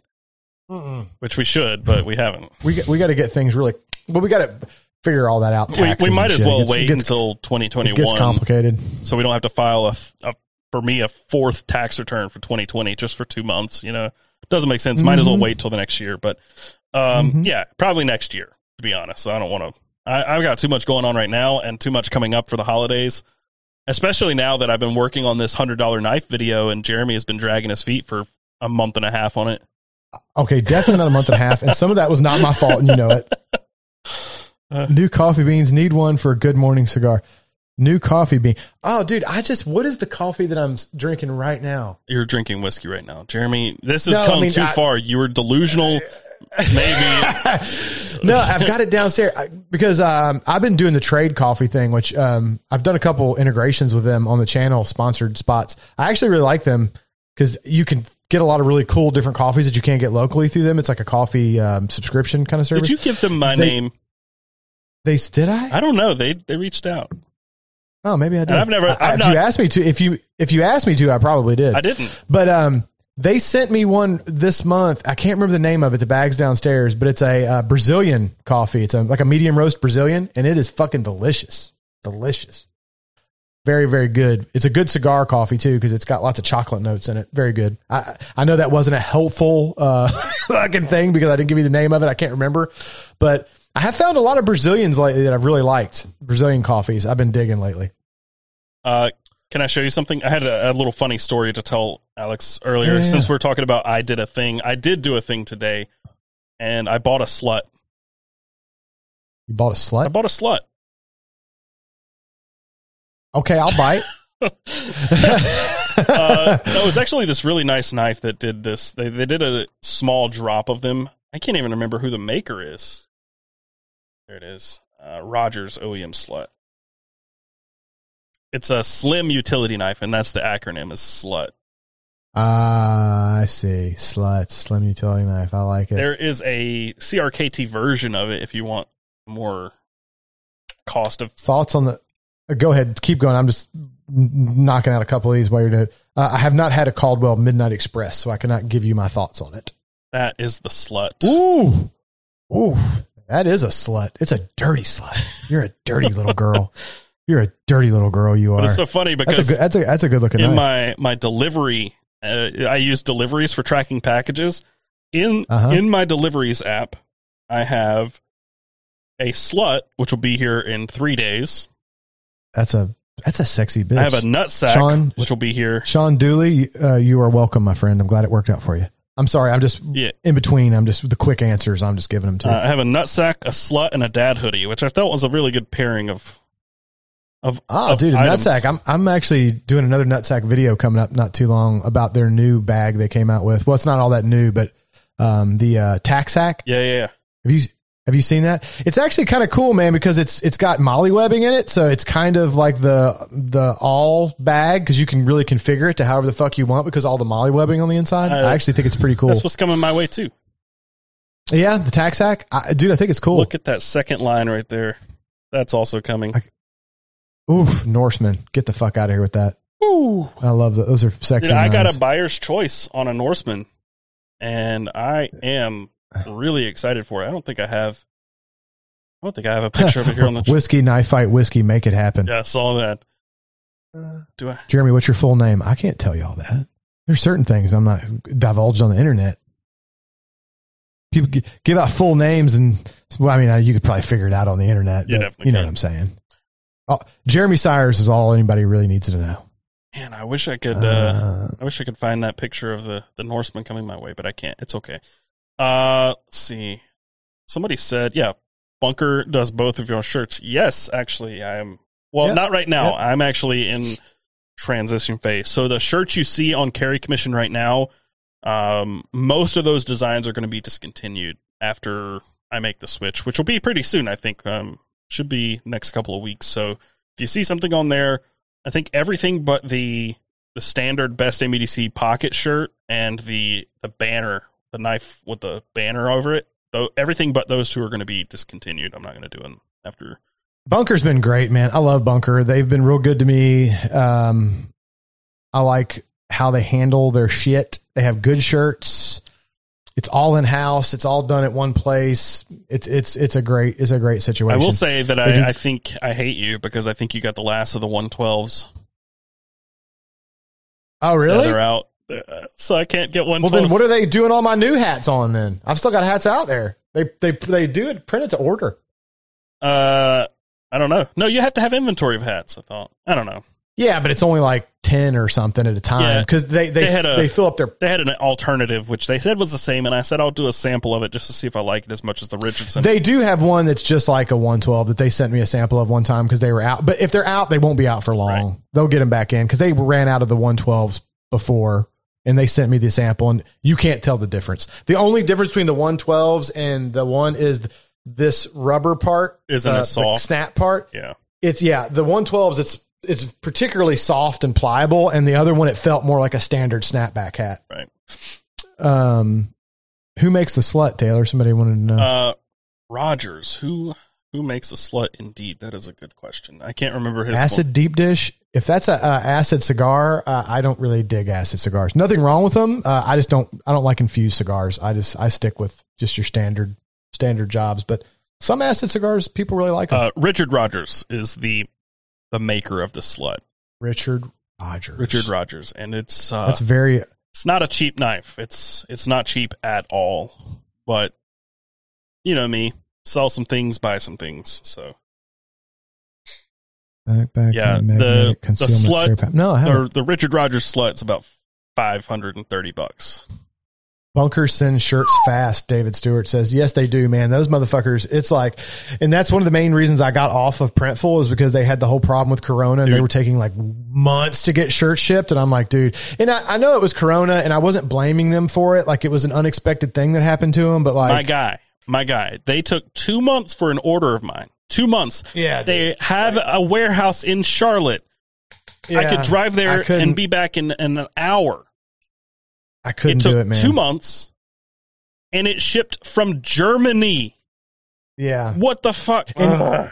which we should, but we haven't. We got, we got to get things really. Well, we got to figure all that out. We, we might as well gets- wait gets, until it 2021, gets complicated. so we don't have to file a, a for me a fourth tax return for 2020 just for two months. You know, doesn't make sense. Might as well Mhm. wait till the next year. But um, Mhm. yeah, probably next year. To be honest, I don't want to. I've got too much going on right now and too much coming up for the holidays. Especially now that I've been working on this hundred dollar knife video, and Jeremy has been dragging his feet for a month and a half on it. Okay, definitely not a month and a half, and some of that was not my fault, and you know it. Uh. New coffee beans need one for a good morning cigar. New coffee bean. Oh, dude, I just what is the coffee that I'm drinking right now? You're drinking whiskey right now, Jeremy. This has No, I come mean, too I- far. You were delusional. Maybe [laughs] no, I've got it downstairs because um, I've been doing the trade coffee thing, which um, I've done a couple integrations with them on the channel, sponsored spots. I actually really like them because you can get a lot of really cool different coffees that you can't get locally through them. It's like a coffee um, subscription kind of service. did you give them my They- name? They did I? I don't know. They they reached out. Oh, maybe I did. I've never- I- I've if not- you asked me to, if you if you asked me to, I probably did. I didn't. But um, they sent me one this month. I can't remember the name of it. The bag's downstairs, but it's a uh, Brazilian coffee. It's a, like a medium roast Brazilian, and it is fucking delicious. Delicious. Very very good. It's a good cigar coffee too because it's got lots of chocolate notes in it. Very good. I I know that wasn't a helpful uh, [laughs] fucking thing because I didn't give you the name of it. I can't remember, but I have found a lot of Brazilians lately that I've really liked. Brazilian coffees. I've been digging lately. Uh, can I show you something? I had a, a little funny story to tell Alex earlier. Yeah. Since we're talking about I did a thing, I did do a thing today, and I bought a slut. You bought a slut? I bought a slut. Okay, I'll bite. [laughs] uh, no, it was actually this really nice knife that did this. They they did a small drop of them. I can't even remember who the maker is. There it is. Uh, Rogers OEM slut. It's a slim utility knife, and that's the acronym is slut. Ah, I see. Slut, slim utility knife. I like it. There is a CRKT version of it if you want more cost of. Thoughts on the? Go ahead. Keep going. I'm just knocking out a couple of these while you're doing. it. Uh, I have not had a Caldwell Midnight Express, so I cannot give you my thoughts on it. That is the slut. Ooh, ooh, that is a slut. It's a dirty slut. You're a dirty little girl. [laughs] You're a dirty little girl. You But are. it's so funny That's a because good. That's a that's a good looking in knife. my my delivery, uh, I use deliveries for tracking packages. In Uh-huh. in my deliveries app, I have a slut, which will be here in three days. That's a that's a sexy bitch. I have a nutsack, Sean- which will be here. Sean Dooley. Uh, you are welcome, my friend. I'm glad it worked out for you. I'm sorry. I'm just Yeah, in between. I'm just the quick answers. I'm just giving them to. uh, I have a nutsack, a slut, and a dad hoodie, which I thought was a really good pairing of. Of Oh, of dude, a items. nutsack. I'm I'm actually doing another nutsack video coming up not too long about their new bag they came out with. Well, it's not all that new, but um, the uh, tack sack. Yeah, yeah, yeah. Have you have you seen that? It's actually kind of cool, man, because it's it's got MOLLE webbing in it, so it's kind of like the the all bag because you can really configure it to however the fuck you want because all the MOLLE webbing on the inside. Uh, I actually think it's pretty cool. That's what's coming my way too. Yeah, the tack sack, I, dude. I think it's cool. Look at that second line right there. That's also coming. I- Oof, Norseman, get the fuck out of here with that. Ooh. I love that. Those are sexy. Dude, I got a buyer's choice on a Norseman, and I am really excited for it. I don't think I have. I don't think I have a picture of it here on the. [laughs] whiskey knife fight whiskey. Make it happen. yeah, I saw that. Do I? Jeremy, what's your full name? I can't tell you all that. There's certain things I'm not divulged on the internet. people gi- give out full names, and well, I mean, uh, you could probably figure it out on the internet. You but you know can. what I'm saying. Oh, Jeremy Sires is all anybody really needs to know. Man, I wish I could. Uh, Uh, I wish I could find that picture of the the Norseman coming my way, but I can't. It's okay. Uh, let's see. Somebody said, yeah, Bunker does both of your shirts. Yes, actually, I'm. Well, Yeah. not right now. Yeah. I'm actually in transition phase. So the shirts you see on Carry Commission right now, um, most of those designs are going to be discontinued after I make the switch, which will be pretty soon. I think um, should be next couple of weeks. So if you see something on there, I think everything but the the standard best MEDC pocket shirt and the the banner, the knife with the banner over it. Though everything but those two are going to be discontinued. I'm not going to do them after. Bunker's been great, man. I love Bunker. They've been real good to me. Um, I like how they handle their shit. They have good shirts. It's all in house. It's all done at one place. It's it's it's a great it's a great situation. I will say that do- I, I think I hate you because I think you got the last of the 112s. oh Yeah, really? they're out, so I can't get one. well, then what are they doing all my new hats on? Then I've still got hats out there. They they they do it print it to order. Uh, I don't know. No, you have to have inventory of hats. I thought. I don't know. Yeah, but it's only like ten or something at a time Yeah. because they they They had a- they fill up their They had an alternative, which they said was the same, and I said I'll do a sample of it just to see if I like it as much as the Richardson. They do have one that's just like a 112 that they sent me a sample of one time because they were out. But if they're out, they won't be out for long. Right. They'll get them back in because they ran out of the 112s before and they sent me the sample and you can't tell the difference. The only difference between the 112s and the one is th- this rubber part Isn't uh, as soft. the snap part. yeah, It's yeah, the 112s it's it's particularly soft and pliable and the other one it felt more like a standard snapback hat. right. Um who makes the slut, Taylor? Somebody wanted to know. Uh, Rogers, who who makes a slut? Indeed, that is a good question. I can't remember his acid deep dish if that's a, uh acid cigar uh, i don't really dig acid cigars nothing wrong with them uh, i just don't i don't like infused cigars i just i stick with just your standard standard jobs but some acid cigars people really like them. Uh, Richard Rogers is the the maker of the slut. richard rogers Richard Rogers, and it's uh, that's very it's not a cheap knife. It's it's not cheap at all. But you know me, sell some things, buy some things. So back, back Yeah, the- the slut- no I haven't. or the Richard Rogers slut's about five hundred and thirty bucks. Bunkers send shirts fast. David Stewart says, yes, they do, man. Those motherfuckers. It's like, and that's one of the main reasons I got off of Printful is because they had the whole problem with Corona and they were taking like months to get shirts shipped. And I'm like, dude, and I, I know it was Corona and I wasn't blaming them for it. Like it was an unexpected thing that happened to them, but like, my guy, my guy. They took two months for an order of mine. Two months. yeah, They have a warehouse in Charlotte. Yeah, I could drive there and be back in, in an hour. I couldn't it took do it, man. two months, and it shipped from Germany. Yeah. What the fuck? And- Ugh.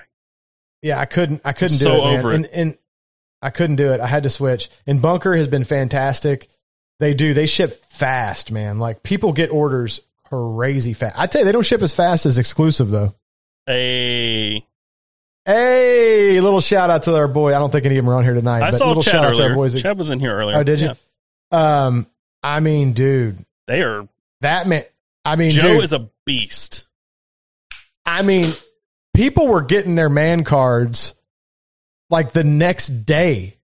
Yeah, I couldn't. I couldn't I'm do so it, man. over it. And, and I couldn't do it. I had to switch. And Bunker has been fantastic. They do. They ship fast, man. Like people get orders crazy fast. I tell you, they don't ship as fast as exclusive though. Hey, Hey, little shout out to our boy. I don't think any of them are on here tonight. I but saw little Chad shout out to our earlier. boys. Chad was in here earlier. Oh, did you? Yeah. Um, I mean, dude, They are. that man. I mean, Joe dude, is a beast. I mean, people were getting their man cards like the next day.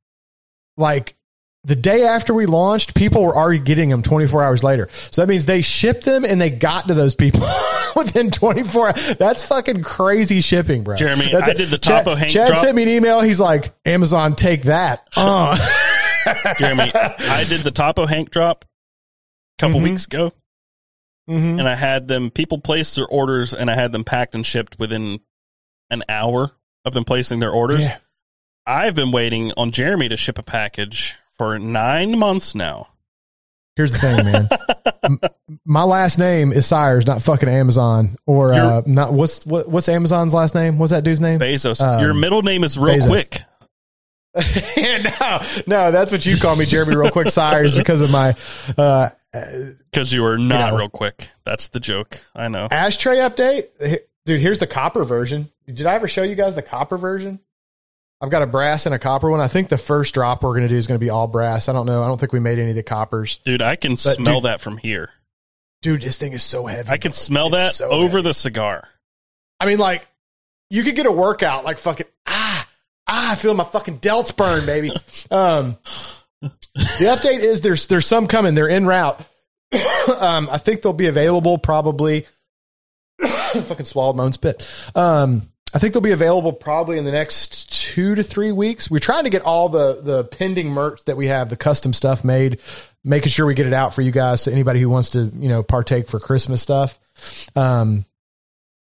Like the day after we launched, people were already getting them 24 hours later. So that means they shipped them and they got to those people [laughs] within 24 hours. That's fucking crazy shipping, bro. Jeremy, That's I did the Chad, Topo Hank Chad drop. sent me an email. He's like, Amazon, take that. [laughs] Uh. Jeremy, I did the Topo Hank drop a couple Mhm. weeks ago, Mhm. and I had them. People placed their orders, and I had them packed and shipped within an hour of them placing their orders. Yeah. I've been waiting on Jeremy to ship a package for nine months now. Here's the thing, man. [laughs] My last name is Sires, not fucking Amazon or uh, not. What's what, what's Amazon's last name? What's that dude's name? Bezos, Um, your middle name is real Bezos. quick. [laughs] no, no, that's what you call me, Jeremy. Real quick, Sires, because of my uh, Because you are not know. real quick. That's the joke. I know. ashtray update, dude. Here's the copper version. Did I ever show you guys the copper version? I've got a brass and a copper one. I think the first drop we're going to do is going to be all brass. I don't know. I don't think we made any of the coppers. Dude, I can smell dude- that from here. dude, this thing is so heavy. I can bro. smell It's that so over heavy. the cigar. I mean, like, you could get a workout like fucking ah ah, I feel my fucking delts burn, baby. [laughs] um, the update is there's there's some coming. They're in route. [coughs] um, I think they'll be available probably. [coughs] fucking swallowed my own spit. Um, I think they'll be available probably in the next two to three weeks. We're trying to get all the the pending merch that we have, the custom stuff made, making sure we get it out for you guys. To anybody who wants to, you know, partake for Christmas stuff. Um,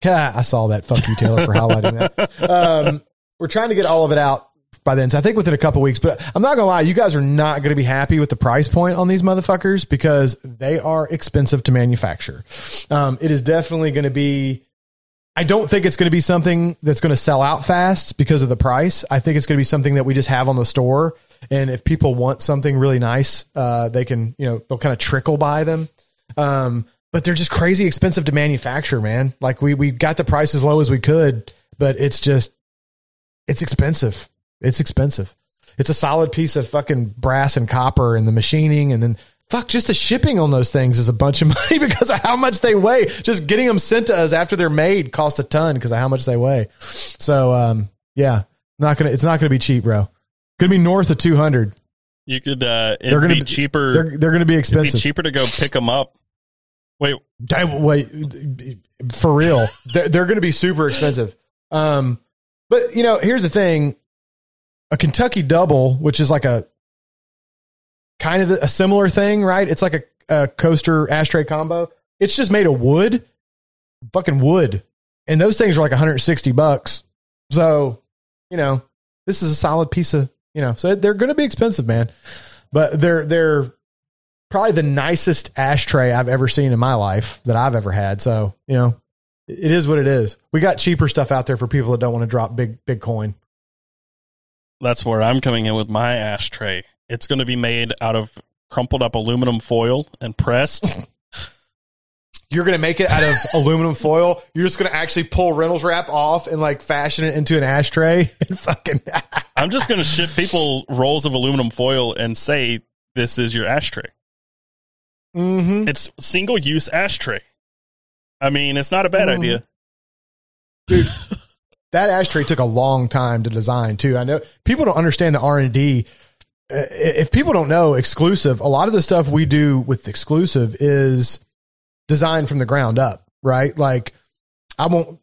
yeah, [laughs] I saw that. Fuck you, Taylor, for highlighting that. Um, we're trying to get all of it out by then. So I think within a couple weeks. But I'm not gonna lie, you guys are not to be happy with the price point on these motherfuckers because they are expensive to manufacture. Um, it is definitely going to be. I don't think it's going to be something that's going to sell out fast because of the price. I think it's going to be something that we just have on the store, and if people want something really nice, uh, they can, you know, they'll kind of trickle by them. Um, but they're just crazy expensive to manufacture, man. Like we we got the price as low as we could, but it's just it's expensive. It's expensive. It's a solid piece of fucking brass and copper and the machining and then fuck just the shipping on those things is a bunch of [laughs] money because of how much they weigh. Just getting them sent to us after they're made cost a ton because of how much they weigh. So um yeah, not gonna it's not gonna be cheap, bro. Gonna be north of two hundred. You could. Uh, They're gonna be be- cheaper. They're they're gonna be it'd be expensive. cheaper to go pick them up. Wait, wait, for real, [laughs] they're, they're going to be super expensive. Um, but you know, here's the thing: a Kentucky double, which is like a kind of a similar thing, right? It's like a, a coaster ashtray combo. It's just made of wood, fucking wood, and those things are like 160 bucks. So, you know, this is a solid piece of, you know, so they're going to be expensive, man. But they're they're probably the nicest ashtray I've ever seen in my life that I've ever had. So, you know, it is what it is. We got cheaper stuff out there for people that don't want to drop big, big coin. that's where I'm coming in with my ashtray. It's going to be made out of crumpled up aluminum foil and pressed. [laughs] You're going to make it out of [laughs] aluminum foil. You're just going to actually pull Reynolds wrap off and like fashion it into an ashtray [laughs] and fucking. I'm just going to ship people rolls of aluminum foil and say this is your ashtray. mm-hmm. It's single use ashtray. I mean, it's not a bad Mhm. idea. that ashtray took a long time to design too. I know people don't understand the R and D. If people don't know exclusive, a lot of the stuff we do with exclusive is designed from the ground up, right? Like I won't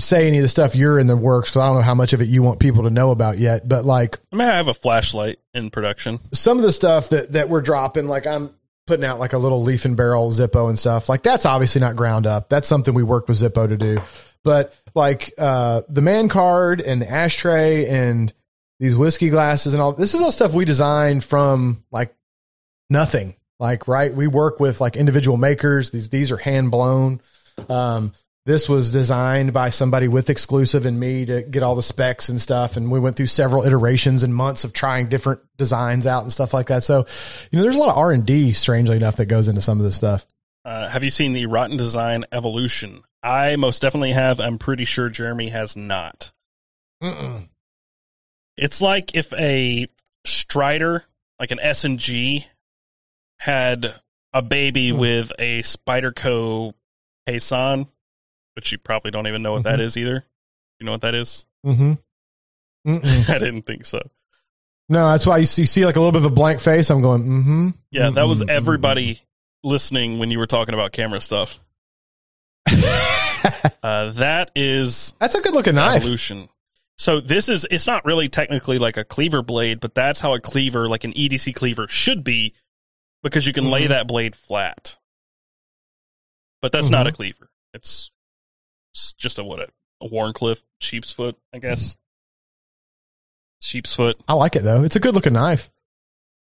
say any of the stuff you're in the works because I don't know how much of it you want people to know about yet. But like I mean, I have a flashlight in production. some of the stuff that that we're dropping, like I'm putting out like a little leaf and barrel Zippo and stuff. Like that's obviously not ground up. That's something we worked with Zippo to do. But like uh the man card and the ashtray and these whiskey glasses and all this is all stuff we designed from like nothing. Like right, we work with like individual makers. These these are hand blown. Um, this was designed by somebody with exclusive and me to get all the specs and stuff. And we went through several iterations and months of trying different designs out and stuff like that. So, you know, there's a lot of R and D, strangely enough, that goes into some of this stuff. Uh, have you seen the Rotten Design Evolution? I most definitely have. I'm pretty sure Jeremy has not. Mm-mm. It's like if a Strider, like an S and G, had a baby Hmm. with a Spyderco Paysan, which you probably don't even know what that Mhm. is either. You know what that is? Mm-hmm. [laughs] I didn't think so. No, that's why you see, see like a little bit of a blank face. I'm going, mm-hmm. Yeah, that was everybody listening when you were talking about camera stuff. [laughs] Uh, that is that's a good looking knife. evolution. So this is it's not really technically like a cleaver blade, but that's how a cleaver, like an EDC cleaver, should be, because you can lay Mhm. that blade flat. But that's not Mhm. a cleaver. It's, it's just a what a, a Wharncliffe sheep's foot, I guess. Sheep's foot. I like it though. It's a good looking knife.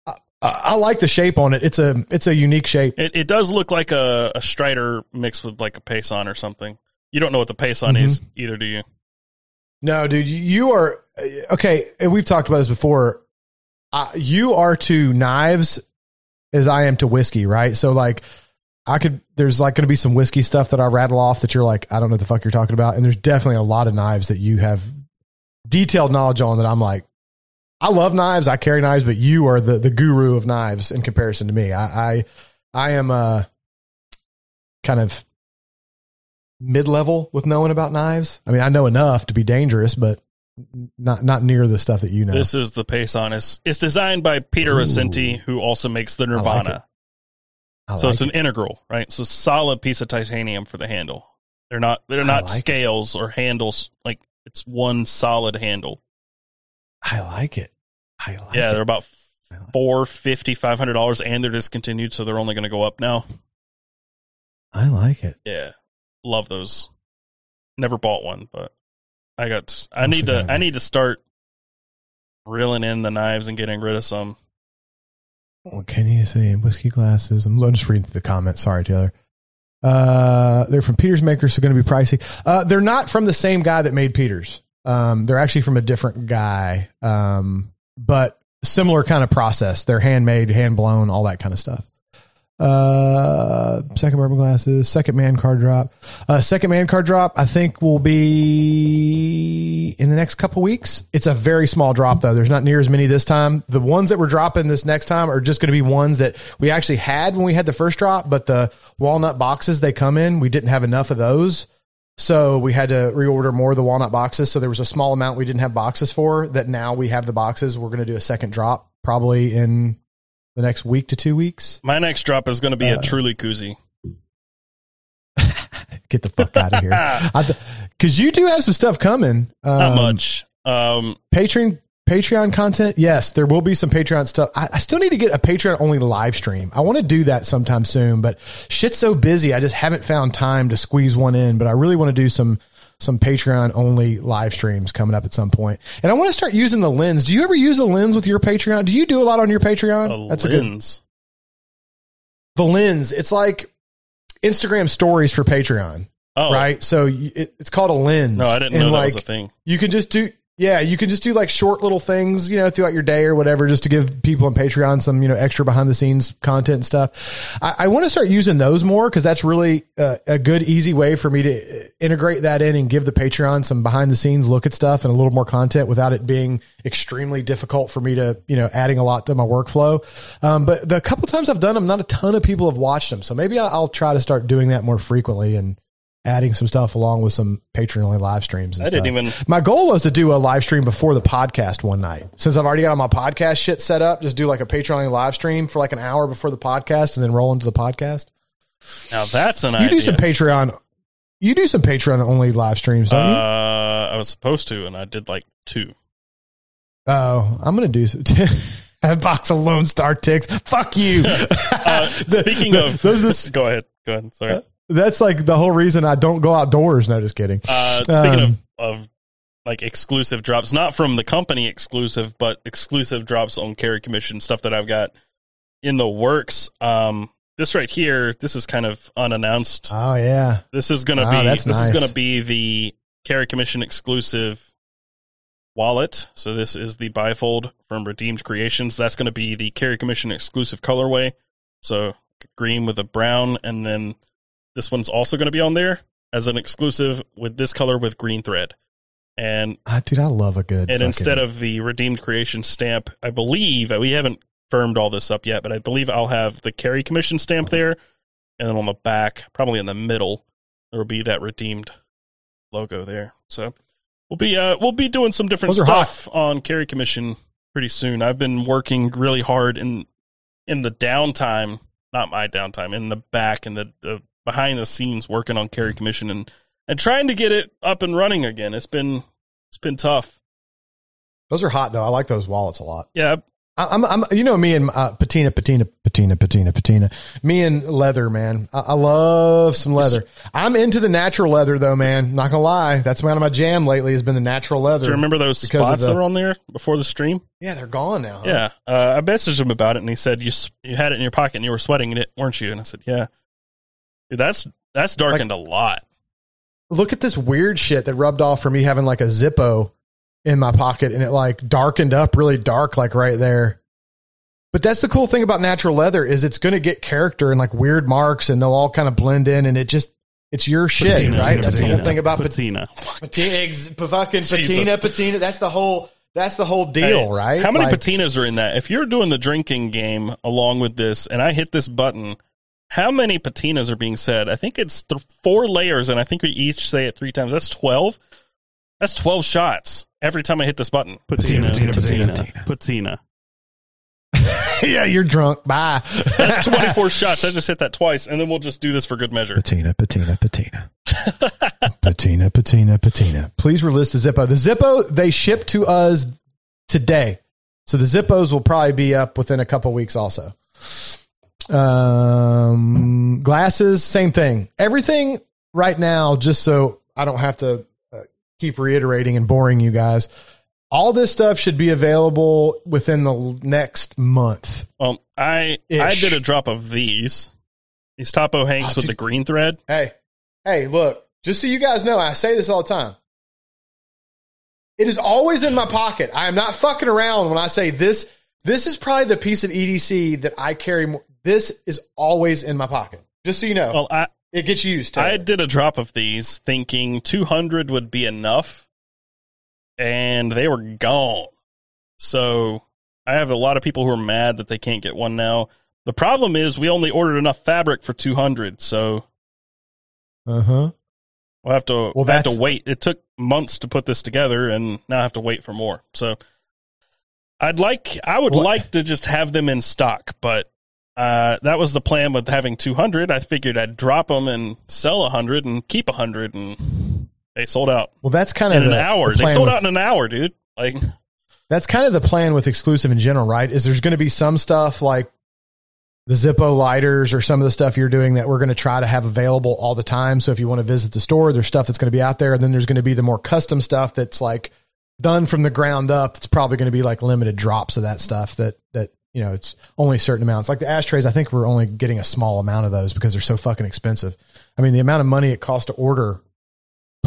I, I, I like the shape on it. It's a it's a unique shape. It it does look like a, a Strider mixed with like a Paysan or something. You don't know what the Paysan is either, do you? No, dude, you- are okay. and We've talked about this before. Uh, you are to knives as I am to whiskey, right? So like, I could. There's like going to be some whiskey stuff that I rattle off that you're like, I don't know what the fuck you're talking about, and there's definitely a lot of knives that you have detailed knowledge on that I'm like, I love knives, I carry knives, but you are the the guru of knives in comparison to me. I I, I am uh kind of mid level with knowing about knives. I mean, I know enough to be dangerous, but not not near the stuff that you know. This is the Paysan. It's, it's designed by Peter Ooh. Rassenti, who also makes the like Nirvana. I so like it's an it. integral, right? So solid piece of titanium for the handle. They're not they're not like it. scales or handles. Like it's one solid handle. I like it. I like yeah, it. they're about like- four fifty, five hundred dollars, and they're discontinued, so they're only going to go up now. I like it. Yeah, love those. Never bought one, but I got. I need to. I [laughs] need to start reeling in the knives and getting rid of some. What can you say? Whiskey glasses. I'm just reading through the comments. Sorry, Taylor. Uh, they're from Peters Makers, so going to be pricey. Uh, they're not from the same guy that made Peters. Um, they're actually from a different guy. Um, but similar kind of process. They're handmade, hand blown, all that kind of stuff. Uh, second bourbon glasses, second man card drop. Uh, second man card drop, I think will be in the next couple weeks. It's a very small drop though. There's not near as many this time. The ones that we're dropping this next time are just going to be ones that we actually had when we had the first drop, but the walnut boxes they come in, we didn't have enough of those. So we had to reorder more of the walnut boxes. So there was a small amount we didn't have boxes for that now we have the boxes. We're going to do a second drop probably in the next week to two weeks. My next drop is going to be Uh, a truly koozie. [laughs] Get the fuck out of here. [laughs] Because you do have some stuff coming. Um, Not much. Um, Patreon Patreon content. Yes, there will be some Patreon stuff. I, I still need to get a Patreon only live stream. I want to do that sometime soon, but shit's so busy. I just haven't found time to squeeze one in. But I really want to do some some Patreon only live streams coming up at some point. And I want to start using the lens. Do you ever use the lens with your Patreon? Do you do a lot on your Patreon? a That's a good lens. the lens. It's like Instagram stories for Patreon, Oh, right? So it, it's called a lens. No, I didn't And know that like, was a thing. you can just do yeah you can just do like short little things you know throughout your day or whatever just to give people on patreon some you know extra behind the scenes content and stuff. I, I want to start using those more because that's really uh, a good easy way for me to uh, integrate that in and give the patreon some behind the scenes look at stuff and a little more content without it being extremely difficult for me to you know adding a lot to my workflow. Um, but the couple times i've done them not a ton of people have watched them so maybe i'll, I'll try to start doing that more frequently and adding some stuff along with some patreon only live streams and I stuff. didn't even. My goal was to do a live stream before the podcast one night. Since I've already got all my podcast shit set up, just do like a Patreon only live stream for like an hour before the podcast and then roll into the podcast. Now that's an You idea. do some Patreon. You do some Patreon only live streams, don't you? Uh, I was supposed to, and I did like two. Oh, I'm gonna do some. [laughs] a box of Lone Star ticks. Fuck you. [laughs] Uh, [laughs] The- speaking the- of, those the- go ahead. Go ahead. Sorry. That's like the whole reason I don't go outdoors. No, just kidding. Uh, speaking Um, of of like exclusive drops, not from the company exclusive, but exclusive drops on carry commission stuff that I've got in the works. Um, this right here, this is kind of unannounced. Oh yeah. This is gonna be this is gonna be the carry commission exclusive wallet. So this is the bifold from Redeemed Creations. That's gonna be the carry commission exclusive colorway. So green with a brown, and then this one's also gonna be on there as an exclusive with this color with green thread. And Ah, dude, I love a good. and fucking- instead of the Redeemed Creation stamp, I believe we haven't firmed all this up yet, but I believe I'll have the carry commission stamp there, and then on the back, probably in the middle, there will be that Redeemed logo there. So we'll be uh we'll be doing some different Those stuff on carry commission pretty soon. I've been working really hard in in the downtime, not my downtime, in the back in the, the behind the scenes working on carry commission and and trying to get it up and running again. It's been it's been tough. those are hot though. I like those wallets a lot. Yeah, I- I'm, I'm, you know, me and uh, patina, patina, patina, patina, patina. Me and leather, man. I, I love some leather. I'm into the natural leather, though, man. Not gonna lie, that's one of my jam lately has been the natural leather. Do you remember those spots the- that were on there before the stream? Yeah, they're gone now. huh? Yeah, uh, I messaged him about it, and he said you you had it in your pocket and you were sweating in it, weren't you? And I said, yeah. Dude, that's that's darkened a lot. Look at this weird shit that rubbed off for me having like a Zippo in my pocket, and it like darkened up really dark, like right there. But that's the cool thing about natural leather is it's going to get character and like weird marks, and they'll all kind of blend in, and it just it's your shit, Patina, right? That's the whole thing about patina. Patina, ex- fucking patina, patina. That's the whole. That's the whole deal, Hey, right? How many Like, patinas are in that? If you're doing the drinking game along with this, and I hit this button, how many patinas are being said? I think it's th- four layers, and I think we each say it three times. That's twelve. That's twelve shots every time I hit this button. Patina, Patina, patina, patina, patina. [laughs] yeah, you're drunk. Bye. That's [laughs] twenty four shots. I just hit that twice, and then we'll just do this for good measure. Patina, patina, patina. [laughs] patina, patina, patina. Please release the Zippo. The Zippo, they ship to us today. So the Zippos will probably be up within a couple weeks also. Um, glasses, same thing. Everything right now, just so I don't have to uh, keep reiterating and boring you guys, all this stuff should be available within the next month. Well, I I did a drop of these. These Topo Hanks Oh, with the green thread. Hey, hey, look, just so you guys know, I say this all the time. It is always in my pocket. I am not fucking around when I say this. This is probably the piece of EDC that I carry more. This is always in my pocket. Just so you know, Well, I it gets used to. I did a drop of these thinking 200 would be enough, and they were gone. So I have a lot of people who are mad that they can't get one now. The problem is we only ordered enough fabric for 200, so Uh huh. we'll have to Well, I have to wait. It took months to put this together, and now I have to wait for more. So I'd like I would Well- like to just have them in stock, but uh, that was the plan with having 200. I figured I'd drop them and sell 100 and keep 100, and they sold out Well, that's kind in of an hour. the They sold with- out in an hour, dude. Like, [laughs] That's kind of the plan with exclusive in general, right? Is there's going to be some stuff like the Zippo lighters or some of the stuff you're doing that we're going to try to have available all the time. So if you want to visit the store, there's stuff that's going to be out there. And then there's going to be the more custom stuff that's like done from the ground up. It's probably going to be like limited drops of that stuff that, that, you know, it's only certain amounts. Like the ashtrays, I think we're only getting a small amount of those because they're so fucking expensive. I mean, the amount of money it costs to order,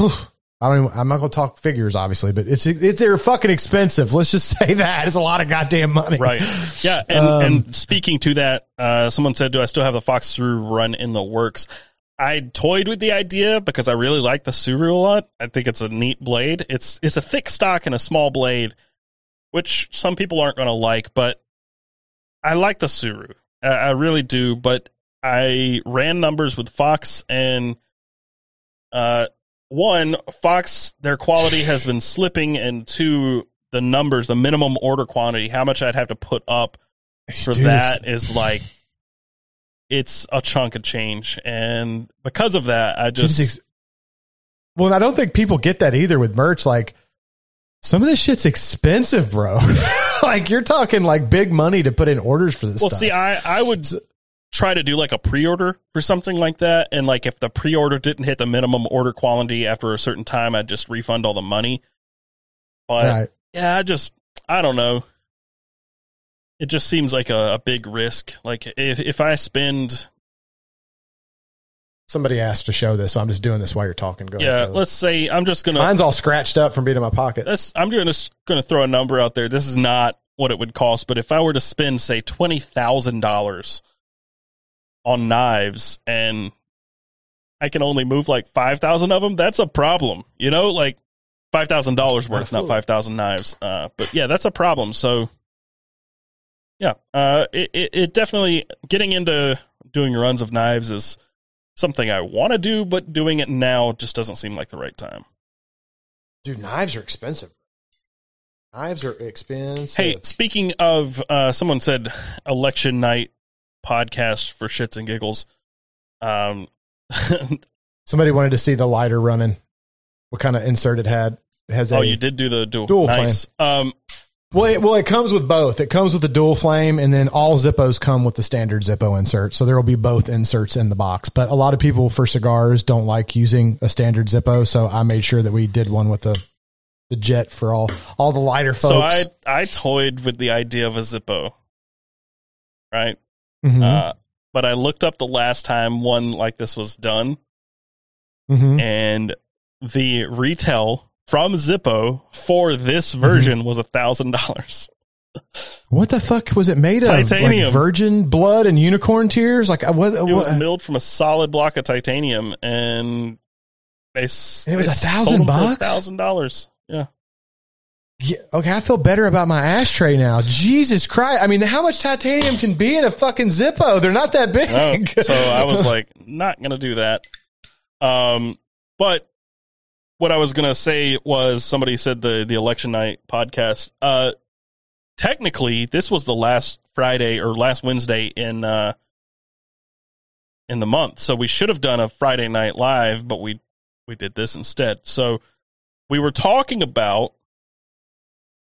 oof, I don't even, I'm not going to talk figures, obviously, but it's, it's, they're fucking expensive. Let's just [laughs] say that. It's a lot of goddamn money. right. Yeah. And, Um, and speaking to that, uh, someone said, Do I still have the Fox Suru run in the works? I toyed with the idea because I really like the Suru a lot. I think it's a neat blade. It's it's a thick stock and a small blade, which some people aren't going to like, but I like the Suru. I, I really do. But I ran numbers with Fox and uh, one Fox, their quality has been slipping, and two, the numbers, the minimum order quantity, how much I'd have to put up for Dude, that is like it's a chunk of change and because of that i just Just ex- well, I don't think people get that either with merch. Like some of this shit's expensive, bro. [laughs] [laughs] like you're talking like big money to put in orders for this well stuff. see i i would try to do like a pre-order for something like that and like if the pre-order didn't hit the minimum order quantity after a certain time i'd just refund all the money but right. yeah i just i don't know it just seems like a, a big risk like if if i spend Somebody asked to show this, so I'm just doing this while you're talking. Go ahead. yeah Taylor. let's say i'm just gonna Mine's all scratched up from being in my pocket. That's I'm doing just going to throw a number out there. This is not what it would cost, but if I were to spend say twenty thousand dollars on knives and I can only move like five thousand of them, that's a problem. You know, like five thousand dollars worth, not five thousand knives. Uh, but yeah, that's a problem. So yeah, uh, it, it it definitely getting into doing runs of knives is something I want to do, but doing it now just doesn't seem like the right time. Dude, knives are expensive. Knives are expensive. Hey, speaking of, uh, someone said election night podcast for shits and giggles. Um, [laughs] somebody wanted to see the lighter running. What kind of insert it had? It has a oh, you did do the dual. Dual nice. Um, Well, it, well, it comes with both. It comes with the dual flame, and then all Zippos come with the standard Zippo insert. So there will be both inserts in the box. But a lot of people for cigars don't like using a standard Zippo, so I made sure that we did one with the the jet for all all the lighter folks. so I I toyed with the idea of a Zippo, right? Mhm, Uh, but I looked up the last time one like this was done, mhm. and the retail from Zippo for this Mm-hmm. version was a thousand dollars. What the fuck was it made of? Titanium. Like virgin blood and unicorn tears? Like uh, what? It was milled from a solid block of titanium, and they And it was a thousand sold them for bucks? Thousand dollars. Yeah, Yeah, okay, I feel better about my ashtray now. Jesus Christ! I mean, how much titanium can be in a fucking Zippo? They're not that big. No, so I was [laughs] like, not gonna do that. Um, but what I was gonna say was somebody said the the election night podcast. Uh, technically, this was the last Friday or last Wednesday in uh in the month, so we should have done a Friday night live, but we we did this instead. So we were talking about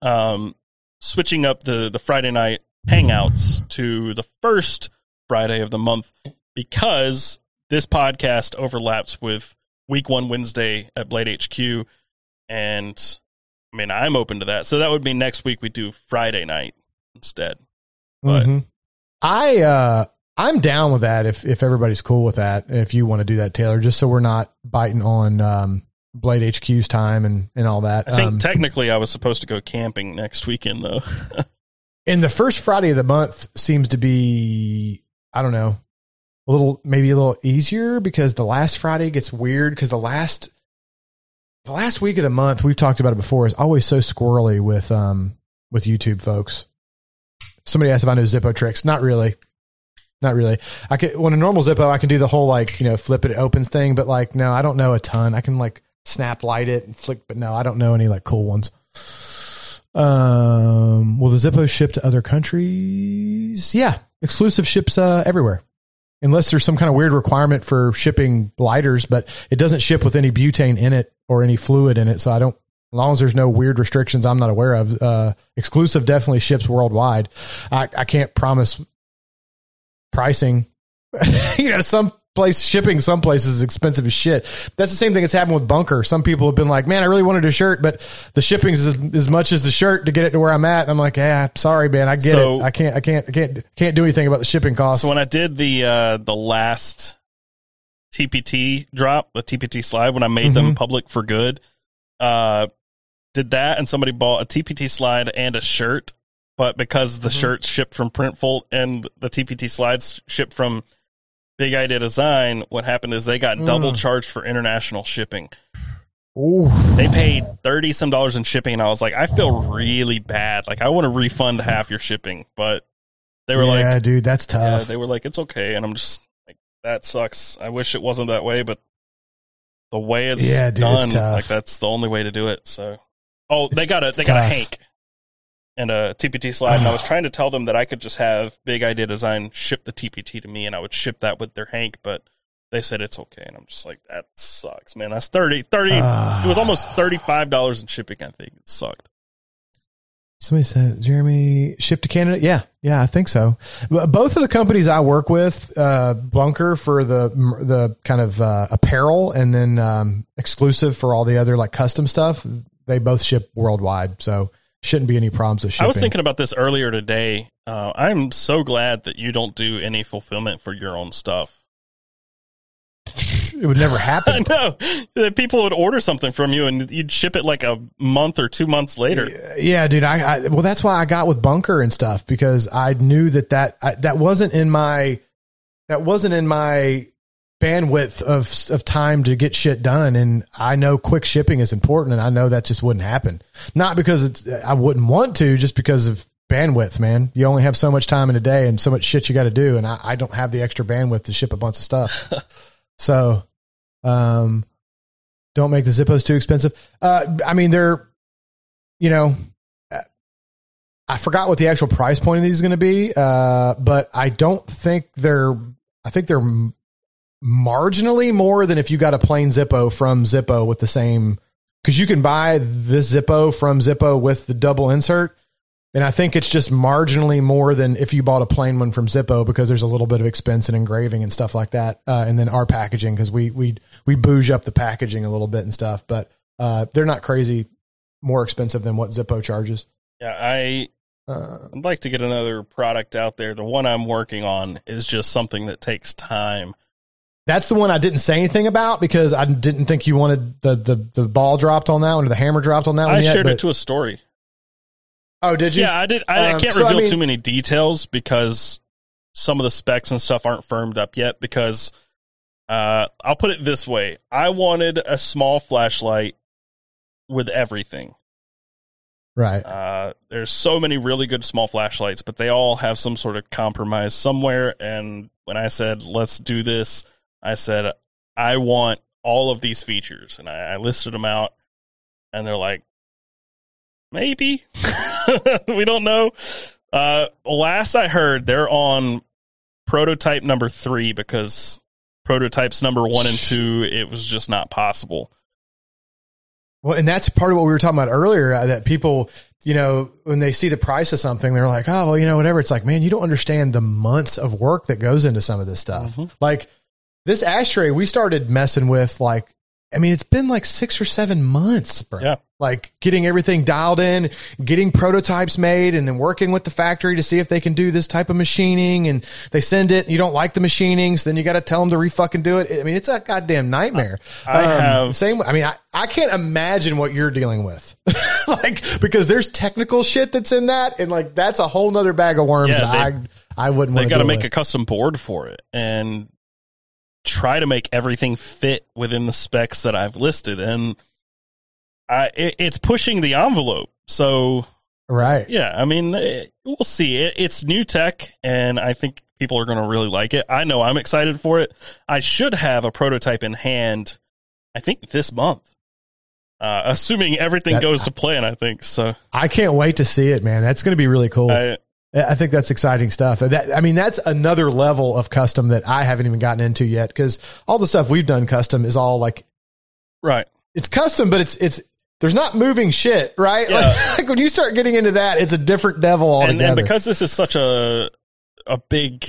um switching up the the Friday night hangouts to the first Friday of the month because this podcast overlaps with week one Wednesday at Blade HQ. And I mean, I'm open to that. So that would mean next week we do Friday night instead. But Mhm. I uh I'm down with that if if everybody's cool with that. If you want to do that, Taylor, just so we're not biting on um Blade HQ's time and and all that. I think um, technically I was supposed to go camping next weekend though. [laughs] and the first Friday of the month seems to be I don't know a little maybe a little easier because the last Friday gets weird because the last the last week of the month we've talked about it before is always so squirrely with um with YouTube folks. Somebody asked if I know Zippo tricks. Not really. Not really. I could when a normal Zippo, I can do the whole like you know flip it, it opens thing, but like no, I don't know a ton. I can like snap light it and flick, but no, I don't know any like cool ones. Um, will the Zippo ship to other countries? Yeah, exclusive ships uh, everywhere, unless there's some kind of weird requirement for shipping lighters, but it doesn't ship with any butane in it or any fluid in it. So I don't. As long as there's no weird restrictions I'm not aware of, uh, exclusive definitely ships worldwide. I, I can't promise pricing. [laughs] you know, some place shipping some places is expensive as shit. That's the same thing that's happened with Bunker. Some people have been like, "Man, I really wanted a shirt, but the shipping's as, as much as the shirt to get it to where I'm at." And I'm like, "Yeah, sorry, man, I get So- it. I can't, I can't, I can't, can't do anything about the shipping costs." So when I did the uh, the last TPT drop, the TPT slide, when I made them public for good, uh, did that, and somebody bought a TPT slide and a shirt, but because the shirts shipped from Printful and the TPT slides shipped from Big Idea Design, what happened is they got hmm. double charged for international shipping. Ooh. They paid thirty some dollars in shipping, and I was like, I feel really bad. Like I want to refund half your shipping, but they were like, yeah, dude, that's yeah, tough. they were like, it's okay. And I'm just like, that sucks. I wish it wasn't that way, but the way it's Yeah, dude, done, tough. like that's the only way to do it. So, oh, they got a, it's they got a. Hank and a TPT slide. and I was [sighs] trying to tell them that I could just have Big Idea Design ship the TPT to me and I would ship that with their Hank, but they said it's okay. And I'm just like, that sucks, man. That's 30, 30, Ah. it was almost [sighs] $35 in shipping. I think it sucked. Somebody said Jeremy ship to Canada. Yeah, yeah, I think so. Both of the companies I work with, uh, Bunker for the the kind of uh, apparel, and then um, exclusive for all the other like custom stuff. They both ship worldwide, so shouldn't be any problems with shipping. I was thinking about this earlier today. Uh, I'm so glad that you don't do any fulfillment for your own stuff. it would never [laughs] I happen. know that people would order something from you and you'd ship it like a month or two months later. yeah, dude. I, I well, that's why I got with Bunker and stuff because I knew that that I, that wasn't in my that wasn't in my bandwidth of of time to get shit done and I know quick shipping is important and I know that just wouldn't happen. Not because it's I wouldn't want to just because of bandwidth, man. You only have so much time in a day and so much shit you got to do and I, I don't have the extra bandwidth to ship a bunch of stuff. [laughs] so um don't make the Zippos too expensive. Uh I mean they're you know I forgot what the actual price point of these is going to be, uh, but I don't think they're. I think they're marginally more than if you got a plain Zippo from Zippo with the same. Because you can buy this Zippo from Zippo with the double insert, and I think it's just marginally more than if you bought a plain one from Zippo because there's a little bit of expense in engraving and stuff like that, uh, and then our packaging because we we we bouge up the packaging a little bit and stuff, but uh, they're not crazy more expensive than what Zippo charges. Yeah, I Uh, I'd like to get another product out there. The one I'm working on is just something that takes time. That's the one I didn't say anything about because I didn't think you wanted the the, the ball dropped on that one or the hammer dropped on that one I yet. shared but- it to a story. oh, did you? Yeah, I did. I, I Um, can't so, I reveal mean- too many details because some of the specs and stuff aren't firmed up yet. Because uh, I'll put it this way: I wanted a small flashlight with everything. Right. Uh, there's so many really good small flashlights, but they all have some sort of compromise somewhere. And when I said, let's do this, I said, I want all of these features. And I, I listed them out, and they're like, maybe. [laughs] we don't know. Uh, last I heard, they're on prototype number three because prototypes number one and two, it was just not possible. Well, and that's part of what we were talking about earlier uh, that people, you know, when they see the price of something, they're like, oh, well, you know, whatever. It's like, man, you don't understand the months of work that goes into some of this stuff. Mhm. Like this ashtray, we started messing with like, I mean, it's been like six or seven months, bro. Yeah. Like getting everything dialed in, getting prototypes made, and then working with the factory to see if they can do this type of machining. And they send it, and you don't like the machinings, then you got to tell them to re fucking do it. I mean, it's a goddamn nightmare. Um, I have- same. I mean, I, I can't imagine what you're dealing with, [laughs] like because there's technical shit that's in that, and like that's a whole nother bag of worms Yeah, that they- I I wouldn't. they got to to make a custom board for it and try to make everything fit within the specs that I've listed and I it, it's pushing the envelope so right. yeah I mean eh, we'll see it, it's new tech and I think people are going to really like it I know I'm excited for it I should have a prototype in hand I think this month uh, assuming everything That- goes to plan I think so I can't wait to see it, man. That's going to be really cool. I, I think that's exciting stuff. That I mean, that's another level of custom that I haven't even gotten into yet because all the stuff we've done custom is all like right it's custom, but it's it's there's not moving shit, right? Yeah. Like, [laughs] like when you start getting into that, it's a different devil and, altogether. and because this is such a a big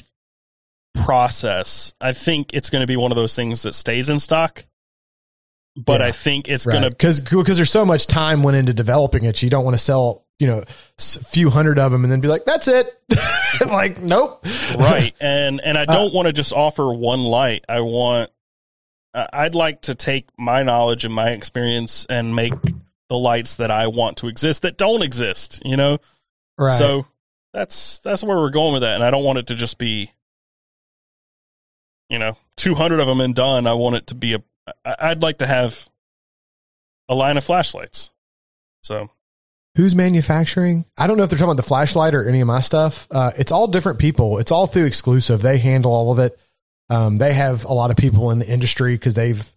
process, I think it's going to be one of those things that stays in stock. But Yeah. I think it's right. going to because because there's so much time went into developing it, you don't want to sell you know a few hundred of them and then be like, that's it. [laughs] like, nope. right, [laughs] and and I uh, don't want to just offer one light. I want I'd like to take my knowledge and my experience and make the lights that I want to exist that don't exist. You know, Right. so that's that's where we're going with that, and I don't want it to just be. You know, two hundred of them and done. I want it to be a, I'd like to have a line of flashlights. So who's manufacturing? I don't know if they're talking about the flashlight or any of my stuff. Uh, it's all different people. It's all through exclusive. They handle all of it. Um, they have a lot of people in the industry because they've.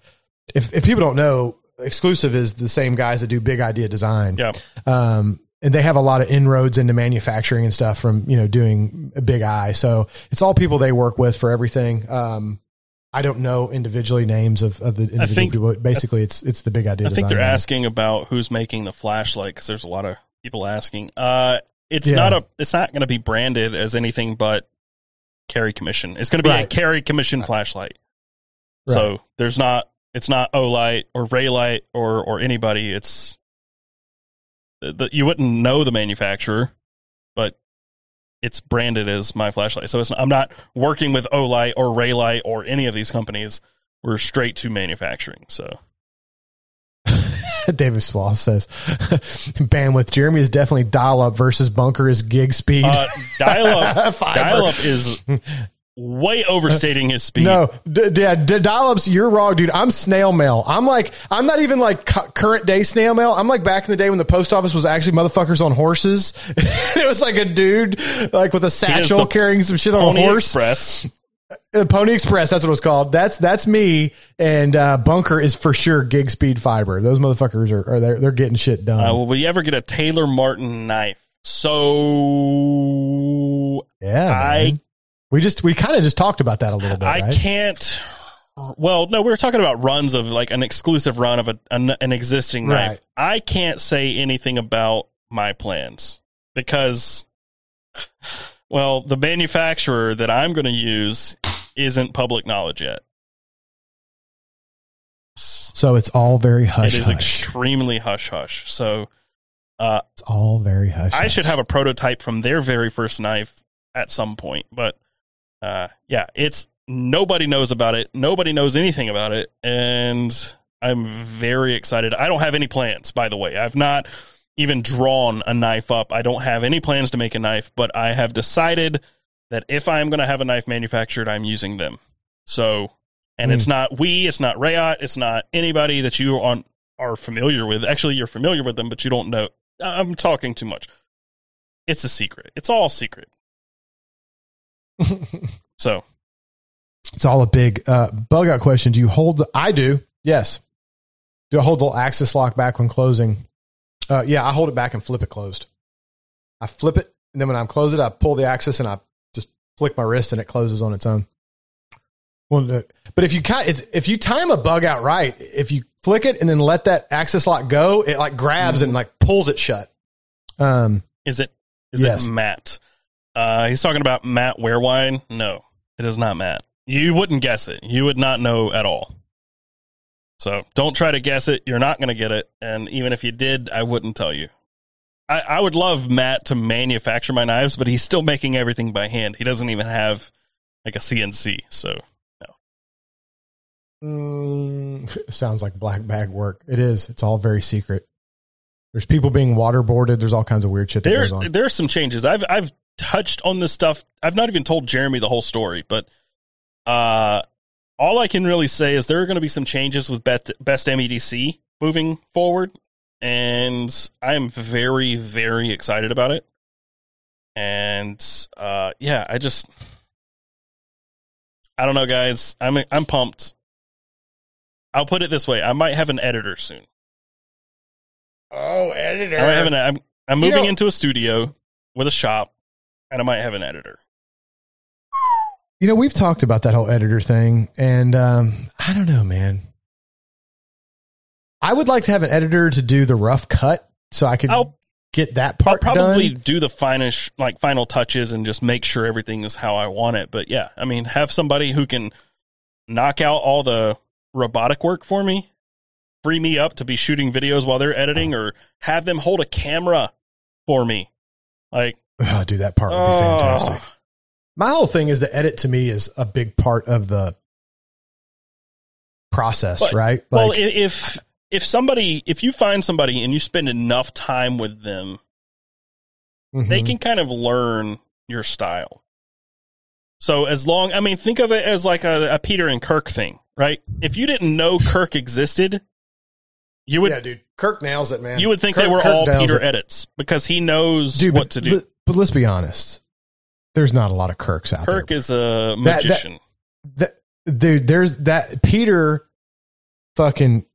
If if people don't know, exclusive is the same guys that do big idea design. yeah, Um, and they have a lot of inroads into manufacturing and stuff from you know doing a big eye. So it's all people they work with for everything. Um, I don't know individually names of, of the individual think- people. but Basically, it's it's the big idea. I think they're asking about who's making the flashlight because there's a lot of people asking. Uh, it's Yeah. not a. It's not going to be branded as anything but carry commission. It's going to be a carry commission flashlight. So there's not. It's not Olight or Raylight or or anybody. It's the, the, you wouldn't know the manufacturer, it's branded as my flashlight. So it's I'm not working with Olight or Raylight or any of these companies. We're straight to manufacturing. So [laughs] David Swall says [laughs] bandwidth. Jeremy is definitely dial up versus bunker is gig speed. uh, dial up, [laughs] dial up is way overstating his speed. No, d- d- d- dial ups. You're wrong, dude. I'm snail mail. I'm like, I'm not even like cu- current day snail mail. I'm like back in the day when the post office was actually motherfuckers on horses. [laughs] it was like a dude like with a satchel carrying some shit on a Pony horse. Express. Uh, Pony Express. That's what it was called. That's that's me. And uh, bunker is for sure gig speed fiber. Those motherfuckers are, are they're, they're getting shit done. Uh, will you ever get a Taylor Martin knife? So yeah, I man. We just we kind of just talked about that a little bit. I right? can't. Well, no, we were talking about runs of like an exclusive run of a, an, an existing Right. knife. I can't say anything about my plans because, well, the manufacturer that I'm going to use isn't public knowledge yet. So it's all very hush. it is hush. extremely hush hush. So uh, it's all very hush. I hush. should have a prototype from their very first knife at some point. But uh, yeah, it's nobody knows about it. Nobody knows anything about it, and I'm very excited. I don't have any plans, by the way. I've not even drawn a knife up. I don't have any plans to make a knife, but I have decided that if I'm going to have a knife manufactured, I'm using them. So, and Hmm. it's not we, it's not Rayot, it's not anybody that you on are familiar with. Actually, you're familiar with them, but you don't know I'm talking too much. It's a secret. It's all secret. [laughs] so it's all a big uh, bug out question. Do you hold the? I do. Yes. Do I hold the axis lock back when closing? Uh, yeah, I hold it back and flip it closed. I flip it, and then when I'm close it, I pull the axis and I just flick my wrist, and it closes on its own. Well, uh, but if you if you time a bug out right, if you flick it and then let that axis lock go, it like grabs mm-hmm. and like pulls it shut. Um, is it is yes. it Matt? Uh, he's talking about Matt Warewine. No, it is not Matt. You wouldn't guess it. You would not know at all. So don't try to guess it. You're not going to get it. And even if you did, I wouldn't tell you. I, I would love Matt to manufacture my knives, but he's still making everything by hand. He doesn't even have like a CNC. So no. Mm, [laughs] sounds like black bag work. It is. It's all very secret. There's people being waterboarded. There's all kinds of weird shit that there, goes on. There are some changes. I've I've touched on this stuff. I've not even told Jeremy the whole story, but uh, all I can really say is there are going to be some changes with best, best MEDC moving forward, and I'm very very excited about it. And uh, yeah, I just I don't know, guys. I'm I'm pumped. I'll put it this way: I might have an editor soon. Oh, editor! I might have an. I'm, I'm moving you know, into a studio with a shop, and I might have an editor. You know, we've talked about that whole editor thing, and um, I don't know, man. I would like to have an editor to do the rough cut, so I could I'll, get that part. I'll probably done. do the finish, like final touches, and just make sure everything is how I want it. But yeah, I mean, have somebody who can knock out all the robotic work for me, free me up to be shooting videos while they're editing, or have them hold a camera for me. Like, oh, dude, that part would be fantastic my whole thing is the edit to me is a big part of the process, but, right? Like, well, if if somebody if you find somebody and you spend enough time with them, mm-hmm. they can kind of learn your style. So as long, I mean, think of it as like a, a Peter and Kirk thing, right? If you didn't know [laughs] Kirk existed, you would, yeah, dude. Kirk nails it, man. You would think Kirk, they were Kirk all Peter it. edits because he knows dude, what but, to do. But, let's be honest there's not a lot of Kirks out Kirk there. Kirk is a magician. That, that, dude, there's that Peter fucking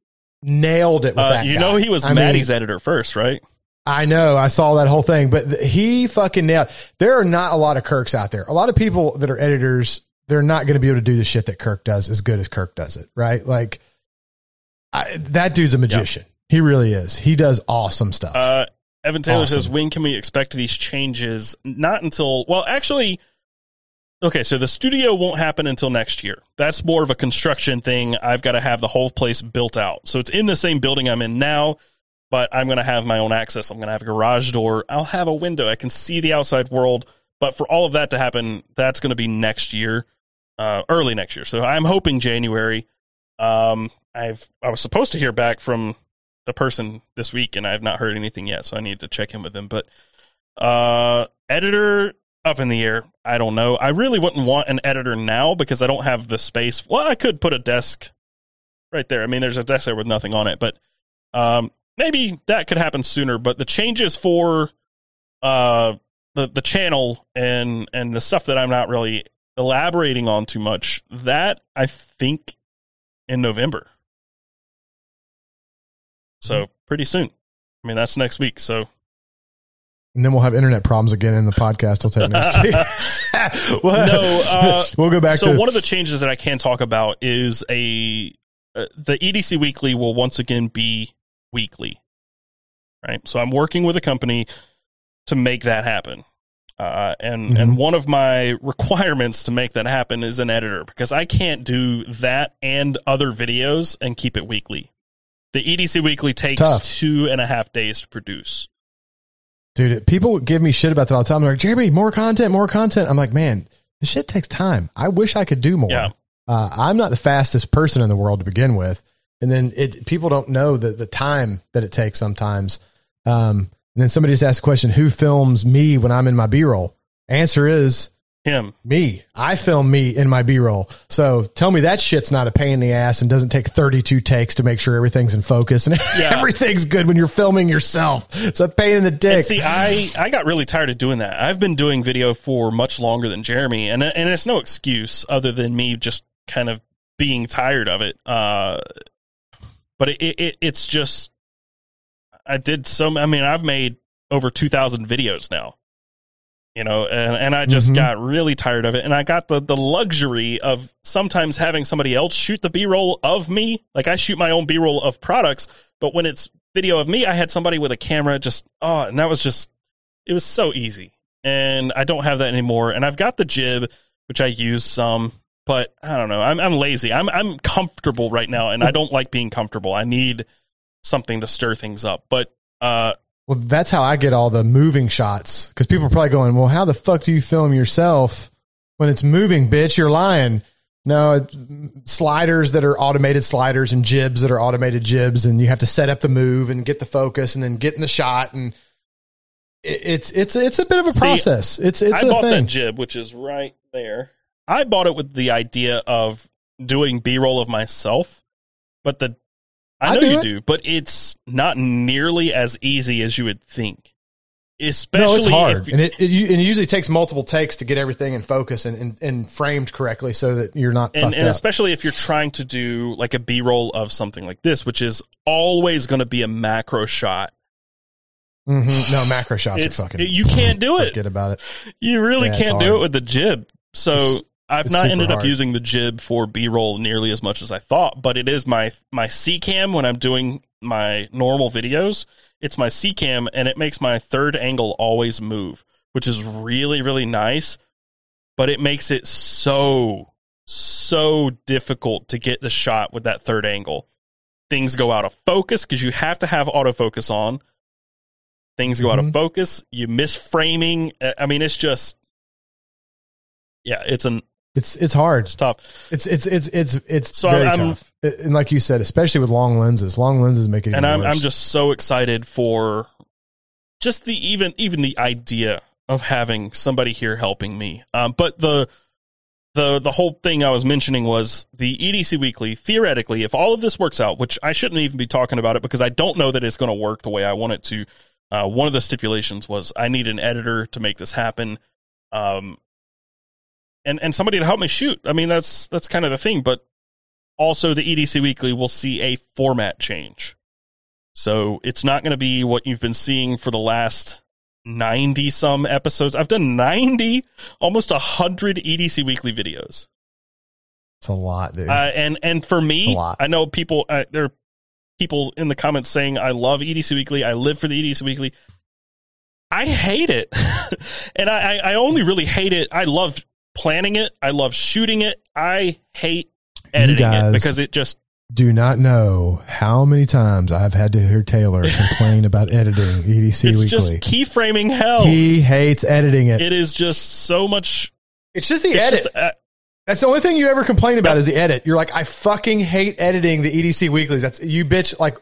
nailed it with uh, that. You guy. know, he was I Maddie's mean, editor first, right? I know. I saw that whole thing, but he fucking nailed. There are not a lot of Kirks out there. A lot of people that are editors, they're not going to be able to do the shit that Kirk does as good as Kirk does it, right? Like I, that dude's a magician. Yeah. He really is. He does awesome stuff. Uh, Evan Taylor awesome. says, when can we expect these changes? Not until, well, actually, okay, so the studio won't happen until next year. That's more of a construction thing. I've got to have the whole place built out. So it's in the same building I'm in now, but I'm going to have my own access. I'm going to have a garage door. I'll have a window. I can see the outside world. But for all of that to happen, that's going to be next year, uh, early next year. So I'm hoping January. Um, I've I was supposed to hear back from the person this week, and I have not heard anything yet, so I need to check in with him. But uh, editor up in the air. I don't know. I really wouldn't want an editor now because I don't have the space. Well, I could put a desk right there. I mean, there's a desk there with nothing on it, but um, maybe that could happen sooner. But the changes for uh, the the channel and and the stuff that I'm not really elaborating on too much, that I think in November. So pretty soon. I mean, that's next week. So. And then we'll have internet problems again in the podcast. We'll take next week. [laughs] [laughs] well, no, uh, [laughs] we'll go back so to. one of the changes that I can talk about is a uh, the EDC Weekly will once again be weekly. Right. So I'm working with a company to make that happen. Uh, and mm-hmm. and one of my requirements to make that happen is an editor because I can't do that and other videos and keep it weekly. The EDC Weekly takes two and a half days to produce. Dude, people give me shit about that all the time. They're like, Jeremy, more content, more content. I'm like, man, this shit takes time. I wish I could do more. Yeah. Uh, I'm not the fastest person in the world to begin with. And then it, people don't know the, the time that it takes sometimes. Um, and then somebody just asked the question, who films me when I'm in my B roll? Answer is Him. Me. I film me in my B roll. So tell me that shit's not a pain in the ass and doesn't take 32 takes to make sure everything's in focus and [laughs] Yeah. everything's good when you're filming yourself. It's a pain in the dick. And see, I, I got really tired of doing that. I've been doing video for much longer than Jeremy, and and it's no excuse other than me just kind of being tired of it. Uh, but it, it it's just I did so. I mean, I've made over two thousand videos now. You know, and, and I just Mhm. got really tired of it. And I got the, the luxury of sometimes having somebody else shoot the B roll of me. Like I shoot my own B roll of products, but when it's video of me, I had somebody with a camera just, oh, and that was just, it was so easy. And I don't have that anymore. And I've got the jib, which I use some, but I don't know. I'm, I'm lazy. I'm, I'm comfortable right now and I [laughs] don't like being comfortable. I need something to stir things up. But, uh, well, that's how I get all the moving shots because people are probably going, well, how the fuck do you film yourself when it's moving, bitch? You're lying. No, it's sliders that are automated sliders and jibs that are automated jibs, and you have to set up the move and get the focus and then get in the shot, and it's it's it's a bit of a See, process. It's it's I a bought thing. that jib, which is right there. I bought it with the idea of doing B roll of myself, but the I know do you it. do, but it's not nearly as easy as you would think. Especially no, it's hard, and it, it, it usually takes multiple takes to get everything in focus and, and, and framed correctly so that you're not and, and especially if you're trying to do like a B roll of something like this, which is always going to be a macro shot. Mhm. No macro shots It's, are fucking. you can't do it. Forget about it. You really Yeah, can't do it with the jib. So It's- I've it's not ended up using the jib for B roll nearly as much as I thought, but it is my my C cam when I'm doing my normal videos. It's my C cam and it makes my third angle always move, which is really really nice. But it makes it so so difficult to get the shot with that third angle. Things go out of focus because you have to have autofocus on. Things go out of Mhm. focus. You miss framing. I mean, it's just yeah, it's an It's it's hard. it's tough. It's it's it's it's it's So very I'm- tough. And like you said, especially with long lenses, long lenses make it. and I'm I'm just so excited for just the even even the idea of having somebody here helping me. Um, but the the the whole thing I was mentioning was the EDC Weekly. Theoretically, if all of this works out, which I shouldn't even be talking about it because I don't know that it's going to work the way I want it to. Uh, one of the stipulations was I need an editor to make this happen, um, and and somebody to help me shoot. I mean, that's that's kind of the thing, but also the EDC Weekly will see a format change. So it's not going to be what you've been seeing for the last 90 some episodes. I've done 90, almost 100 EDC Weekly videos. it's a lot, dude. Uh, and and for me. I know people uh, there are people in the comments saying I love EDC Weekly. I live for the EDC Weekly. I hate it, [laughs] and I, I I only really hate it. I love planning it. I love shooting it. I hate editing it because it just Do not know how many times I've had to hear Taylor [laughs] complain about editing EDC it's Weekly. just keyframing hell. he hates editing it. it is just so much. It's just the It's edit. just uh, That's the only thing you ever complain about is the edit. You're like, I fucking hate editing the EDC weeklies. That's you bitch like.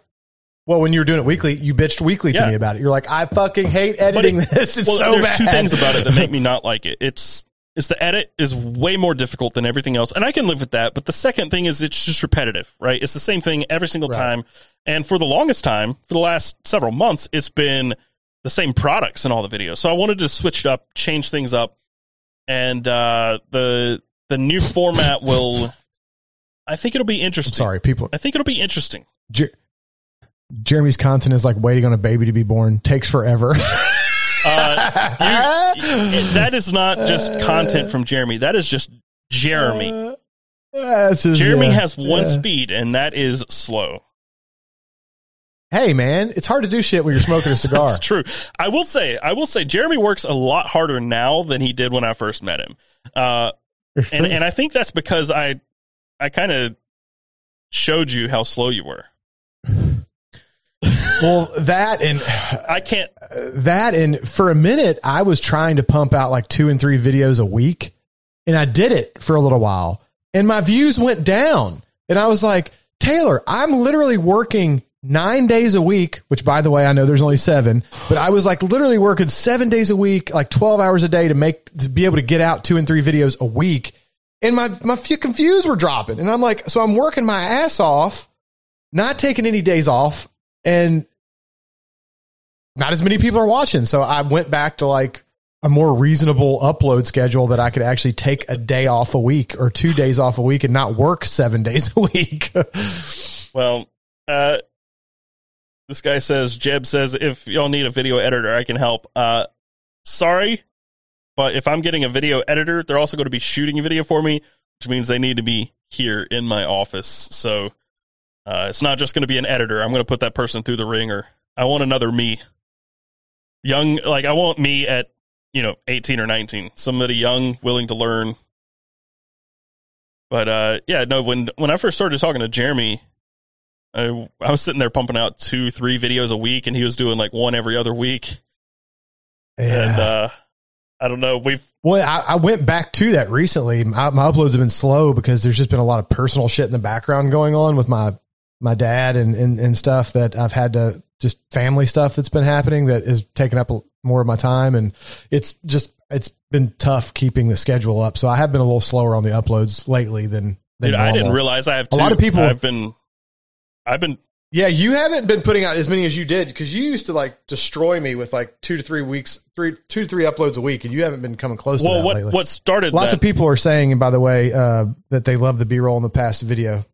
Well, when you were doing it weekly, you bitched weekly to me about it. You're like, I fucking hate editing it- [laughs] this. It's well, so there's bad. two things about it that make me [laughs] not like it. It's it's the edit is way more difficult than everything else, and I can live with that. But the second thing is it's just repetitive, right? It's the same thing every single Right. time, and for the longest time, for the last several months, it's been the same products in all the videos. So I wanted to switch it up, change things up, and uh, the the new format [laughs] will. I think it'll be I'm interesting. sorry, people. I think it'll be interesting. Jer- Jeremy's content is like waiting on a baby to be born. Takes forever. [laughs] Uh, you- [laughs] that is not just content from Jeremy. That is just Jeremy. That's just- Jeremy yeah, has one yeah. speed, and that is slow. Hey, man, it's hard to do shit when you're smoking a [laughs] cigar. That's true. I will say, I will say, Jeremy works a lot harder now than he did when I first met him. Uh, and and I think that's because I, I kind of showed you how slow you were. Well, that and I can't. that and for a minute I was trying to pump out like two and three videos a week and I did it for a little while and my views went down and I was like Taylor I'm literally working nine days a week, which by the way, I know there's only seven, but I was like literally working seven days a week, like 12 hours a day to make, to be able to get out two and three videos a week. And my, my few views were dropping. And I'm like, so I'm working my ass off, not taking any days off and not as many people are watching. So I went back to like a more reasonable upload schedule that I could actually take a day off a week or two days off a week and not work seven days a week. [laughs] well, uh, this guy says, Jeb says, if y'all need a video editor, I can help. Uh, sorry, but if I'm getting a video editor, they're also going to be shooting a video for me, which means they need to be here in my office. So uh, it's not just going to be an editor. I'm going to put that person through the ringer. I want another me. Young, like I want me at, you know, 18 or 19. Somebody young, willing to learn. But uh, yeah, no, when when I first started talking to Jeremy, I, I was sitting there pumping out two, three videos a week, and he was doing like one every other week. Yeah. And uh, I don't know. We've well, I, I, went back to that recently. My, my, uploads have been slow because there's just been a lot of personal shit in the background going on with my my dad and and, and stuff that I've had to just family stuff that's been happening that has taken up more of my time, and it's just it's been tough keeping the schedule up. So I have been a little slower on the uploads lately than. than Dude, I didn't realize I have two. a lot of people. I've been I've been yeah, you haven't been putting out as many as you did because you used to like destroy me with like two to three weeks, three two to three uploads a week, and you haven't been coming close. Well, to what lately. what started? Lots that, of people are saying, and by the way, uh, that they love the B roll in the past video.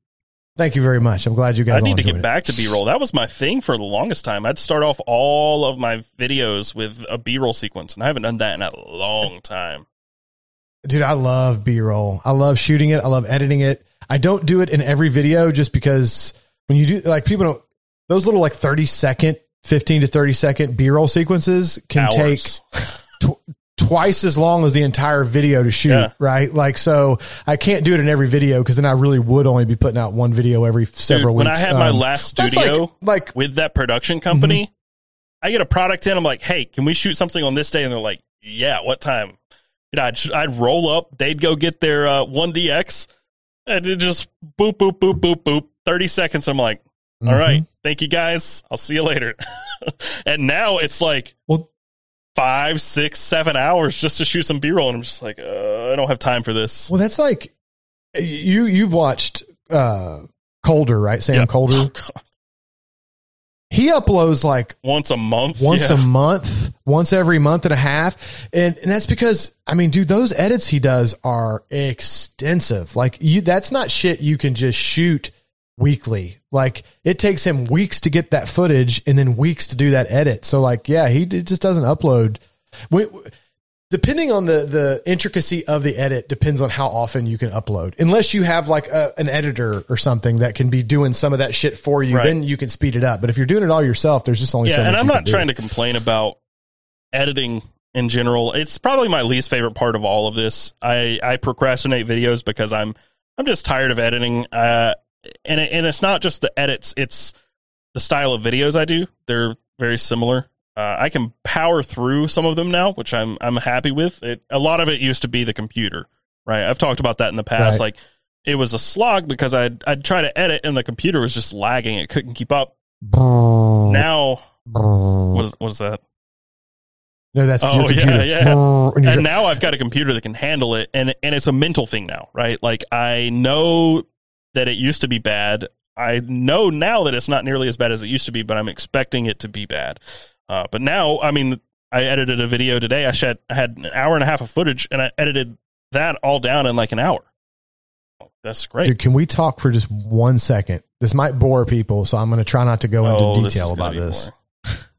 Thank you very much. I'm glad you guys. I need to get it. back to B roll. That was my thing for the longest time. I'd start off all of my videos with a B roll sequence, and I haven't done that in a long time. Dude, I love B roll. I love shooting it. I love editing it. I don't do it in every video just because when you do like people don't those little like 30 second 15 to 30 second b-roll sequences can Hours. take [laughs] twice as long as the entire video to shoot Yeah. right like so i can't do it in every video because then i really would only be putting out one video every several Dude, when weeks I had my Um, last studio like, like with that production company, Mm-hmm. I get a product in. I'm like, hey, can we shoot something on this day? And they're like, yeah, what time? And I'd, I'd roll up. They'd go get their uh, 1DX and it just boop, boop, boop, boop, boop. 30 seconds. I'm like, all Mhm. right, thank you guys. I'll see you later. [laughs] and now it's like well five, six, seven hours just to shoot some B roll. And I'm just like, uh, I don't have time for this. well that's like you you've watched uh Colter right sam Yeah. Colter Oh, he uploads like Once a month. once Yeah. a month, once every month and a half. And, and that's because, I mean, dude, those edits he does are extensive. Like you, that's not shit you can just shoot weekly. Like it takes him weeks to get that footage and then weeks to do that edit. So like, yeah, he just doesn't upload. We, depending on the the intricacy of the edit depends on how often you can upload unless you have like a, an editor or something that can be doing some of that shit for you Right. then you can speed it up but if you're doing it all yourself there's just only yeah, so much and I'm not can do. trying to complain about editing in general. It's probably my least favorite part of all of this. I I procrastinate videos because I'm I'm just tired of editing. Uh, and it, and it's not just the edits; it's the style of videos I do. They're very similar. Uh, I can power through some of them now, which I'm I'm happy with. It a lot of it used to be the computer, right? I've talked about that in the past. Right. Like it was a slog because I'd I'd try to edit and the computer was just lagging; it couldn't keep up. Now, what is what is that? No, that's Oh, your yeah, computer. yeah. And and now I've got a computer that can handle it, and and it's a mental thing now, right? Like I know that it used to be bad. I know now that it's not nearly as bad as it used to be, but I'm expecting it to be bad. Uh, but now, I mean, I edited a video today. I had I had an hour and a half of footage, and I edited that all down in like an hour. That's great. Dude, can we talk for just one second? This might bore people, so I'm going to try not to go into Oh, this detail is gonna about this. [laughs]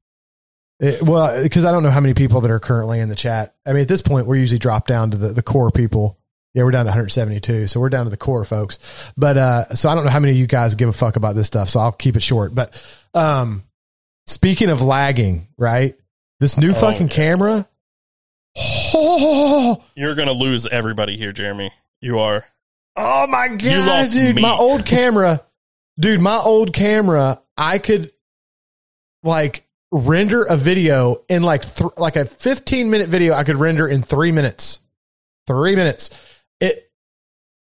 It- well, because I don't know how many people that are currently in the chat. I mean, at this point, we're usually dropped down to the, the core people. Yeah, we're down to 172, so we're down to the core folks. But uh, so I don't know how many of you guys give a fuck about this stuff, so I'll keep it short. But um, speaking of lagging, right? This new Oh, fucking yeah. camera. Oh, You're gonna lose everybody here, Jeremy. You are. Oh my god, lost dude! me. My old [laughs] camera, dude. My old camera. I could like render a video in like th- like a 15 minute video. I could render in three minutes. Three minutes.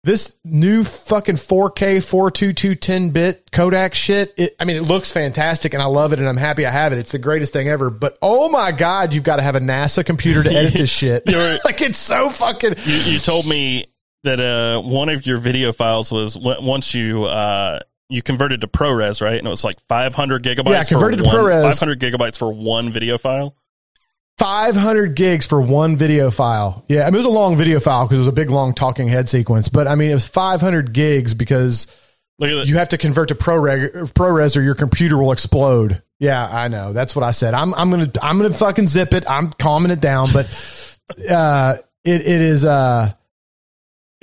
This new fucking 4K 422 10 bit codec shit. It, I mean, it looks fantastic and I love it and I'm happy I have it. It's the greatest thing ever. But oh my God, you've got to have a NASA computer to edit this [laughs] shit. [laughs] Like it's so fucking. You, you told me that uh, one of your video files was once you uh, you converted to ProRes, right? And it was like 500 gigabytes. Yeah, converted for to one, ProRes. 500 gigabytes for one video file. 500 gigs for one video file. Yeah, I mean, it was a long video file because it was a big, long talking head sequence. But I mean, it was 500 gigs because Look at you have to convert to ProRes, ProRes or your computer will explode. Yeah, I know. That's what I said. I'm, I'm gonna, I'm gonna fucking zip it. I'm calming it down. But [laughs] uh, it, it is uh,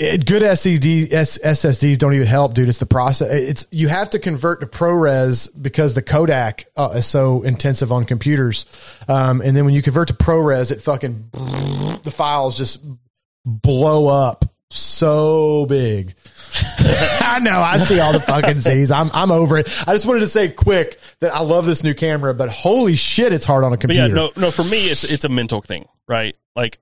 it, good SSD S, SSDs don't even help, dude. It's the process. It's you have to convert to ProRes because the codec uh, is so intensive on computers. Um, and then when you convert to ProRes, it fucking the files just blow up so big. [laughs] I know. I see all the fucking [laughs] Z's. I'm I'm over it. I just wanted to say quick that I love this new camera, but holy shit, it's hard on a But computer. yeah, no, no. For me, it's it's a mental thing, right? Like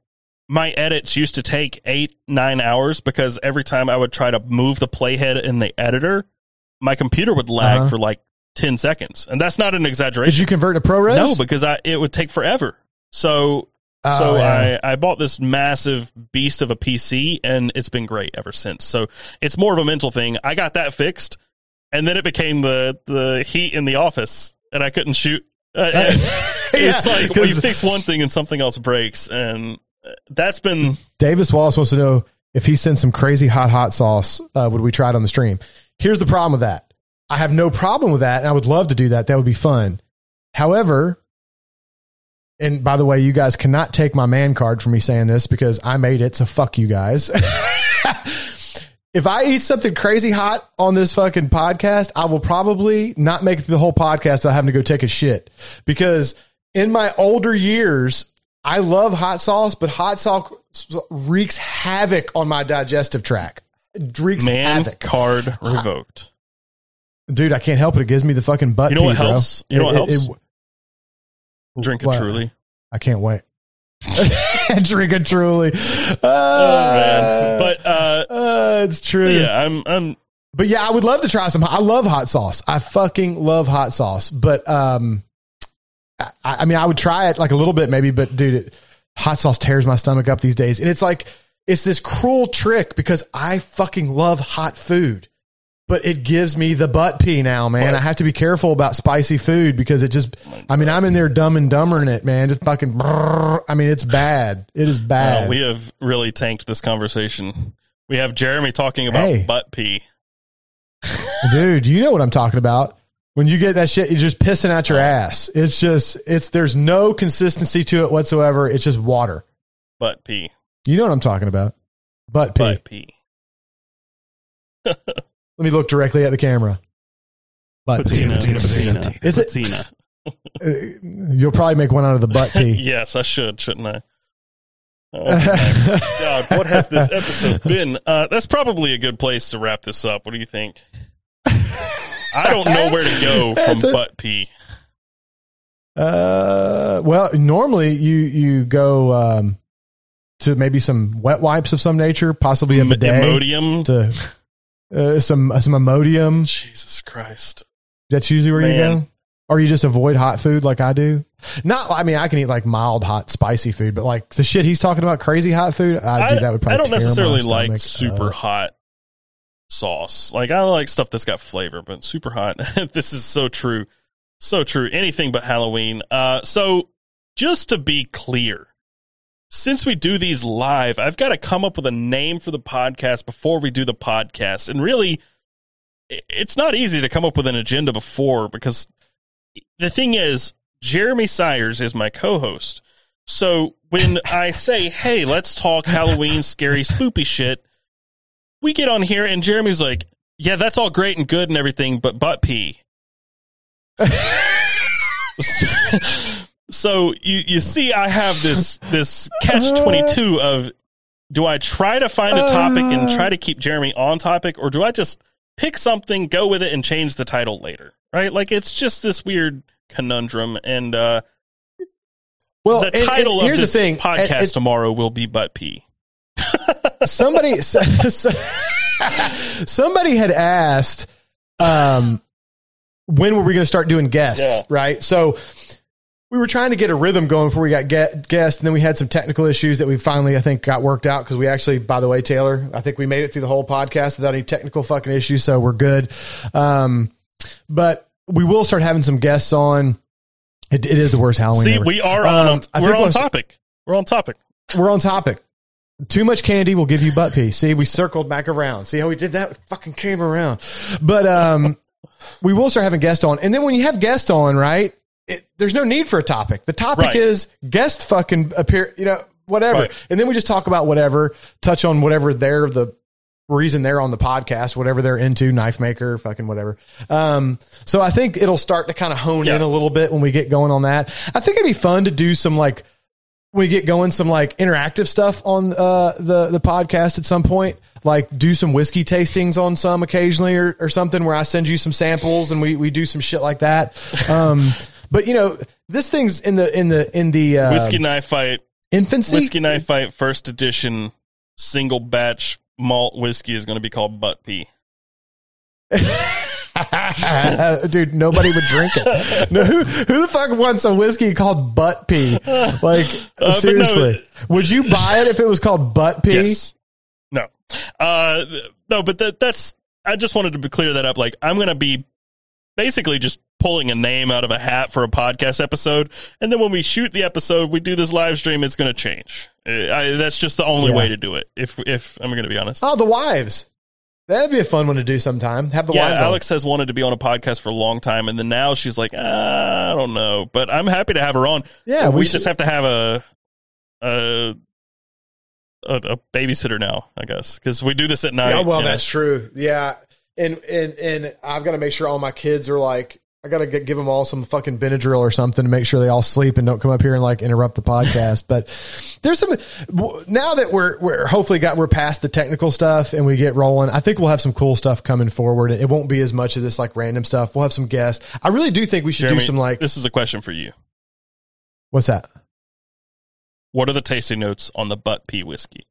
my edits used to take eight, nine hours because every time I would try to move the playhead in the editor, my computer would lag Uh-huh. for like ten seconds, and that's not an exaggeration. Did you convert to ProRes? No, because I it would take forever. So Oh, so yeah. I I bought this massive beast of a PC and it's been great ever since. So it's more of a mental thing. I got that fixed, and then it became the the heat in the office, and I couldn't shoot. Uh, [laughs] it's [laughs] Yeah, like well, you fix one thing and something else breaks, and that's been Davis Wallace wants to know if he sends some crazy hot hot sauce, uh, would we try it on the stream? Here's the problem with that. I have no problem with that, and I would love to do that. That would be fun. However, and by the way, you guys cannot take my man card for me saying this because I made it. So fuck you guys. [laughs] if I eat something crazy hot on this fucking podcast, I will probably not make the whole podcast without having to go take a shit. Because in my older years, I love hot sauce, but hot sauce wreaks havoc on my digestive tract. It wreaks man havoc. card revoked. Dude, I can't help it. It gives me the fucking butt. You know what pee, bro. helps? You know what It- it- helps? Drink a what? truly. I can't wait. [laughs] Drink a truly. Oh Uh, man, but uh, uh, it's true. yeah, I'm I'm But yeah, I would love to try some. I love hot sauce. I fucking love hot sauce. But um, I, I mean, I would try it like a little bit maybe. But dude, it, hot sauce tears my stomach up these days, and it's like it's this cruel trick because I fucking love hot food. But it gives me the butt pee now, man. I have to be careful about spicy food because it just, I mean, I'm in there dumb and dumber in it, man. Just fucking, brrr. I mean, it's bad. It is bad. Uh, we have really tanked this conversation. We have Jeremy talking about Hey. butt pee. dude you know what i'm talking about when you get that shit you're just pissing out your ass it's just it's there's no consistency to it whatsoever it's just water Butt pee. you know what i'm talking about butt pee Butt pee. [laughs] let me look directly at the camera butt pee Patina. Patina. Is it- Patina. [laughs] [laughs] You'll probably make one out of the butt pee Yes, I should, shouldn't I? Oh my God, what has this episode been? Uh, that's probably a good place to wrap this up. What do you think? I don't know where to go [laughs] from a- butt pee. uh well normally you you go um to maybe some wet wipes of some nature possibly a bidet Imodium. to uh, some some Imodium. Jesus Christ. That's usually where you go. Or you just avoid hot food like I do. Not, I mean, I can eat like mild, hot, spicy food, but like the shit he's talking about, crazy hot food, I, I, do that would probably. I don't necessarily like super up. hot sauce. Like I like stuff that's got flavor, but super hot. [laughs] this is so true. So true. Anything but Halloween. Uh so just to be clear, since we do these live, I've got to come up with a name for the podcast before we do the podcast. And really it's not easy to come up with an agenda before because the thing is Jeremy Sires is my co-host. So when [laughs] I say, "Hey, let's talk Halloween scary spoopy shit," we get on here and Jeremy's like, "Yeah, that's all great and good and everything, but butt pee." [laughs] so you you see, I have this this catch twenty two of do I try to find a topic and try to keep Jeremy on topic, or do I just pick something, go with it, and change the title later? Right? Like it's just this weird conundrum, and uh, Well, the and- and title of here's this the thing. podcast tomorrow will be butt pee. Somebody, [laughs] so, so- Somebody had asked, um, when were we going to start doing guests? Yeah. Right. So we were trying to get a rhythm going before we got get, guests, and then we had some technical issues that we finally, I think, got worked out because we actually, by the way, Taylor, I think we made it through the whole podcast without any technical fucking issues, so we're good. Um, but we will start having some guests on. It, it is the worst Halloween. See, ever. we are Um, on. We're on topic. We're on topic. we're on topic. Too much candy will give you butt pee. See, we circled back around. See how we did that? Fucking came around. But um, we will start having guests on, and then when you have guests on, right? It, there's no need for a topic. The topic Right. is guest fucking appear. You know, whatever. Right. And then we just talk about whatever, touch on whatever they're the reason they're on the podcast, whatever they're into, knife maker, fucking whatever. Um, so I think it'll start to kind of hone Yeah. in a little bit when we get going on that. I think it'd be fun to do some like we get going some like interactive stuff on uh, the the podcast at some point like do some whiskey tastings on some occasionally or, or something where i send you some samples and we, we do some shit like that um, [laughs] but you know this thing's in the in the in the uh, Whiskey knife fight. infancy Whiskey knife fight. First edition. Single batch malt whiskey is going to be called butt pee. [laughs] dude nobody would drink it no, who, who the fuck wants a whiskey called butt pee like no, seriously would you buy it if it was called butt pee Yes. No. Uh, no, but that, that's. I just wanted to clear that up. Like, I'm going to be basically just pulling a name out of a hat for a podcast episode, and then when we shoot the episode, we do this live stream. It's going to change. Uh, I, that's just the only Yeah. way to do it. If if I'm going to be honest. oh the wives that'd be a fun one to do sometime have the yeah, wives on. Alex has wanted to be on a podcast for a long time, and then now she's like, ah, I don't know, but I'm happy to have her on. Yeah, we, we just have to have a a a, a babysitter now, I guess, because we do this at night. Yeah, well, you know. that's true. Yeah, and and and I've got to make sure all my kids are like. I gotta get, give them all some fucking Benadryl or something to make sure they all sleep and don't come up here and like interrupt the podcast. but there's some now that we're we're hopefully got we're past the technical stuff and we get rolling. I think we'll have some cool stuff coming forward. It won't be as much of this like random stuff. We'll have some guests. I really do think we should Jeremy, do some like this is a question for you. what's that? What are the tasting notes on the butt pee whiskey?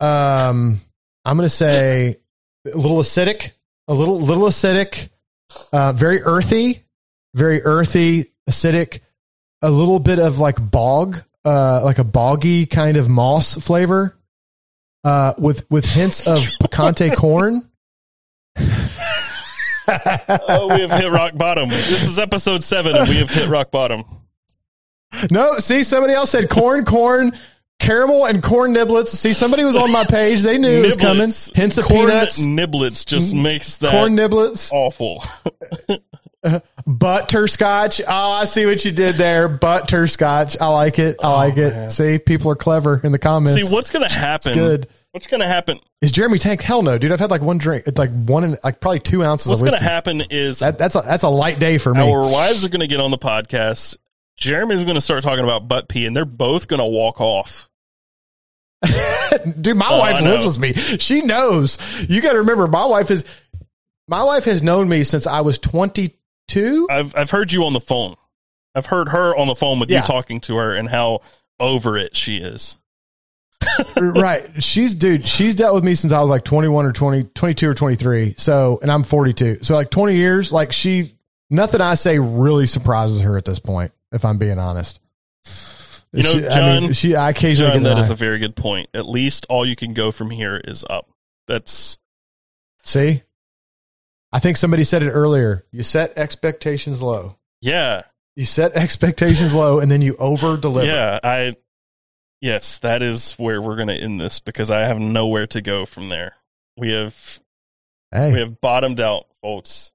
Um, I'm gonna say a little acidic, a little little acidic, uh, very earthy, very earthy, acidic, a little bit of like bog, uh, like a boggy kind of moss flavor, uh, with with hints of [laughs] picante corn. Oh, we have hit rock bottom. This is episode seven, and we have hit rock bottom. No, see, somebody else said corn, corn, caramel, and corn niblets. See, somebody was on my page. They knew it was coming. Hints of corn peanuts, niblets just mm-hmm. makes that corn niblets. awful. [laughs] Butterscotch. Oh, I see what you did there. Butterscotch. I like it. I oh, like it. See, people are clever in the comments. Oh, See, what's going to happen? good. What's going to happen? is Jeremy tanked? Hell no, dude. I've had like one drink. It's like one and like probably two ounces What's gonna happen is That, that's a that's a light day for me. our wives are going to get on the podcast. Jeremy's going to start talking about butt pee, and they're both going to walk off. [laughs] dude, my Oh, wife lives with me. She knows. You got to remember, my wife is my wife has known me since I was twenty two. I've I've heard you on the phone. I've heard her on the phone with Yeah. you talking to her and how over it she is. [laughs] right. She's dude, she's dealt with me since I was like 21 or 20, 22 or 23. So, and I'm 42. So like 20 years, like she, nothing I say really surprises her at this point, if I'm being honest. You know, she, I John- mean, she, I occasionally John, get that an is a very good point. At least all you can go from here is up. That's See, I think somebody said it earlier. You set expectations low. yeah, You set expectations low and then you over deliver. yeah. I yes, that is where we're going to end this because I have nowhere to go from there. We have Hey, we have bottomed out, folks.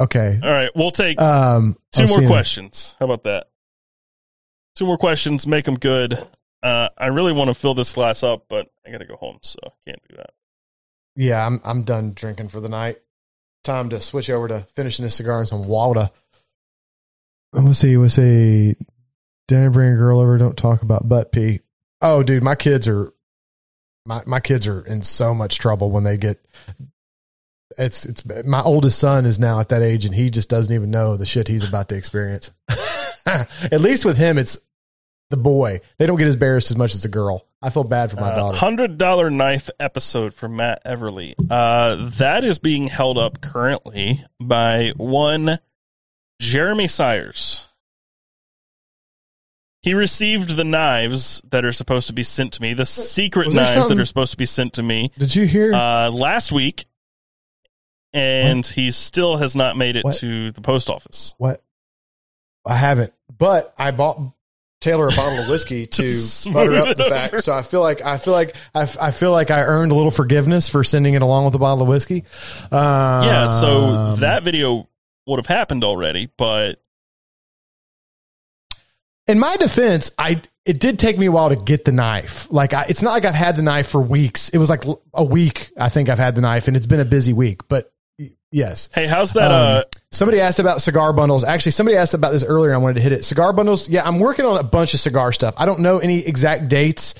Okay. all right, we'll take Um, two I'll more questions. How about that? Two more questions, make them good. Uh, I really want to fill this glass up, but I got to go home, so I can't do that. Yeah, I'm I'm done drinking for the night. Time to switch over to finishing this cigar and some water. Let's see. Let's see. Didn't bring a girl over. Don't talk about butt pee. Oh, dude, my kids are my my kids are in so much trouble when they get. It's it's my oldest son is now at that age and he just doesn't even know the shit he's about to experience. [laughs] at least with him, it's the boy. They don't get embarrassed as much as the girl. I feel bad for my Uh, daughter. Hundred dollar knife episode for Matt Everly. Uh, that is being held up currently by one Jeremy Sires. He received the knives that are supposed to be sent to me, the secret knives that are supposed to be sent to me Did you hear? uh, last week, and he still has not made it What? to the post office. what? I haven't, but I bought Taylor a bottle of whiskey [laughs] to butter up the over. fact. So I feel like I feel like I, I, feel like I earned a little forgiveness for sending it along with a bottle of whiskey. Um, Yeah, so that video would have happened already, but in my defense, I it did take me a while to get the knife. Like I, it's not like I've had the knife for weeks. It was like a week. I think I've had the knife, and it's been a busy week. But yes, hey, how's that? Um, uh, somebody asked about cigar bundles. Actually, somebody asked about this earlier. I wanted to hit it. Cigar bundles. Yeah, I'm working on a bunch of cigar stuff. I don't know any exact dates.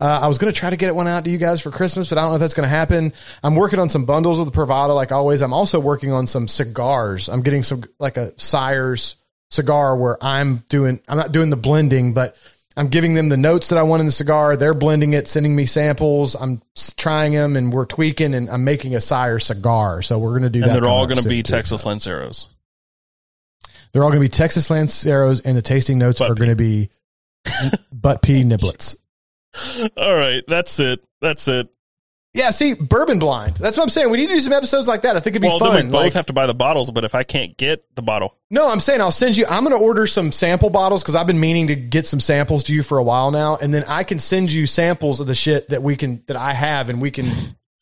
Uh, I was going to try to get it one out to you guys for Christmas, but I don't know if that's going to happen. I'm working on some bundles with the Privada, like always. I'm also working on some cigars. I'm getting some like a Sire's cigar where I'm doing. I'm not doing the blending, but I'm giving them the notes that I want in the cigar. They're blending it, sending me samples. I'm trying them, and we're tweaking, and I'm making a Sire cigar. So we're going to do that. and they're all going to be. Texas Lanceros. They're all going to be Texas Lanceros, and the tasting notes Butt are going to be [laughs] butt pea niblets. All right, that's it. That's it. Yeah, see, bourbon blind. That's what I'm saying. We need to do some episodes like that. I think it'd be Well, fun. then we both Like- have to buy the bottles, but if I can't get the bottle, no, I'm saying I'll send you. I'm going to order some sample bottles because I've been meaning to get some samples to you for a while now, and then I can send you samples of the shit that we can that I have, and we can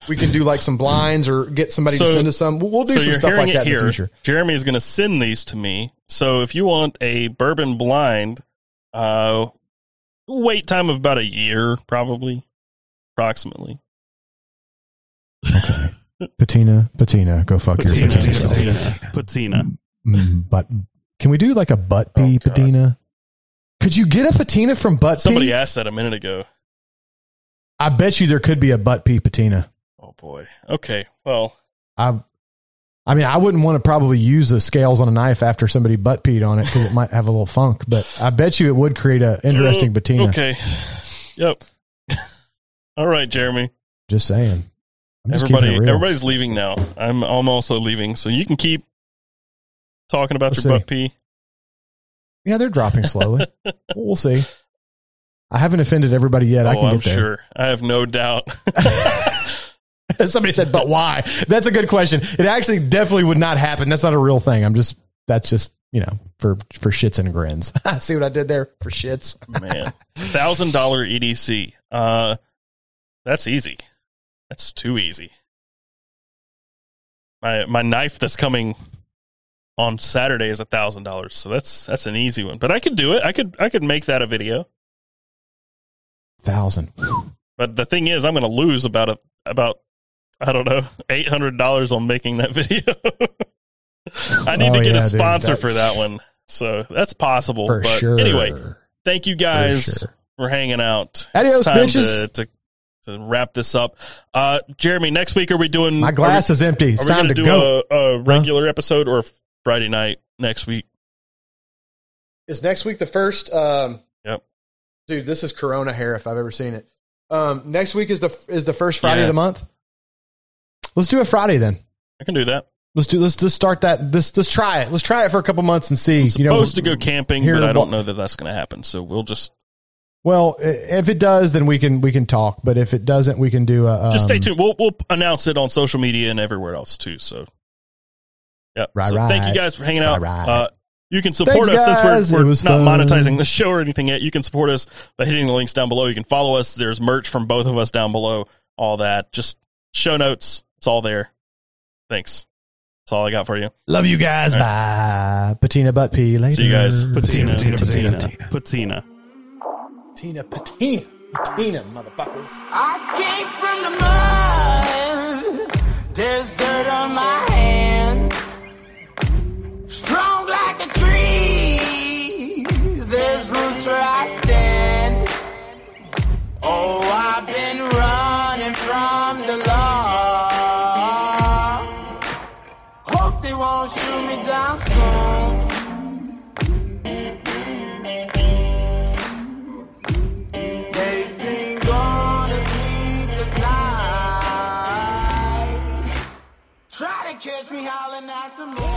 we can do like some blinds or get somebody to send us some. We'll, we'll do so some stuff like that here. in the future. Jeremy is going to send these to me. So if you want a bourbon blind, uh, wait time of about a year, probably, approximately. Patina, patina, go fuck your Patina, patina. patina, patina. Mm, But can we do like a butt pee Oh, patina? Could you get a patina from butt Somebody pee? asked that a minute ago. I bet you there could be a butt pee patina. Oh boy. Okay. Well, I, I mean, I wouldn't want to probably use the scales on a knife after somebody butt peed on it because it might have a little funk. But I bet you it would create a interesting uh, patina. Okay. Yep. [laughs] All right, Jeremy. Just saying. Everybody, everybody's leaving now. I'm, I'm also leaving, so you can keep talking about Let's your see. butt pee. Yeah, they're dropping slowly. [laughs] we'll see. I haven't offended everybody yet. I oh, can I'm get there. sure. I have no doubt. [laughs] Somebody said, but why? That's a good question. It actually definitely would not happen. That's not a real thing. I'm just, that's just, you know, for, for shits and grins. [laughs] See what I did there? For shits. Man, thousand dollar EDC. Uh, that's easy. That's too easy. My my knife that's coming on Saturday is a thousand dollars, so that's that's an easy one. But I could do it. I could I could make that a video. Thousand. But the thing is, I'm going to lose about a about I don't know [laughs] eight hundred dollars on making that [laughs] video. I need Oh, to get yeah, a sponsor that- for that one, so that's possible. For but sure. anyway, thank you For guys sure. for hanging out. Adios, it's time bitches. To, to, to wrap this up. Uh, Jeremy, next week are we doing? My glass are is empty. we, It's are we time gonna do go. A, a regular episode or Friday night next week? Is next week the first? Um, Yep. Dude, this is Corona hair if I've ever seen it. Um, next week is the is the first Friday Yeah. of the month. Let's do a Friday then. I can do that. Let's do let's just start that. Let's let's try it. Let's try it for a couple months and see. I'm you know, supposed to go camping, here but I don't know that that's going to happen. So we'll just Well, if it does, then we can we can talk. But if it doesn't, we can do a. Um, just stay tuned. We'll we'll announce it on social media and everywhere else too. So, yeah. Right, so thank you guys for hanging out. Right, right. Uh, you can support Thanks, us guys. since we're, we're not fun. monetizing the show or anything yet. You can support us by hitting the links down below. You can follow us. There's merch from both of us down below. All that. Just show notes. It's all there. Thanks. That's all I got for you. Love you guys. Bye. Patina butt pee later. See you guys. Patina, patina, patina, patina. Patina, patina, Patina, patina, patina, motherfuckers. I came from the mud. There's dirt on my hands. Strong like a tree. There's roots where I stand. Oh, I've been running from the law. Calling out to me.